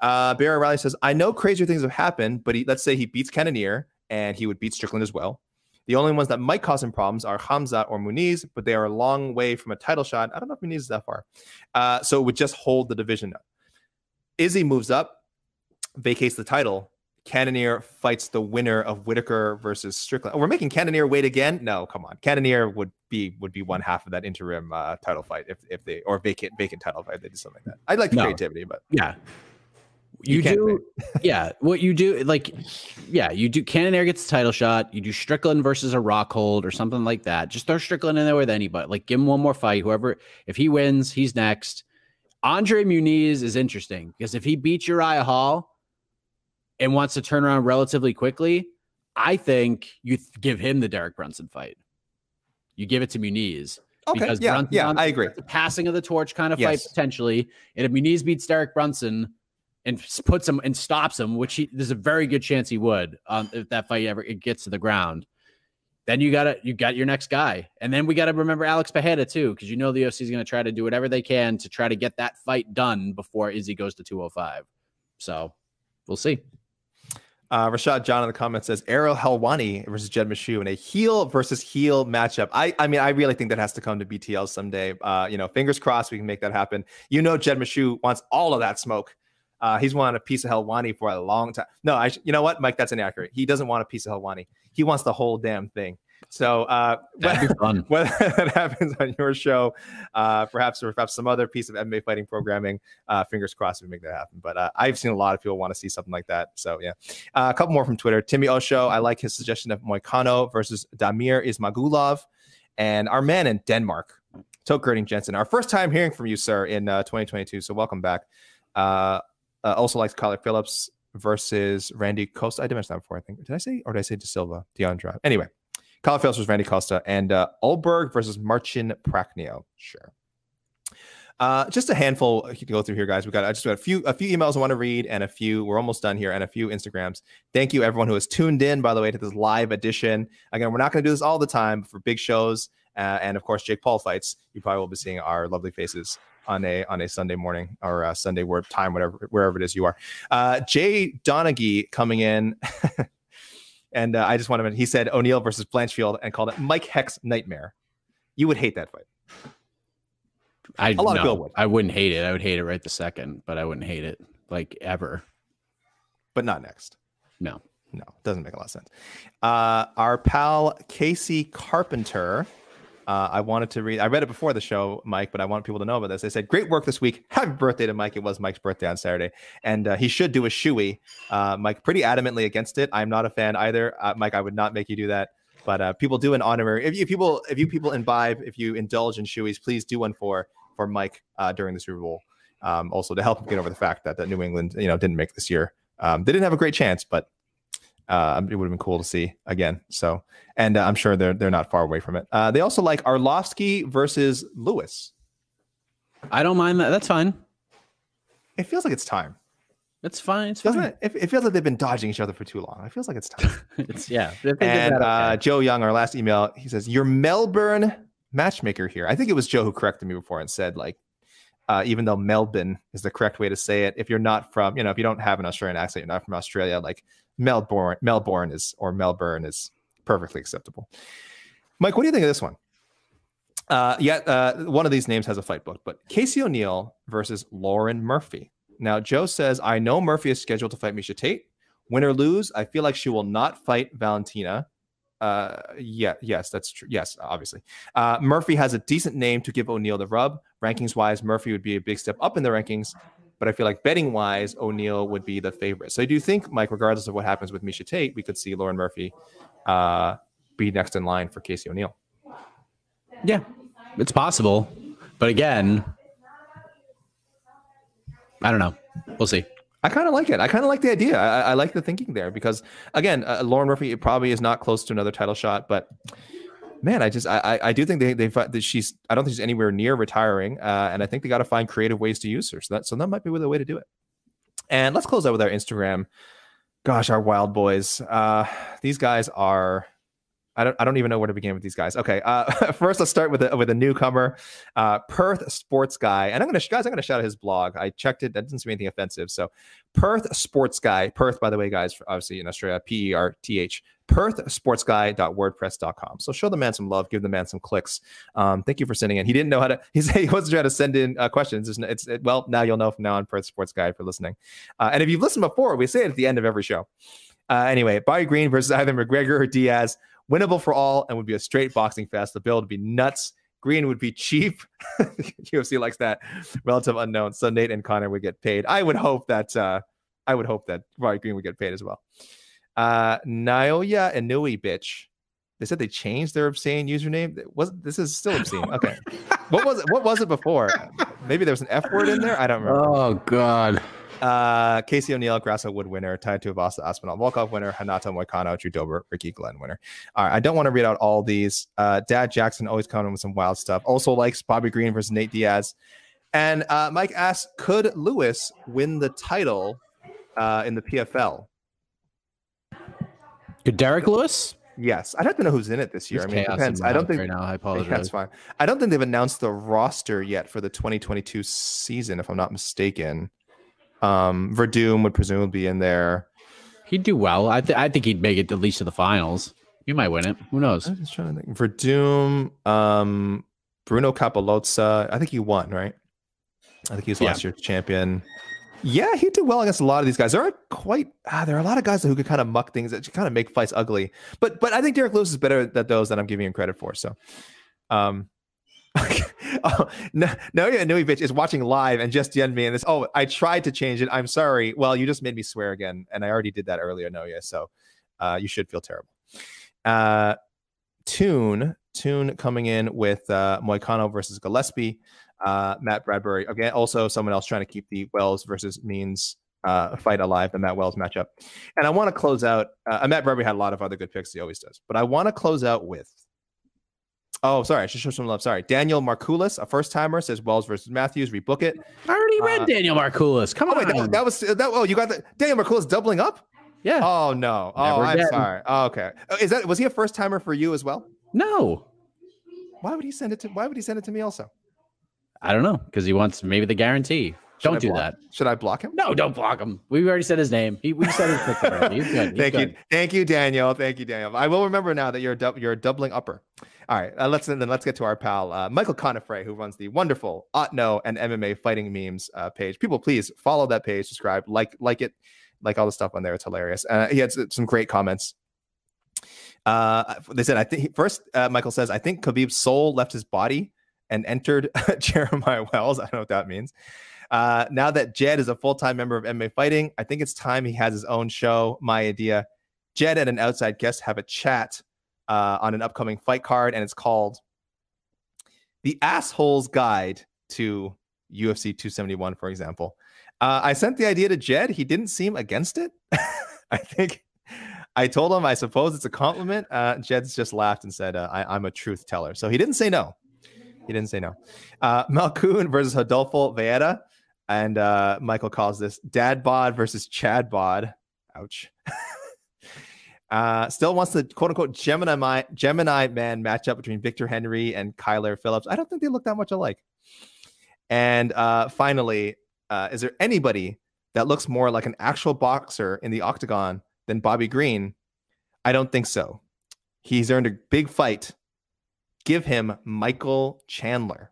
[SPEAKER 3] Uh, Barry Riley says, I know crazier things have happened, but he, let's say he beats Cannonier and he would beat Strickland as well. The only ones that might cause him problems are Hamza or Muniz, but they are a long way from a title shot. I don't know if Muniz is that far. Uh, so it would just hold the division up. Izzy moves up, vacates the title. Cannonier fights the winner of Whittaker versus Strickland. Oh, we're making Cannonier wait again? No, come on. Cannonier would be would be one half of that interim uh, title fight if if they or vacant vacant title fight. They did something like that. I'd like the no. creativity, but
[SPEAKER 2] yeah, you, you do [LAUGHS] yeah what you do like yeah you do cannonier gets the title shot you do strickland versus a rockhold or something like that just throw strickland in there with anybody like give him one more fight whoever if he wins he's next andre muniz is interesting because if he beats uriah hall and wants to turn around relatively quickly i think you th- give him the derek brunson fight you give it to muniz
[SPEAKER 3] Okay, because yeah, Brunson's yeah, I agree.
[SPEAKER 2] The passing of the torch kind of yes. fight potentially. And if Muniz beats Derek Brunson, and puts him and stops him, which he, there's a very good chance he would um, if that fight ever it gets to the ground. Then you got you got your next guy, and then we got to remember Alex Pereira too, because you know the UFC is going to try to do whatever they can to try to get that fight done before Izzy goes to 205. So we'll see.
[SPEAKER 3] Uh, Rashad John in the comments says Ariel Helwani versus Jed Meshew in a heel versus heel matchup. I, I mean, I really think that has to come to BTL someday. Uh, you know, fingers crossed we can make that happen. You know, Jed Meshew wants all of that smoke. Uh, he's wanted a piece of Helwani for a long time. No, I, you know what, Mike, that's inaccurate. He doesn't want a piece of Helwani. He wants the whole damn thing. So uh, [LAUGHS]
[SPEAKER 2] fun. [LAUGHS]
[SPEAKER 3] whether that happens on your show, uh, perhaps or perhaps some other piece of MMA fighting programming, uh, fingers crossed we make that happen. But uh, I've seen a lot of people want to see something like that. So yeah, uh, a couple more from Twitter. Timmy Osho, I like his suggestion of Moicano versus Damir Ismagulov, and our man in Denmark, Girding Jensen. Our first time hearing from you, sir, in uh, 2022. So welcome back. Uh, uh, also likes Kyler Phillips versus Randy Costa. I did mention that before, I think. Did I say, or did I say De Silva, Deandra? Anyway, Kyler Phillips versus Randy Costa, and uh, Ulberg versus Marcin Prachnio. Sure. Uh, just a handful to go through here, guys. We got I just got a few a few emails I want to read, and a few we're almost done here, and a few Instagrams. Thank you everyone who has tuned in, by the way, to this live edition. Again, we're not going to do this all the time for big shows, uh, and of course, Jake Paul fights. You probably will be seeing our lovely faces on a on a Sunday morning or a Sunday word time, whatever wherever it is you are. Uh, Jay Donaghy coming in. [LAUGHS] And uh, I just want to. mention, He said O'Neill versus Blanchfield and called it Mike Heck's Nightmare. You would hate that fight.
[SPEAKER 2] I
[SPEAKER 3] A lot of people would.
[SPEAKER 2] I wouldn't hate it. I would hate it right the second, but I wouldn't hate it like ever.
[SPEAKER 3] but not next.
[SPEAKER 2] No.
[SPEAKER 3] No, doesn't make a lot of sense. Uh, our pal Casey Carpenter. Uh, I wanted to read. I read it before the show, Mike, but I want people to know about this. They said, "Great work this week. Happy birthday to Mike." It was Mike's birthday on Saturday, and uh, he should do a shoey. Uh, Mike pretty adamantly against it. I'm not a fan either, uh, Mike. I would not make you do that. But uh, people do an honorary. If you people, if you people imbibe, if you indulge in shoeys, please do one for for Mike uh, during the Super Bowl. Um, also to help him get over the fact that, that New England, you know, didn't make this year. Um, they didn't have a great chance, but uh, it would have been cool to see again. So, and uh, I'm sure they're they're not far away from it. Uh, they also like Arlovsky versus Lewis.
[SPEAKER 2] I don't mind that. That's fine.
[SPEAKER 3] It feels like it's time,
[SPEAKER 2] It's fine. It's
[SPEAKER 3] doesn't
[SPEAKER 2] fine.
[SPEAKER 3] it? It, it feels like they've been dodging each other for too long. It feels like it's time. [LAUGHS]
[SPEAKER 2] It's yeah. If they did
[SPEAKER 3] and uh,
[SPEAKER 2] okay.
[SPEAKER 3] Joe Young, our last email, he says, "Your Melbourne matchmaker here." I think it was Joe who corrected me before and said like. Uh, even though Melbourne is the correct way to say it, if you're not from, you know, if you don't have an Australian accent, you're not from Australia, like Melbourne, Melbourne is or Melbourne is perfectly acceptable. Mike, what do you think of this one? Uh, yeah, uh, one of these names has a fight book, but Casey O'Neill versus Lauren Murphy. Now, Joe says, I know Murphy is scheduled to fight Miesha Tate. Win or lose, I feel like she will not fight Valentina. Uh, yeah, yes, that's true. Yes, obviously. Uh, Murphy has a decent name to give O'Neill the rub. Rankings wise, Murphy would be a big step up in the rankings, but I feel like betting wise, O'Neill would be the favorite. So I do think, Mike, regardless of what happens with Miesha Tate, we could see Lauren Murphy uh, be next in line for Casey O'Neill.
[SPEAKER 2] yeah, it's possible. But again, I don't know. We'll see.
[SPEAKER 3] I kind of like it. I kind of like the idea. I, I like the thinking there because, again, uh, Lauren Murphy probably is not close to another title shot, but man, I just I I- do think they they that she's I don't think she's anywhere near retiring, uh, and I think they got to find creative ways to use her. So that so that might be the way to do it. And let's close out with our Instagram. Gosh, our wild boys. Uh, these guys are. I don't, I don't even know where to begin with these guys. Okay, uh, [LAUGHS] first let's start with a, with a newcomer, uh, Perth Sports Guy, and I'm gonna guys I'm gonna shout out his blog. I checked it; that doesn't seem anything offensive. So, Perth Sports Guy, Perth by the way, guys, obviously in Australia, P E R T H, PerthSportsGuy.wordpress.com. So show the man some love, give the man some clicks. Um, thank you for sending in. He didn't know how to. [LAUGHS] He he wasn't trying to send in uh, questions. It's, it's it, well now you'll know from now on Perth Sports Guy for listening. Uh, and if you've listened before, we say it at the end of every show. Uh, anyway, Barry Green versus [LAUGHS] either McGregor or Diaz, winnable for all, and would be a straight boxing fest. The bill would be nuts. Green would be cheap. [LAUGHS] UFC likes that. Relative unknown. So Nate and Conor would get paid. I would hope that. Uh, I would hope that Barry Green would get paid as well. Uh, Naoya Inui bitch. They said they changed their obscene username. Was this is still obscene? [LAUGHS] Okay. what was it? What was it before? Maybe there was an F word in there. I don't remember.
[SPEAKER 2] Oh God.
[SPEAKER 3] Uh, Casey O'Neill, Grasso Wood winner, Tai Tuivasa Aspinall Volkov winner, Renato Moicano, Drew Dober, Ricky Glenn winner. All right, I don't want to read out all these. Uh, Dad Jackson always coming with some wild stuff. Also likes Bobby Green versus Nate Diaz. And uh, Mike asks, could Lewis win the title uh, in the PFL?
[SPEAKER 2] Derrick Lewis?
[SPEAKER 3] Yes, I'd have to know who's in it this year.
[SPEAKER 2] There's
[SPEAKER 3] I mean, it depends. I don't think
[SPEAKER 2] right now. I [LAUGHS] apologize.
[SPEAKER 3] that's fine. I don't think they've announced the roster yet for the 2022 season, if I'm not mistaken. Um, Werdum would presumably be in there.
[SPEAKER 2] He'd do well. I, th- I think he'd make it at least to the finals. He might win it. Who knows?
[SPEAKER 3] I'm just trying to think. Werdum, um, Bruno Cappelozza. I think he won, right? I think he was
[SPEAKER 2] Yeah.
[SPEAKER 3] last year's champion. Yeah, he did well against a lot of these guys. There are quite ah, there are a lot of guys who could kind of muck things that kind of make fights ugly. But but I think Derrick Lewis is better at those than I'm giving him credit for. So, um, [LAUGHS] oh, no, no, yeah, Nui bitch is watching live and just DM'd me and this. Oh, I tried to change it. I'm sorry. Well, you just made me swear again, and I already did that earlier, Noya. So, uh, you should feel terrible. Uh, Tune Tune coming in with uh, Moicano versus Gillespie. Uh, Matt Bradbury again, also someone else trying to keep the Wells versus Means uh, fight alive, the Matt Wells matchup. And I want to close out. Uh, Matt Bradbury had a lot of other good picks. He always does, but I want to close out with. Oh, sorry. I should show some love. Sorry. Daniel Markulis, a first timer, says Wells versus Matthews. Rebook it.
[SPEAKER 2] I already read
[SPEAKER 3] Uh,
[SPEAKER 2] Daniel Markulis. Come
[SPEAKER 3] Oh,
[SPEAKER 2] on.
[SPEAKER 3] wait, that, that was that. Oh, you got the Daniel Markulis doubling up.
[SPEAKER 2] yeah.
[SPEAKER 3] Oh no. Oh,
[SPEAKER 2] Never
[SPEAKER 3] I'm sorry. Oh, okay. Oh, Is that was he a first timer for you as well?
[SPEAKER 2] No.
[SPEAKER 3] Why would he send it to? Why would he send it to me also?
[SPEAKER 2] I don't know because he wants maybe the guarantee.
[SPEAKER 3] Should
[SPEAKER 2] don't do that.
[SPEAKER 3] Should I block him?
[SPEAKER 2] No, don't block him. We already said his name. He, we said his pick already. He's good. He's
[SPEAKER 3] Thank
[SPEAKER 2] good.
[SPEAKER 3] you, thank you, Daniel. Thank you, Daniel. I will remember now that you're a dou- you're a doubling upper. All right, uh, let's then let's get to our pal uh, Michael Conifray, who runs the wonderful Otno and MMA fighting memes uh, page. People, please follow that page, subscribe, like like it, like all the stuff on there. It's hilarious. Uh, he had some great comments. Uh, they said, I think first, uh, Michael says, I think Khabib's soul left his body and entered [LAUGHS] Jeremiah Wells. I don't know what that means. Uh, now that Jed is a full time member of MMA Fighting, I think it's time he has his own show. My idea. Jed and an outside guest have a chat uh, on an upcoming fight card, and it's called The Asshole's Guide to UFC 271, for example. Uh, I sent the idea to Jed. He didn't seem against it. [LAUGHS] I think I told him, I suppose it's a compliment. Uh, Jed's just laughed and said, uh, I, I'm a truth teller. So he didn't say no. He didn't say no. Uh, [LAUGHS] Malkoun versus Rodolfo Vieira. And uh, Michael calls this Dad Bod versus Chad Bod. Ouch. [LAUGHS] uh, still wants the quote unquote Gemini, mi- Gemini man matchup between Victor Henry and Kyler Phillips. I don't think they look that much alike. And uh, finally, uh, is there anybody that looks more like an actual boxer in the octagon than Bobby Green? I don't think so. He's earned a big fight. Give him Michael Chandler.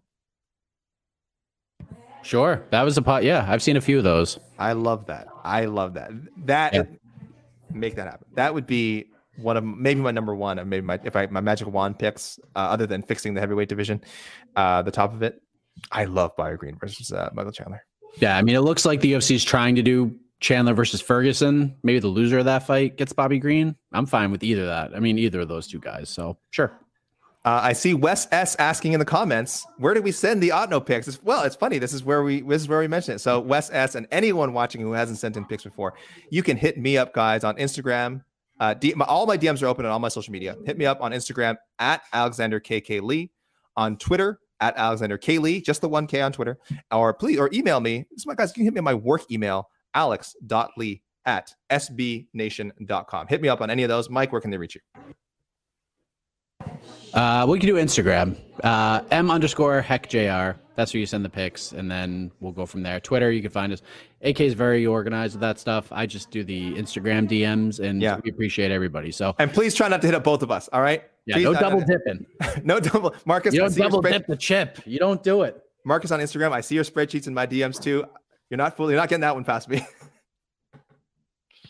[SPEAKER 2] Sure. That was a pot. Yeah, I've seen a few of those.
[SPEAKER 3] I love that. I love that. That
[SPEAKER 2] Yeah.
[SPEAKER 3] make that happen. That would be one of maybe my number one, and maybe my if I my magic wand picks, uh, other than fixing the heavyweight division, uh, the top of it. I love Bobby Green versus uh, Michael Chandler.
[SPEAKER 2] Yeah, I mean, it looks like the UFC is trying to do Chandler versus Ferguson. Maybe the loser of that fight gets Bobby Green. I'm fine with either of that. I mean, either of those two guys. So sure.
[SPEAKER 3] Uh, I see Wes S asking in the comments, where do we send the Otno picks? It's, well, it's funny. This is where we this is where we mention it. So Wes S and anyone watching who hasn't sent in picks before, you can hit me up, guys, on Instagram. Uh, D- my, all my DMs are open on all my social media. Hit me up on Instagram at Alexander KK Lee, on Twitter at Alexander K Lee, just the one K on Twitter, or please or email me. This is my guys. You can hit me on my work email, alex.lee at sbnation.com. Hit me up on any of those. Mike, where can they reach you?
[SPEAKER 2] Uh, we can do Instagram. Uh, M underscore heck JR. That's where you send the pics, and then we'll go from there. Twitter, you can find us. AK is very organized with that stuff. I just do the Instagram DMs, and
[SPEAKER 3] Yeah.
[SPEAKER 2] we appreciate everybody. So
[SPEAKER 3] And please try not to hit up both of us. All right.
[SPEAKER 2] yeah,
[SPEAKER 3] Please,
[SPEAKER 2] no double dipping. [LAUGHS]
[SPEAKER 3] no double. Marcus,
[SPEAKER 2] You don't double dip the chip. You don't do it.
[SPEAKER 3] Marcus on Instagram. I see your spreadsheets in my DMs too. You're not fully. You're not getting that one past me. [LAUGHS]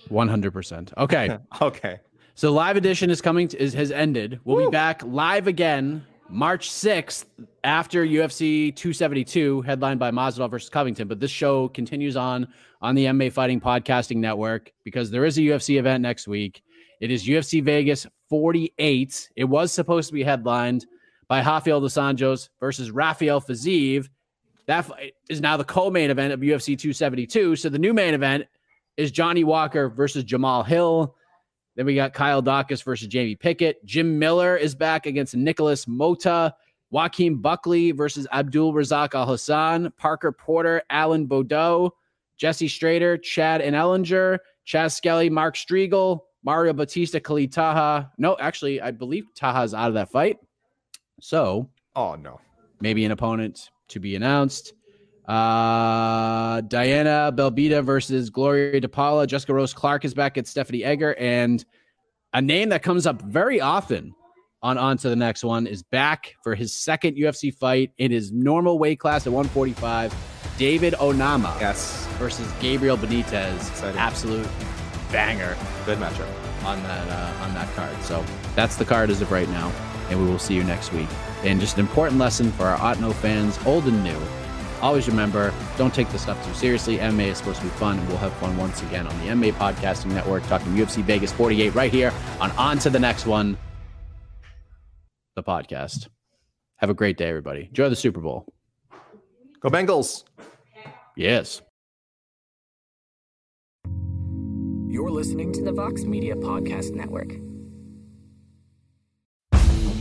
[SPEAKER 2] One hundred percent. Okay. [LAUGHS]
[SPEAKER 3] okay.
[SPEAKER 2] So live edition is coming to, is has ended. We'll be back live again March 6th after UFC 272 headlined by Masvidal versus Covington, but this show continues on on the MMA Fighting Podcasting Network because there is a UFC event next week. It is UFC Vegas 48. It was supposed to be headlined by Rafael dos Anjos versus Rafael Fiziev. That is now the co-main event of UFC 272. So the new main event is Johnny Walker versus Jamahal Hill. Then we got Kyle Daukaus versus Jamie Pickett. Jim Miller is back against Nikolas Motta. Joaquin Buckley versus Abdul Razak Alhassan. Parker Porter, Alan Baudot. Jesse Strader, Chad and Ellinger. Chas Skelly, Mark Striegel. Mario Bautista, Khalid Taha. No, actually, I believe Taha's out of that fight. So
[SPEAKER 3] Oh no.
[SPEAKER 2] maybe an opponent to be announced. Uh, Diana Belbita versus Gloria DePaula. Jessica Rose Clark is back at Stephanie Egger. And a name that comes up very often on On to the next one is back for his second UFC fight in his normal weight class at 145. David Onama
[SPEAKER 3] Yes.
[SPEAKER 2] versus Gabriel Benitez.
[SPEAKER 3] Exciting.
[SPEAKER 2] Absolute banger
[SPEAKER 3] Good matchup.
[SPEAKER 2] on that uh, on that card. So that's the card as of right now, and we will see you next week. And just an important lesson for our Otno fans, old and new. Always remember, don't take this stuff too seriously. MMA is supposed to be fun, and we'll have fun once again on the MMA Podcasting Network, talking UFC Vegas 48 right here on On to the Next One, the podcast. Have a great day, everybody. Enjoy the Super Bowl.
[SPEAKER 3] Go Bengals.
[SPEAKER 2] Yes.
[SPEAKER 1] You're listening to the Vox Media Podcast Network.